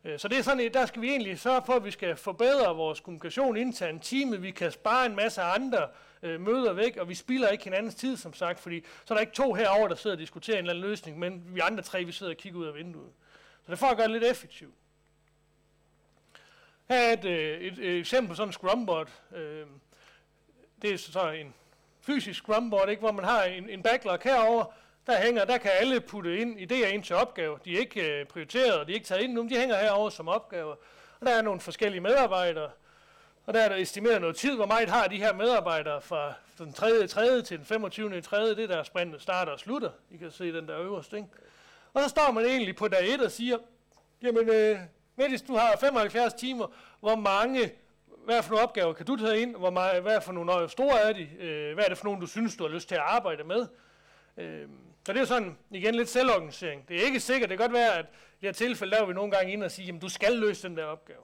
Øh, så det er sådan, der skal vi egentlig sørge for, at vi skal forbedre vores kommunikation internt teamet. Vi kan spare en masse andre øh, møder væk, og vi spilder ikke hinandens tid, som sagt, fordi så er der ikke to herover der sidder og diskuterer en eller anden løsning, men vi andre tre, vi sidder og kigger ud af vinduet. Så det får at gøre det lidt effektivt. Her er et, øh, et, et eksempel på sådan en scrumboard. Øh, det er så en fysisk scrumboard, ikke, hvor man har en, en backlog herover. Der hænger, der kan alle putte ind idéer ind til opgaver. De er ikke øh, prioriteret, de er ikke taget ind nu, de hænger herover som opgaver. Og der er nogle forskellige medarbejdere, og der er der estimeret noget tid, hvor meget har de her medarbejdere fra den 3. 3. til den 25. 3. Det er der sprintet starter og slutter. I kan se den der øverste. Ikke? Og så står man egentlig på dag 1 og siger, jamen øh, Mettis, du har 75 timer, hvor mange, hvad for nogle opgaver kan du tage ind, hvor meget, hvad for nogle store er de, øh, hvad er det for nogle, du synes, du har lyst til at arbejde med. Øh, så det er sådan, igen, lidt selvorganisering. Det er ikke sikkert, det kan godt være, at i det her tilfælde, der er vi nogle gange ind og sige, jamen du skal løse den der opgave.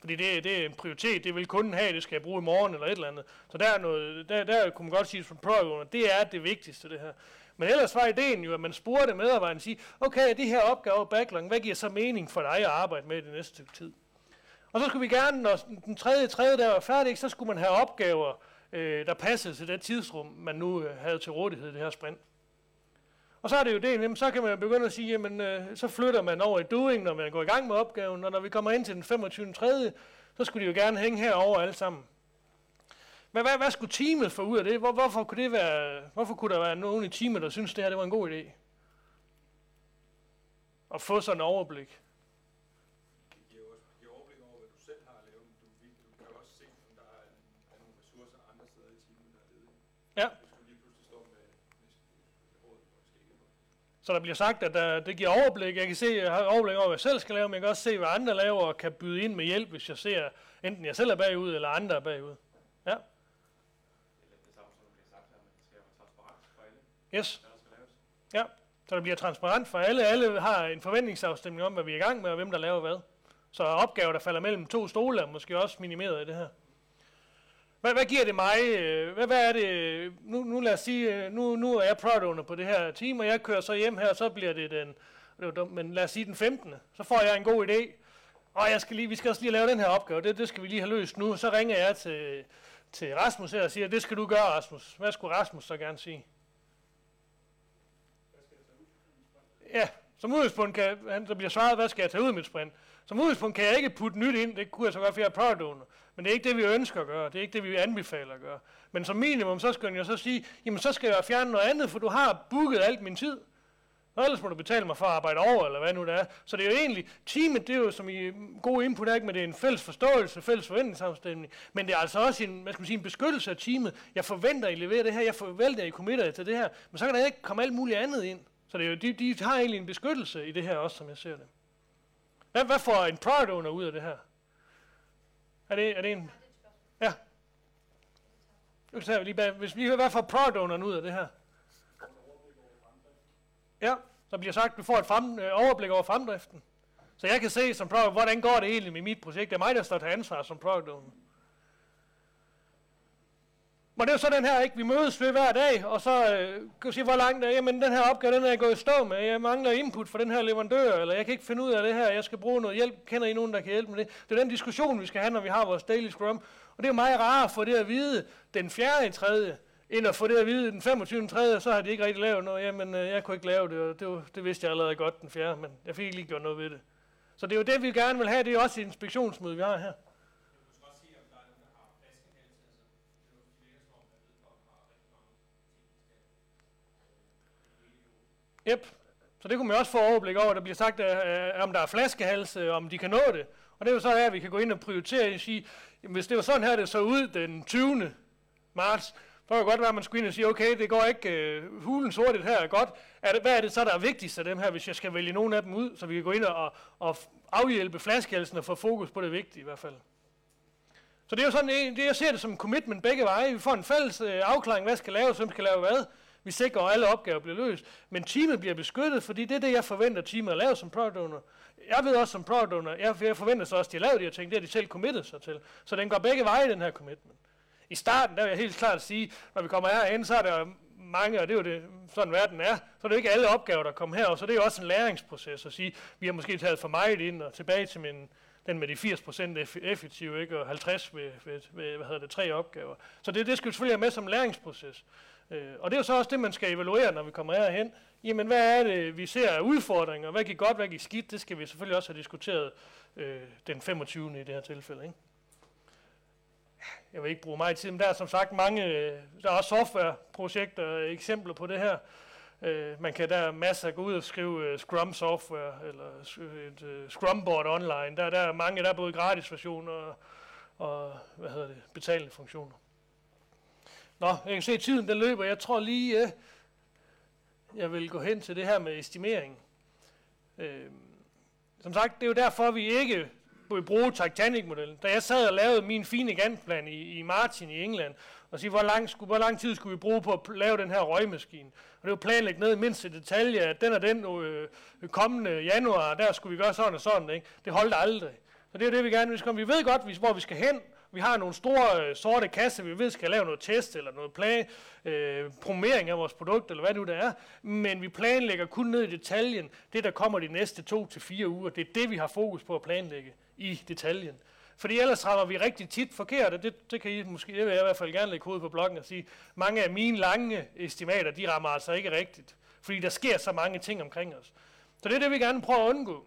Fordi det, det er en prioritet, det vil kunden have, det skal jeg bruge i morgen eller et eller andet. Så der, er noget, der, der kunne man godt sige som product det er det vigtigste det her. Men ellers var ideen jo, at man spurgte medarbejderen og sige, okay, de her opgaver backlog, hvad giver så mening for dig at arbejde med i det næste stykke tid? Og så skulle vi gerne, når den tredje, tredje der var færdig, så skulle man have opgaver, øh, der passede til det tidsrum, man nu øh, havde til rådighed i det her sprint. Og så er det jo det, jamen, så kan man begynde at sige, jamen, øh, så flytter man over i doing, når man går i gang med opgaven, og når vi kommer ind til den 25. 3., så skulle de jo gerne hænge herover alle sammen. Men hvad, hvad skulle teamet få ud af det? Hvor, hvorfor, kunne det være, hvorfor kunne der være nogen i teamet, der synes, det her det var en god idé? At få sådan et overblik. Det giver jo også giver overblik over, hvad du selv har lavet, men du, du kan jo også se, om der er, en, er nogle ressourcer andre steder i teamet, der er ledige. Ja. Hvis du lige pludselig står med, med rådet, hvor skal ikke så der bliver sagt, at der, det giver overblik. Jeg kan se, jeg har overblik over, hvad jeg selv skal lave, men jeg kan også se, hvad andre laver, og kan byde ind med hjælp, hvis jeg ser, enten jeg selv er bagud, eller andre er bagud. Ja. Yes. Ja, så det bliver transparent for alle. Alle har en forventningsafstemning om, hvad vi er i gang med, og hvem der laver hvad. Så opgaver, der falder mellem to stole, er måske også minimeret i det her. Hvad, hvad giver det mig? Hvad, hvad er det? Nu, nu lad os sige, nu, nu er jeg product owner på det her team, og jeg kører så hjem her, og så bliver det den, det var dumt, men lad os sige den 15. Så får jeg en god idé. Og jeg skal lige, vi skal også lige lave den her opgave, det, det skal vi lige have løst nu. Så ringer jeg til, til Rasmus her og siger, det skal du gøre, Rasmus. Hvad skulle Rasmus så gerne sige? Ja, som udgangspunkt kan, han, der bliver svaret, hvad skal jeg tage ud af mit sprint? Som udgangspunkt kan jeg ikke putte nyt ind, det kunne jeg så godt, for jeg er product owner. Men det er ikke det, vi ønsker at gøre, det er ikke det, vi anbefaler at gøre. Men som minimum, så skal jeg så sige, jamen så skal jeg fjerne noget andet, for du har booket alt min tid. Og ellers må du betale mig for at arbejde over, eller hvad nu det er. Så det er jo egentlig, teamet, det er jo som i god input, ikke, men det er en fælles forståelse, fælles forventningsafstemning. Men det er altså også en, hvad skal man sige, en beskyttelse af teamet. Jeg forventer, at I leverer det her, jeg forventer, at I committer til det her. Men så kan der ikke komme alt muligt andet ind. Så det er jo, de, de har egentlig en beskyttelse i det her også, som jeg ser det. Hvad, hvad får en product owner ud af det her? Er det, er det en... Ja. Nu tager vi lige bag. Hvis vi hvad får product owneren ud af det her? Ja, så bliver sagt, at du får et frem, øh, overblik over fremdriften. Så jeg kan se som product, hvordan går det egentlig med mit projekt. Det er mig, der står til ansvar som product owner. Men det er jo så den her, ikke? Vi mødes ved hver dag, og så øh, kan du sige, hvor langt er, jamen den her opgave, den er jeg gået i stå med. Jeg mangler input fra den her leverandør, eller jeg kan ikke finde ud af det her, jeg skal bruge noget hjælp. Kender I nogen, der kan hjælpe med det? Det er den diskussion, vi skal have, når vi har vores daily scrum. Og det er jo meget rarere at få det at vide den fjerde i tredje, end at få det at vide den 25. tredje, så har de ikke rigtig lavet noget. Jamen, øh, jeg kunne ikke lave det, og det, var, det vidste jeg allerede godt den fjerde, men jeg fik ikke lige gjort noget ved det. Så det er jo det, vi gerne vil have. Det er også et inspektionsmøde, vi har her. Yep. Så det kunne man også få overblik over. Der bliver sagt, at, om der er flaskehalse, om de kan nå det. Og det er jo så her, at vi kan gå ind og prioritere og sige, jamen, hvis det var sådan her, det så ud den 20. marts, så kan det godt være, at man skulle ind og sige, okay, det går ikke, øh, hulen sortigt her er godt. Er det, hvad er det så, der er vigtigst af dem her, hvis jeg skal vælge nogen af dem ud, så vi kan gå ind og, og afhjælpe flaskehalsen og få fokus på det vigtige i hvert fald. Så det er jo sådan, det, jeg ser det som commitment begge veje. Vi får en fælles øh, afklaring, hvad skal laves, hvem skal lave hvad. Vi sikrer, at alle opgaver bliver løst. Men teamet bliver beskyttet, fordi det er det, jeg forventer, teamet at lave som product owner. Jeg ved også som product owner, jeg, jeg forventer så også, at de laver de her ting. Det har de selv committet sig til. Så den går begge veje, den her commitment. I starten, der vil jeg helt klart sige, når vi kommer herhen, så er der mange, og det er jo det, sådan verden er, så er det jo ikke alle opgaver, der kommer her, og så det er jo også en læringsproces at sige, vi har måske taget for meget ind og tilbage til min, den med de 80% effektive, ikke? og 50 ved, ved, ved, hvad hedder det, tre opgaver. Så det, det skal vi selvfølgelig have med som læringsproces. Øh, og det er jo så også det, man skal evaluere, når vi kommer herhen. Jamen, hvad er det, vi ser af udfordringer? Hvad gik godt, hvad gik skidt? Det skal vi selvfølgelig også have diskuteret øh, den 25. i det her tilfælde. Ikke? Jeg vil ikke bruge meget tid, men der er som sagt mange, øh, der er også softwareprojekter og eksempler på det her. Øh, man kan der masser gå ud og skrive øh, Scrum software, eller et uh, Scrum board online. Der, der er mange, der er både gratis versioner og, og hvad hedder det, betalende funktioner. Nå, jeg kan se, at tiden den løber. Jeg tror lige, øh, jeg vil gå hen til det her med estimering. Øh, som sagt, det er jo derfor, vi ikke vil bruge Titanic-modellen. Da jeg sad og lavede min fine gantplan i, i Martin i England, og sige, hvor lang, skulle, hvor lang tid skulle vi bruge på at lave den her røgmaskine. Og det var planlagt ned i mindste detalje, at den og den øh, kommende januar, der skulle vi gøre sådan og sådan. Ikke? Det holdt aldrig. Så det er det, vi gerne vil. Vi ved godt, hvor vi skal hen, vi har nogle store øh, sorte kasser, vi ved skal lave noget test eller noget plan, øh, promering af vores produkt, eller hvad nu det er. Men vi planlægger kun ned i detaljen, det der kommer de næste to til fire uger. Det er det, vi har fokus på at planlægge i detaljen. Fordi ellers rammer vi rigtig tit forkert, og det, det kan I måske, det vil jeg i hvert fald gerne lægge hovedet på bloggen og sige, mange af mine lange estimater, de rammer altså ikke rigtigt. Fordi der sker så mange ting omkring os. Så det er det, vi gerne prøver at undgå.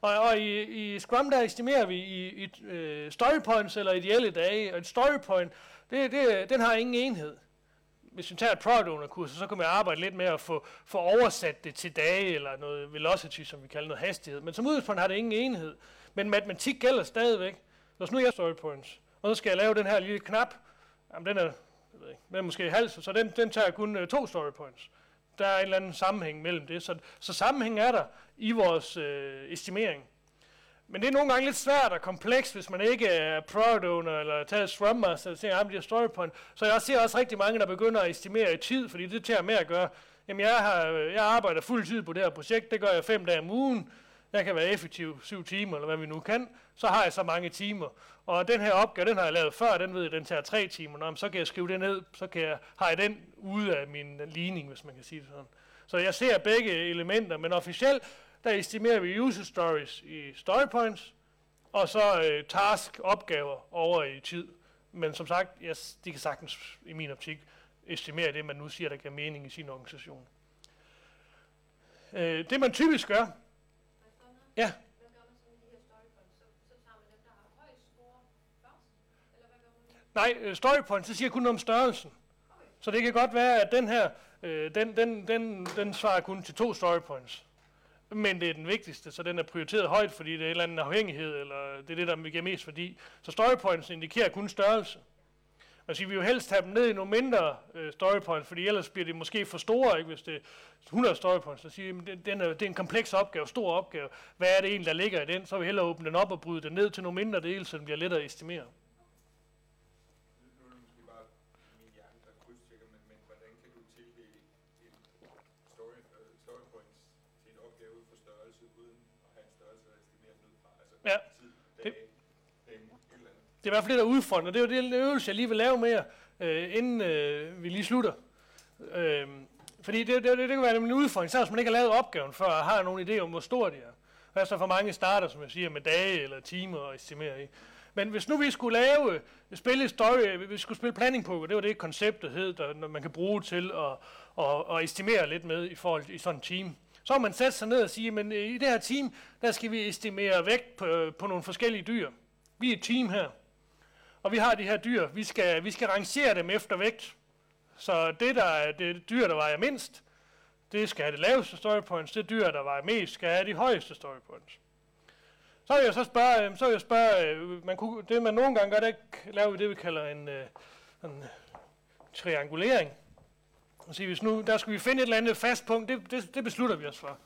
Og, og i, i Scrum, der estimerer vi i, i øh, story points eller ideelle dage, og et story point, det, det, den har ingen enhed. Hvis vi tager et product owner kurs, så kan man arbejde lidt med at få, få oversat det til dage, eller noget velocity, som vi kalder noget hastighed. Men som udgangspunkt har det ingen enhed. Men matematik gælder stadigvæk. Hvis nu jeg story points, og så skal jeg lave den her lille knap, jamen den er, jeg ved ikke, den er måske halv, så den, den tager kun øh, to story points. Der er en eller anden sammenhæng mellem det. Så, så sammenhæng er der i vores øh, estimering. Men det er nogle gange lidt svært og komplekst, hvis man ikke er product owner eller tager Scrum Master og siger, at de har story point. Så jeg ser også rigtig mange, der begynder at estimere i tid, fordi det tager med at gøre. Jamen jeg, har, øh, jeg arbejder fuld tid på det her projekt, det gør jeg fem dage om ugen. Jeg kan være effektiv syv timer, eller hvad vi nu kan. Så har jeg så mange timer. Og den her opgave, den har jeg lavet før, den ved jeg, den tager tre timer. Nå, så kan jeg skrive det ned, så kan jeg, har jeg den ude af min ligning, hvis man kan sige det sådan. Så jeg ser begge elementer, men officielt, der estimerer vi user stories i story points, og så øh, task opgaver over i tid. Men som sagt, jeg, de kan sagtens i min optik estimere det, man nu siger, der giver mening i sin organisation. Øh, det man typisk gør, ja, Nej, øh, story point, så siger kun om størrelsen. Så det kan godt være, at den her, øh, den, den, den, den svarer kun til to story points. Men det er den vigtigste, så den er prioriteret højt, fordi det er en eller anden afhængighed, eller det er det, der giver mest værdi. Så story points indikerer kun størrelse. Altså, vi vil jo helst have dem ned i nogle mindre øh, story points, fordi ellers bliver det måske for store, ikke? hvis det er 100 story points. Så siger vi, den er, det er en kompleks opgave, stor opgave. Hvad er det egentlig, der ligger i den? Så vil vi hellere åbne den op og bryde den ned til nogle mindre dele, så den bliver lettere at estimere. Det er i hvert fald det, der er udfordrende, det er jo det øvelse, jeg lige vil lave med jer, øh, inden øh, vi lige slutter. Øh, fordi det, det, det, det kan være en udfordring, så hvis man ikke har lavet opgaven før, og har nogen idé om, hvor stort det er. Hvad er så for mange starter, som jeg siger, med dage eller timer og estimere i. Men hvis nu vi skulle lave, øh, spille story, øh, vi skulle spille planning på, det var det koncept, der hed, der man kan bruge til at, at, at estimere lidt med i forhold til i sådan en team Så har man sat sig ned og sige, men øh, i det her team, der skal vi estimere vægt på, på nogle forskellige dyr. Vi er et team her. Og vi har de her dyr. Vi skal, vi skal rangere dem efter vægt. Så det, der er det dyr, der vejer mindst, det skal have det laveste story points. Det dyr, der vejer mest, skal have de højeste story points. Så vil jeg så spørge, øhm, så vil jeg spørge øh, man kunne, det man nogle gange gør, det laver vi det, vi kalder en, øh, en øh, triangulering. Og sige, hvis nu, der skal vi finde et eller andet fast punkt, det, det, det beslutter vi os for.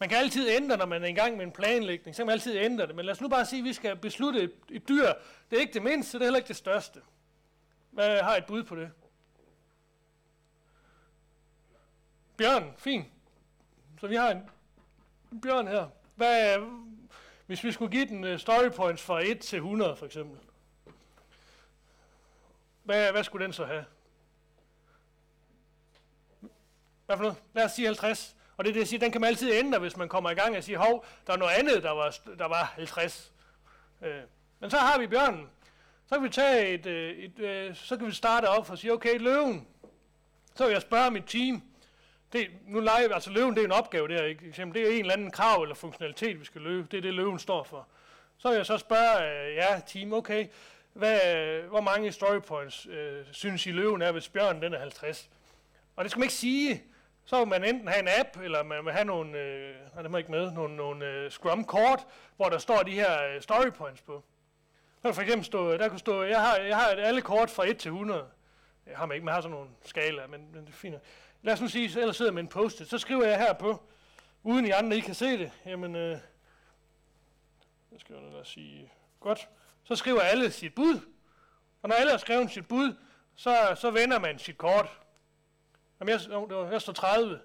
Man kan altid ændre, når man er i gang med en planlægning, så kan man altid ændre det. Men lad os nu bare sige, at vi skal beslutte et, et dyr. Det er ikke det mindste, det er heller ikke det største. Hvad har et bud på det? Bjørn, fint. Så vi har en bjørn her. Hvad, hvis vi skulle give den øh, story points fra 1 til 100 for eksempel. Hvad, hvad skulle den så have? Hvad for noget? Lad os sige 50. Og det er det, jeg siger, den kan man altid ændre, hvis man kommer i gang og siger, hov, der er noget andet, der var, der var 50. Øh. Men så har vi bjørnen. Så kan vi tage et, øh, et, et så kan vi starte op og sige, okay, løven. Så vil jeg spørge mit team. Det, nu leger, altså løven, det er en opgave der, ikke? Eksempel, det er en eller anden krav eller funktionalitet, vi skal løbe. Det er det, løven står for. Så vil jeg så spørge, øh, ja, team, okay, hvad, hvor mange story points øh, synes I løven er, hvis bjørnen den er 50? Og det skal man ikke sige. Så vil man enten have en app, eller man vil have nogle, øh, nej, det må ikke med, nogle, nogle øh, Scrum-kort, hvor der står de her øh, story points på. Der for eksempel stå, der kunne stå, jeg har, jeg har alle kort fra 1 til 100. Jeg har man ikke, man har sådan nogle skala, men, men det er fint. Lad os nu sige, ellers sidder med en post så skriver jeg her på, uden I andre I kan se det, jamen, øh, jeg skal jeg sige, godt, så skriver alle sit bud, og når alle har skrevet sit bud, så, så vender man sit kort. Jamen, jeg, jeg, jeg står 30.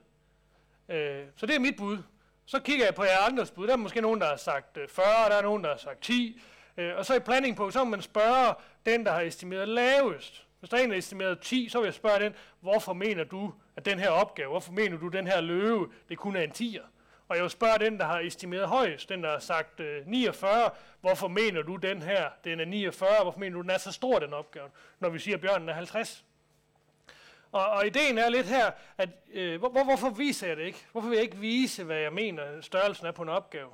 Øh, så det er mit bud. Så kigger jeg på jer andres bud. Der er måske nogen, der har sagt øh, 40, der er nogen, der har sagt 10. Øh, og så i planning på, så må man spørge den, der har estimeret lavest. Hvis der er en, der har estimeret 10, så vil jeg spørge den, hvorfor mener du, at den her opgave, hvorfor mener du, at den her løve, det kun er en 10'er? Og jeg vil spørge den, der har estimeret højst, den, der har sagt øh, 49, hvorfor mener du, den her, den er 49, hvorfor mener du, den er så stor, den opgave, når vi siger, at bjørnen er 50? Og, og ideen er lidt her, at øh, hvor, hvorfor viser jeg det ikke? Hvorfor vil jeg ikke vise, hvad jeg mener, størrelsen er på en opgave?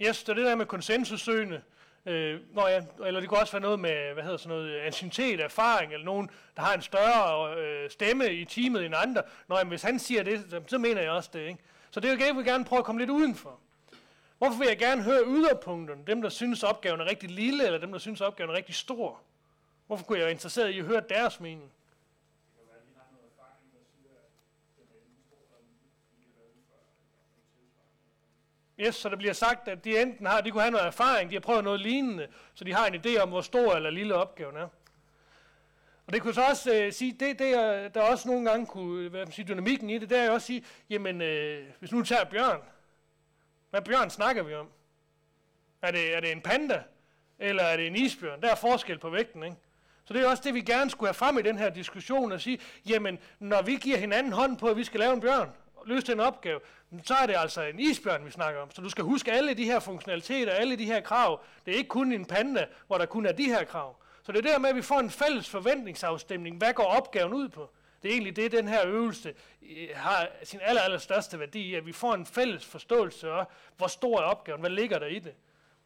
Yes, det er det der med konsensussøgende. Øh, nå ja, eller det kan også være noget med, hvad hedder sådan noget, anciennitet, erfaring, eller nogen, der har en større øh, stemme i teamet end andre. Nå, jamen, hvis han siger det, så mener jeg også det, ikke? Så det er jo jeg vil gerne prøve at komme lidt udenfor. Hvorfor vil jeg gerne høre yderpunkterne? Dem, der synes, opgaven er rigtig lille, eller dem, der synes, opgaven er rigtig stor? Hvorfor kunne jeg være interesseret i at høre deres mening? Yes, så der bliver sagt, at de enten har, de kunne have noget erfaring, de har prøvet noget lignende, så de har en idé om, hvor stor eller lille opgaven er. Og det kunne så også øh, sige, det, det er, der også nogle gange kunne øh, hvad man sige, dynamikken i det, det er også sige, jamen, øh, hvis nu tager Bjørn, hvad Bjørn snakker vi om? Er det, er det en panda, eller er det en isbjørn? Der er forskel på vægten, ikke? Så det er også det, vi gerne skulle have frem i den her diskussion og sige, jamen, når vi giver hinanden hånd på, at vi skal lave en bjørn, og løse den opgave, så er det altså en isbjørn, vi snakker om. Så du skal huske alle de her funktionaliteter, alle de her krav. Det er ikke kun en panda, hvor der kun er de her krav. Så det er der med, at vi får en fælles forventningsafstemning. Hvad går opgaven ud på? Det er egentlig det, den her øvelse øh, har sin aller, aller største værdi i, at vi får en fælles forståelse af, hvor stor er opgaven, hvad ligger der i det.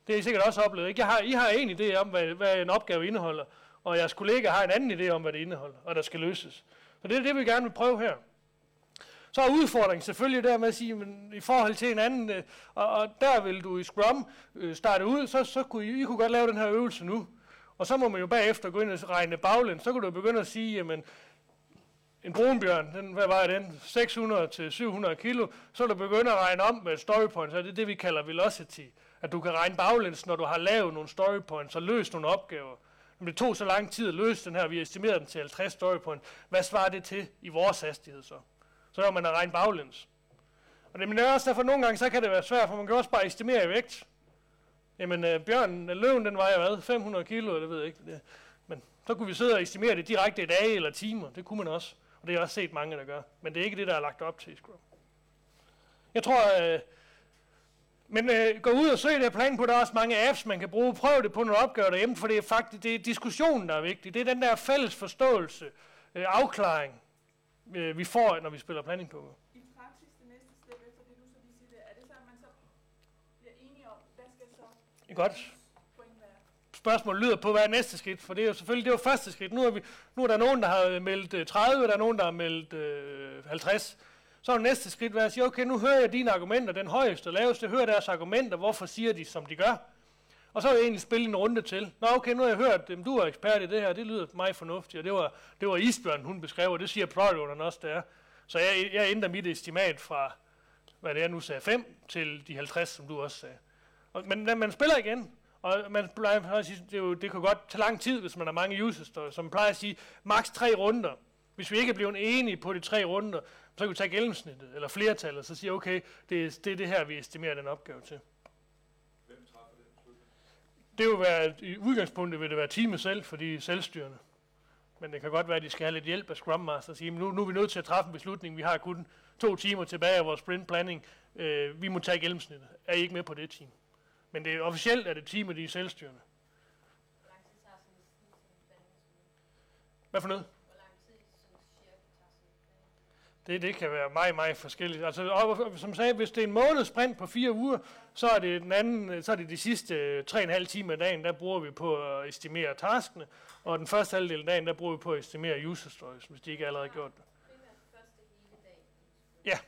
Det er I sikkert også oplevet. Ikke? Jeg har, I har en idé om, hvad, hvad en opgave indeholder og jeres kollega har en anden idé om, hvad det indeholder, og der skal løses. Så det er det, vi gerne vil prøve her. Så er udfordringen selvfølgelig der med at sige, men i forhold til en anden, øh, og, og der vil du i Scrum øh, starte ud, så, så kunne I, I kunne godt lave den her øvelse nu. Og så må man jo bagefter gå ind og regne baglæns. Så kan du begynde at sige, jamen, en brunbjørn, den, hvad var den? 600 til 700 kilo. Så er du begynde at regne om med story points, og det er det, vi kalder velocity. At du kan regne baglæns, når du har lavet nogle story points og løst nogle opgaver. Men det tog så lang tid at løse den her, vi estimerede den til 50 story en. Hvad svarer det til i vores hastighed så? Så er man at regne baglæns. Og det, er også derfor, nogle gange så kan det være svært, for man kan også bare estimere i vægt. Jamen, øh, bjørnen, øh, løven, den vejer hvad? 500 kilo, det ved jeg ikke. Det, men så kunne vi sidde og estimere det direkte i dage eller timer. Det kunne man også. Og det har jeg også set mange, der gør. Men det er ikke det, der er lagt op til i Scrum. Jeg tror, øh, men øh, gå ud og søg det plan på, der er også mange apps, man kan bruge. Prøv det på nogle opgaver derhjemme, for det er faktisk det er diskussionen, der er vigtig. Det er den der fælles forståelse, øh, afklaring. øh, vi får, når vi spiller planning på. I praksis, det næste step efter det, du så lige siger er det så, at man så bliver enige om, hvad skal så Godt. Spørgsmålet lyder på, hvad er næste skridt? For det er jo selvfølgelig det jo første skridt. Nu er, vi, nu er der nogen, der har meldt øh, 30, og der er nogen, der har meldt øh, 50. Så er det næste skridt være at sige, okay, nu hører jeg dine argumenter, den højeste og laveste, hører deres argumenter, hvorfor siger de, som de gør? Og så vil jeg egentlig spille en runde til. Nå okay, nu har jeg hørt, at du er ekspert i det her, det lyder meget fornuftigt, og det var, det var Isbjørn, hun beskrev, og det siger product også, det er. Så jeg, jeg ændrer mit estimat fra, hvad det er nu sagde, 5 til de 50, som du også sagde. Og, men man spiller igen, og man plejer at sige, det, jo, det kan godt tage lang tid, hvis man har mange users, der, som plejer at sige, maks tre runder. Hvis vi ikke er blevet enige på de tre runder, så kan vi tage gennemsnittet, eller flertallet, og så sige, okay, det er, det er det her, vi estimerer den opgave til. Hvem træffer den beslutning? Det vil være, i udgangspunktet vil det være teamet selv, for de er selvstyrende. Men det kan godt være, at de skal have lidt hjælp af Scrum Master og sige, nu, nu er vi nødt til at træffe en beslutning, vi har kun to timer tilbage af vores sprint planning, øh, vi må tage gennemsnittet. Er I ikke med på det team? Men det er officielt, at det teamet, de er selvstyrende. Hvad for noget? Hvor lang tid sådan cirka tager sådan en planlægning? Det, det kan være meget, meget forskelligt. Altså, og, som sagde, hvis det er en måneds sprint på fire uger, så er det den anden, så er det de sidste øh, tre og en halv time af dagen, der bruger vi på at estimere taskene, og den første halvdel af dagen, der bruger vi på at estimere user stories, hvis de ikke allerede har gjort det. Ja.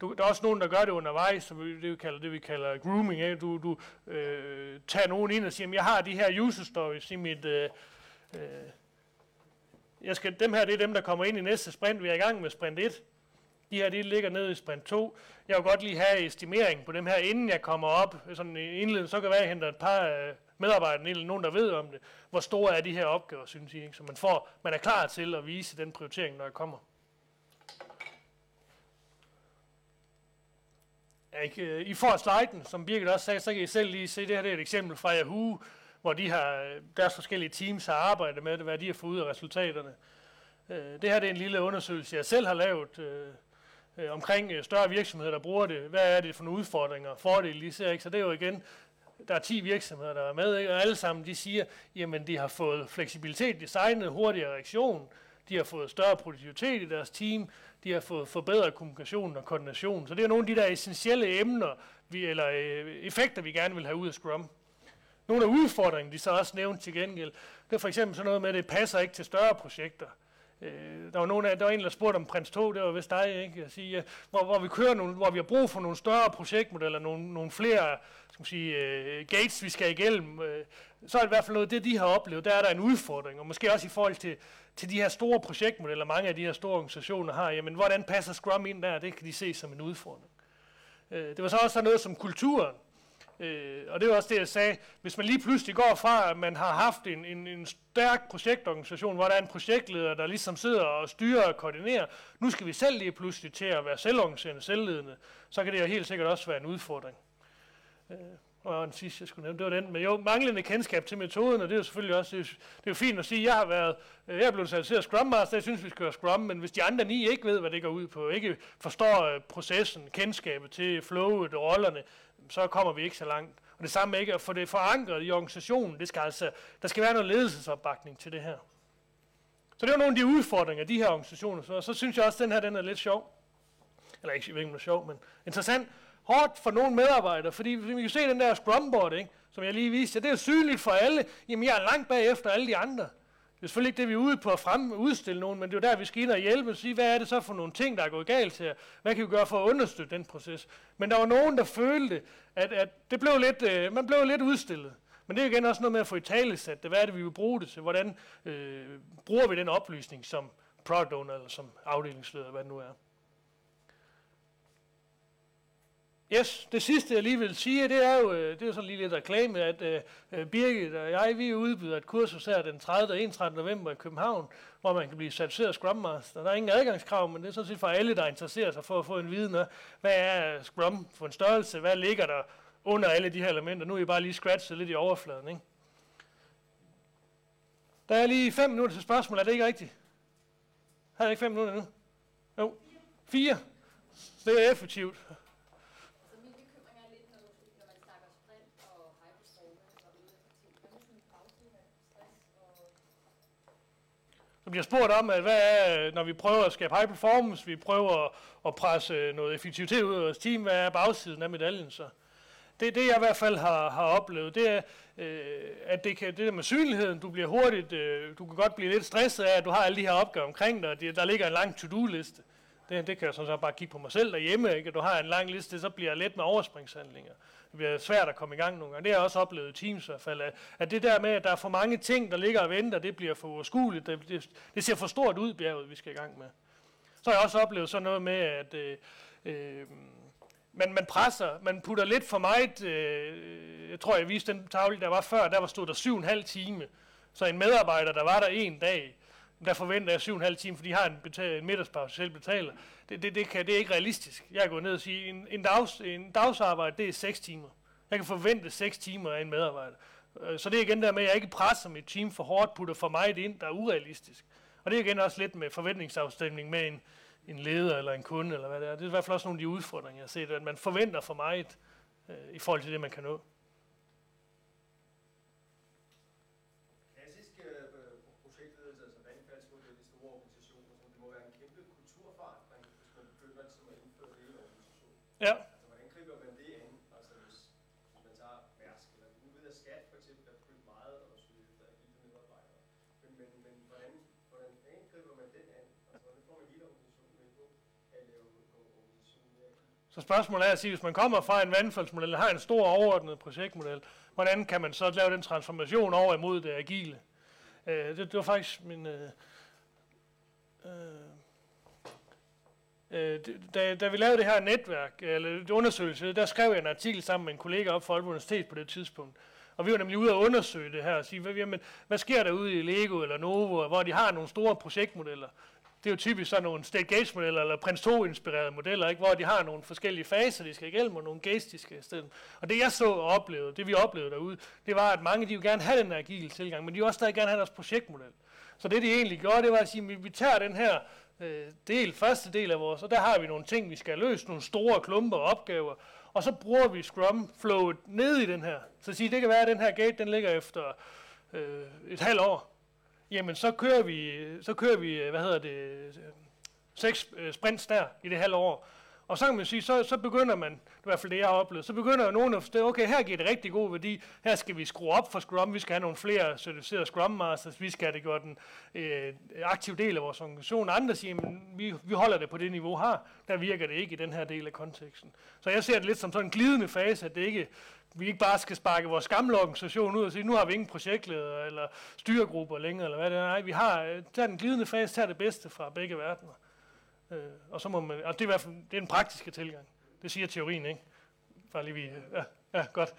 Du, der er også nogen, der gør det undervejs, så vi, det, vi kalder, det vi kalder grooming. Ikke? Du, du øh, tager nogen ind og siger, jeg har de her user stories i mit... Øh, øh, jeg skal, dem her, det er dem, der kommer ind i næste sprint. Vi er i gang med sprint 1. De her, de ligger nede i sprint 2. Jeg vil godt lige have estimering på dem her, inden jeg kommer op. Sådan en indledning, så kan være, at jeg henter et par øh, medarbejdere, eller nogen, der ved om det. Hvor store er de her opgaver, synes I? Ikke? Så man, får, man er klar til at vise den prioritering, når jeg kommer. Øh, I får sliden, som Birgit også sagde, så kan I selv lige se, det her det er et eksempel fra Yahoo, hvor de har, deres forskellige teams har arbejdet med det, hvad de har fået ud af resultaterne. Øh, det her det er en lille undersøgelse, jeg selv har lavet øh, øh omkring øh, større virksomheder, der bruger det. Hvad er det for nogle udfordringer og fordele, de ser? Ikke? Så det er jo igen, der er 10 virksomheder, der er med, ikke? og alle sammen de siger, jamen de har fået fleksibilitet, designet, hurtigere reaktion, de har fået større produktivitet i deres team, de har fået forbedret kommunikation og koordination. Så det er nogle af de der essentielle emner, vi, eller øh, effekter, vi gerne vil have ud af Scrum. Nogle af udfordringerne, de så også nævnt til gengæld, det er for eksempel sådan noget med, at det passer ikke til større projekter. Øh, der var nogen af, der var en, der spurgte om Prins 2, det var vist dig, ikke? Jeg siger, øh, hvor, hvor, vi kører nogle, hvor vi har brug for nogle større projektmodeller, nogle, nogle flere skal man sige, øh, gates, vi skal igennem. Øh, så er det i hvert fald noget, det de har oplevet, der er der en udfordring, og måske også i forhold til, til de her store projektmodeller, mange af de her store organisationer har, jamen hvordan passer Scrum ind der, det kan de se som en udfordring. Øh, det var så også noget som kulturen. Øh, og det er også det, jeg sagde. Hvis man lige pludselig går fra, at man har haft en, en, en stærk projektorganisation, hvor der er en projektleder, der ligesom sidder og styrer og koordinerer, nu skal vi selv lige pludselig til at være selvorganiserende, selvledende, så kan det jo helt sikkert også være en udfordring. Øh, og en sidste, jeg skulle nævne, det var den. Men jo, manglende kendskab til metoden, og det er jo selvfølgelig også, det er, det er jo fint at sige, jeg har været, øh, jeg er blevet certificeret Scrum Master, jeg synes, vi skal gøre Scrum, men hvis de andre ni ikke ved, hvad det går ud på, ikke forstår øh, processen, kendskabet til flowet og rollerne, så kommer vi ikke så langt. Og det samme med ikke at få det forankret i organisationen, det skal altså, der skal være noget ledelsesopbakning til det her. Så det er nogle af de udfordringer, de her organisationer. Så, så synes jeg også, at den her den er lidt sjov. Eller ikke, jeg ved ikke, om det er sjov, men interessant. Hårdt for nogle medarbejdere, fordi vi kan se den der scrumboard, ikke, som jeg lige viste jer, det er jo synligt for alle. Jamen, jeg er langt bagefter alle de andre. Det er selvfølgelig ikke det, vi er ude på at frem, udstille nogen, men det er jo der, vi skal ind og hjælpe og sige, hvad er det så for nogle ting, der er gået galt her? Hvad kan vi gøre for at understøtte den proces? Men der var nogen, der følte, at, at det blev lidt, øh, man blev lidt udstillet. Men det er igen også noget med at få i tale sat det. Hvad er det, vi vil bruge det til? Hvordan øh, bruger vi den oplysning som product owner eller som afdelingsleder, hvad det nu er? Yes, det sidste jeg lige vil sige, det er jo, øh, det er jo sådan lige lidt reklame, at uh, Birgit og jeg, vi udbyder et kursus her den 30. og 31. november i København, hvor man kan blive certificeret Scrum Master. Der er ingen adgangskrav, men det er sådan set for alle, der interesserer sig for at få en viden af, hvad er Scrum for en størrelse, hvad ligger der under alle de her elementer. Nu er I bare lige scratchet lidt i overfladen, ikke? Der er lige fem minutter til spørgsmål, er det ikke rigtigt? Har jeg ikke fem minutter nu? Jo, fire. Det er effektivt. Så min bekymring er lidt, når, du, når man snakker sprint og high performance og øget effektivitet. Hvad med sådan en bagtid af stress og som bliver spurgt om, at hvad er, når vi prøver at skabe high performance, vi prøver at, presse øh, noget effektivitet ud af vores team, hvad er bagsiden af medaljen så? Det, det jeg i hvert fald har, har oplevet, det er, øh, at det, kan, det der med synligheden, du bliver hurtigt, øh, du kan godt blive lidt stresset af, at du har alle de her opgaver omkring dig, det, der ligger en lang to-do-liste. Det, det kan jeg sådan så bare kigge på mig selv derhjemme, ikke? At du har en lang liste, så bliver jeg let med overspringshandlinger. Øh, bliver svært at komme i gang nogle gange. Det har jeg også oplevet i Teams i hvert fald, at, at det der med, at der er for mange ting, der ligger og venter, det bliver for uoverskueligt. Det, det, det ser for stort ud, bjerget, vi skal i gang med. Så har jeg også oplevet sådan noget med, at øh, øh, man, man presser, man putter lidt for meget, øh, jeg tror, jeg viste den tavle, der var før, der var stod der syv og en halv time. Så en medarbejder, der var der en dag, der forventer jeg 7,5 timer, fordi de har en, betal, en middagspause, selv betaler. Det, det, det, kan, det er ikke realistisk. Jeg går ned og siger, en, en, dags, en dagsarbejde, det er 6 timer. Jeg kan forvente 6 timer af en medarbejder. Øh, så det er igen der med, at jeg ikke presser mit team for hårdt, putter for meget ind, der er urealistisk. Og det er igen også lidt med forventningsafstemning med en, en leder eller en kunde, eller hvad det er. Det er i hvert fald også nogle af de udfordringer, jeg har set, at man forventer for meget øh, i forhold til det, man kan nå. Klassisk øh, projektledelse, altså vandfaldsmodel i store organisationer, så det må være en kæmpe kulturforandring, hvis man begynder ligesom at indføre det i en organisation. Ja. Altså, hvordan griber man det an? Altså, hvis, man tager Mærsk, eller nu ved jeg, at skat for eksempel er begyndt meget at søge efter agile medarbejdere. Men, men, men hvordan, hvordan hvordan griber man den an? Altså, hvordan får man hele organisationen med på at lave nogle organisationen mere? Så spørgsmålet er at sige, hvis man kommer fra en vandfaldsmodel, eller har en stor overordnet projektmodel, hvordan kan man så lave den transformation over imod det agile? Øh, det, det var faktisk min... Øh, øh, øh, da, da vi lavede det her netværk, eller undersøgelse, der skrev jeg en artikel sammen med en kollega op fra Aalborg Universitet på det tidspunkt. Og vi var nemlig ude at undersøge det her og sige, hvad, jamen, hvad sker der ude i Lego eller Novo, hvor de har nogle store projektmodeller. Det er jo typisk sådan nogle state gauge modeller eller Prins 2 inspirerede modeller, ikke? hvor de har nogle forskellige faser, de skal igennem, og nogle gates, de skal. Og det jeg så og oplevede, det vi oplevede derude, det var, at mange de jo gerne have den agile tilgang, men de vil også stadig gerne have deres projektmodel. Så det de egentlig gjorde, det var at sige, at vi tager den her øh, del, første del af vores, og der har vi nogle ting, vi skal løse, nogle store klumper og opgaver, og så bruger vi Scrum flowet ned i den her. Så sige, det kan være, at den her gate, den ligger efter øh, et halvt år. Jamen, så kører vi, så kører vi, øh, hvad hedder det, øh, seks øh, sprints der i det halve år. Og så kan man sige, så, så begynder man, i hvert fald det, jeg har oplevet, så begynder nogen at forstå, okay, her giver det rigtig god værdi, her skal vi skrue op for Scrum, vi skal have nogle flere certificerede Scrum Masters, vi skal have det gjort en øh, aktiv del af vores organisation. Andre siger, men vi, vi holder det på det niveau her, der virker det ikke i den her del af konteksten. Så jeg ser det lidt som sådan en glidende fase, at det ikke, vi ikke bare skal sparke vores gamle organisation ud og sige, nu har vi ingen projektleder eller styregrupper længere, eller hvad det er. Nej, vi har øh, taget den glidende fase, tager det bedste fra begge verdener. Øh, og så må man, og det er i hvert fald det er en praktiske tilgang. Det siger teorien, ikke? Bare lige vi, ja, ja, godt.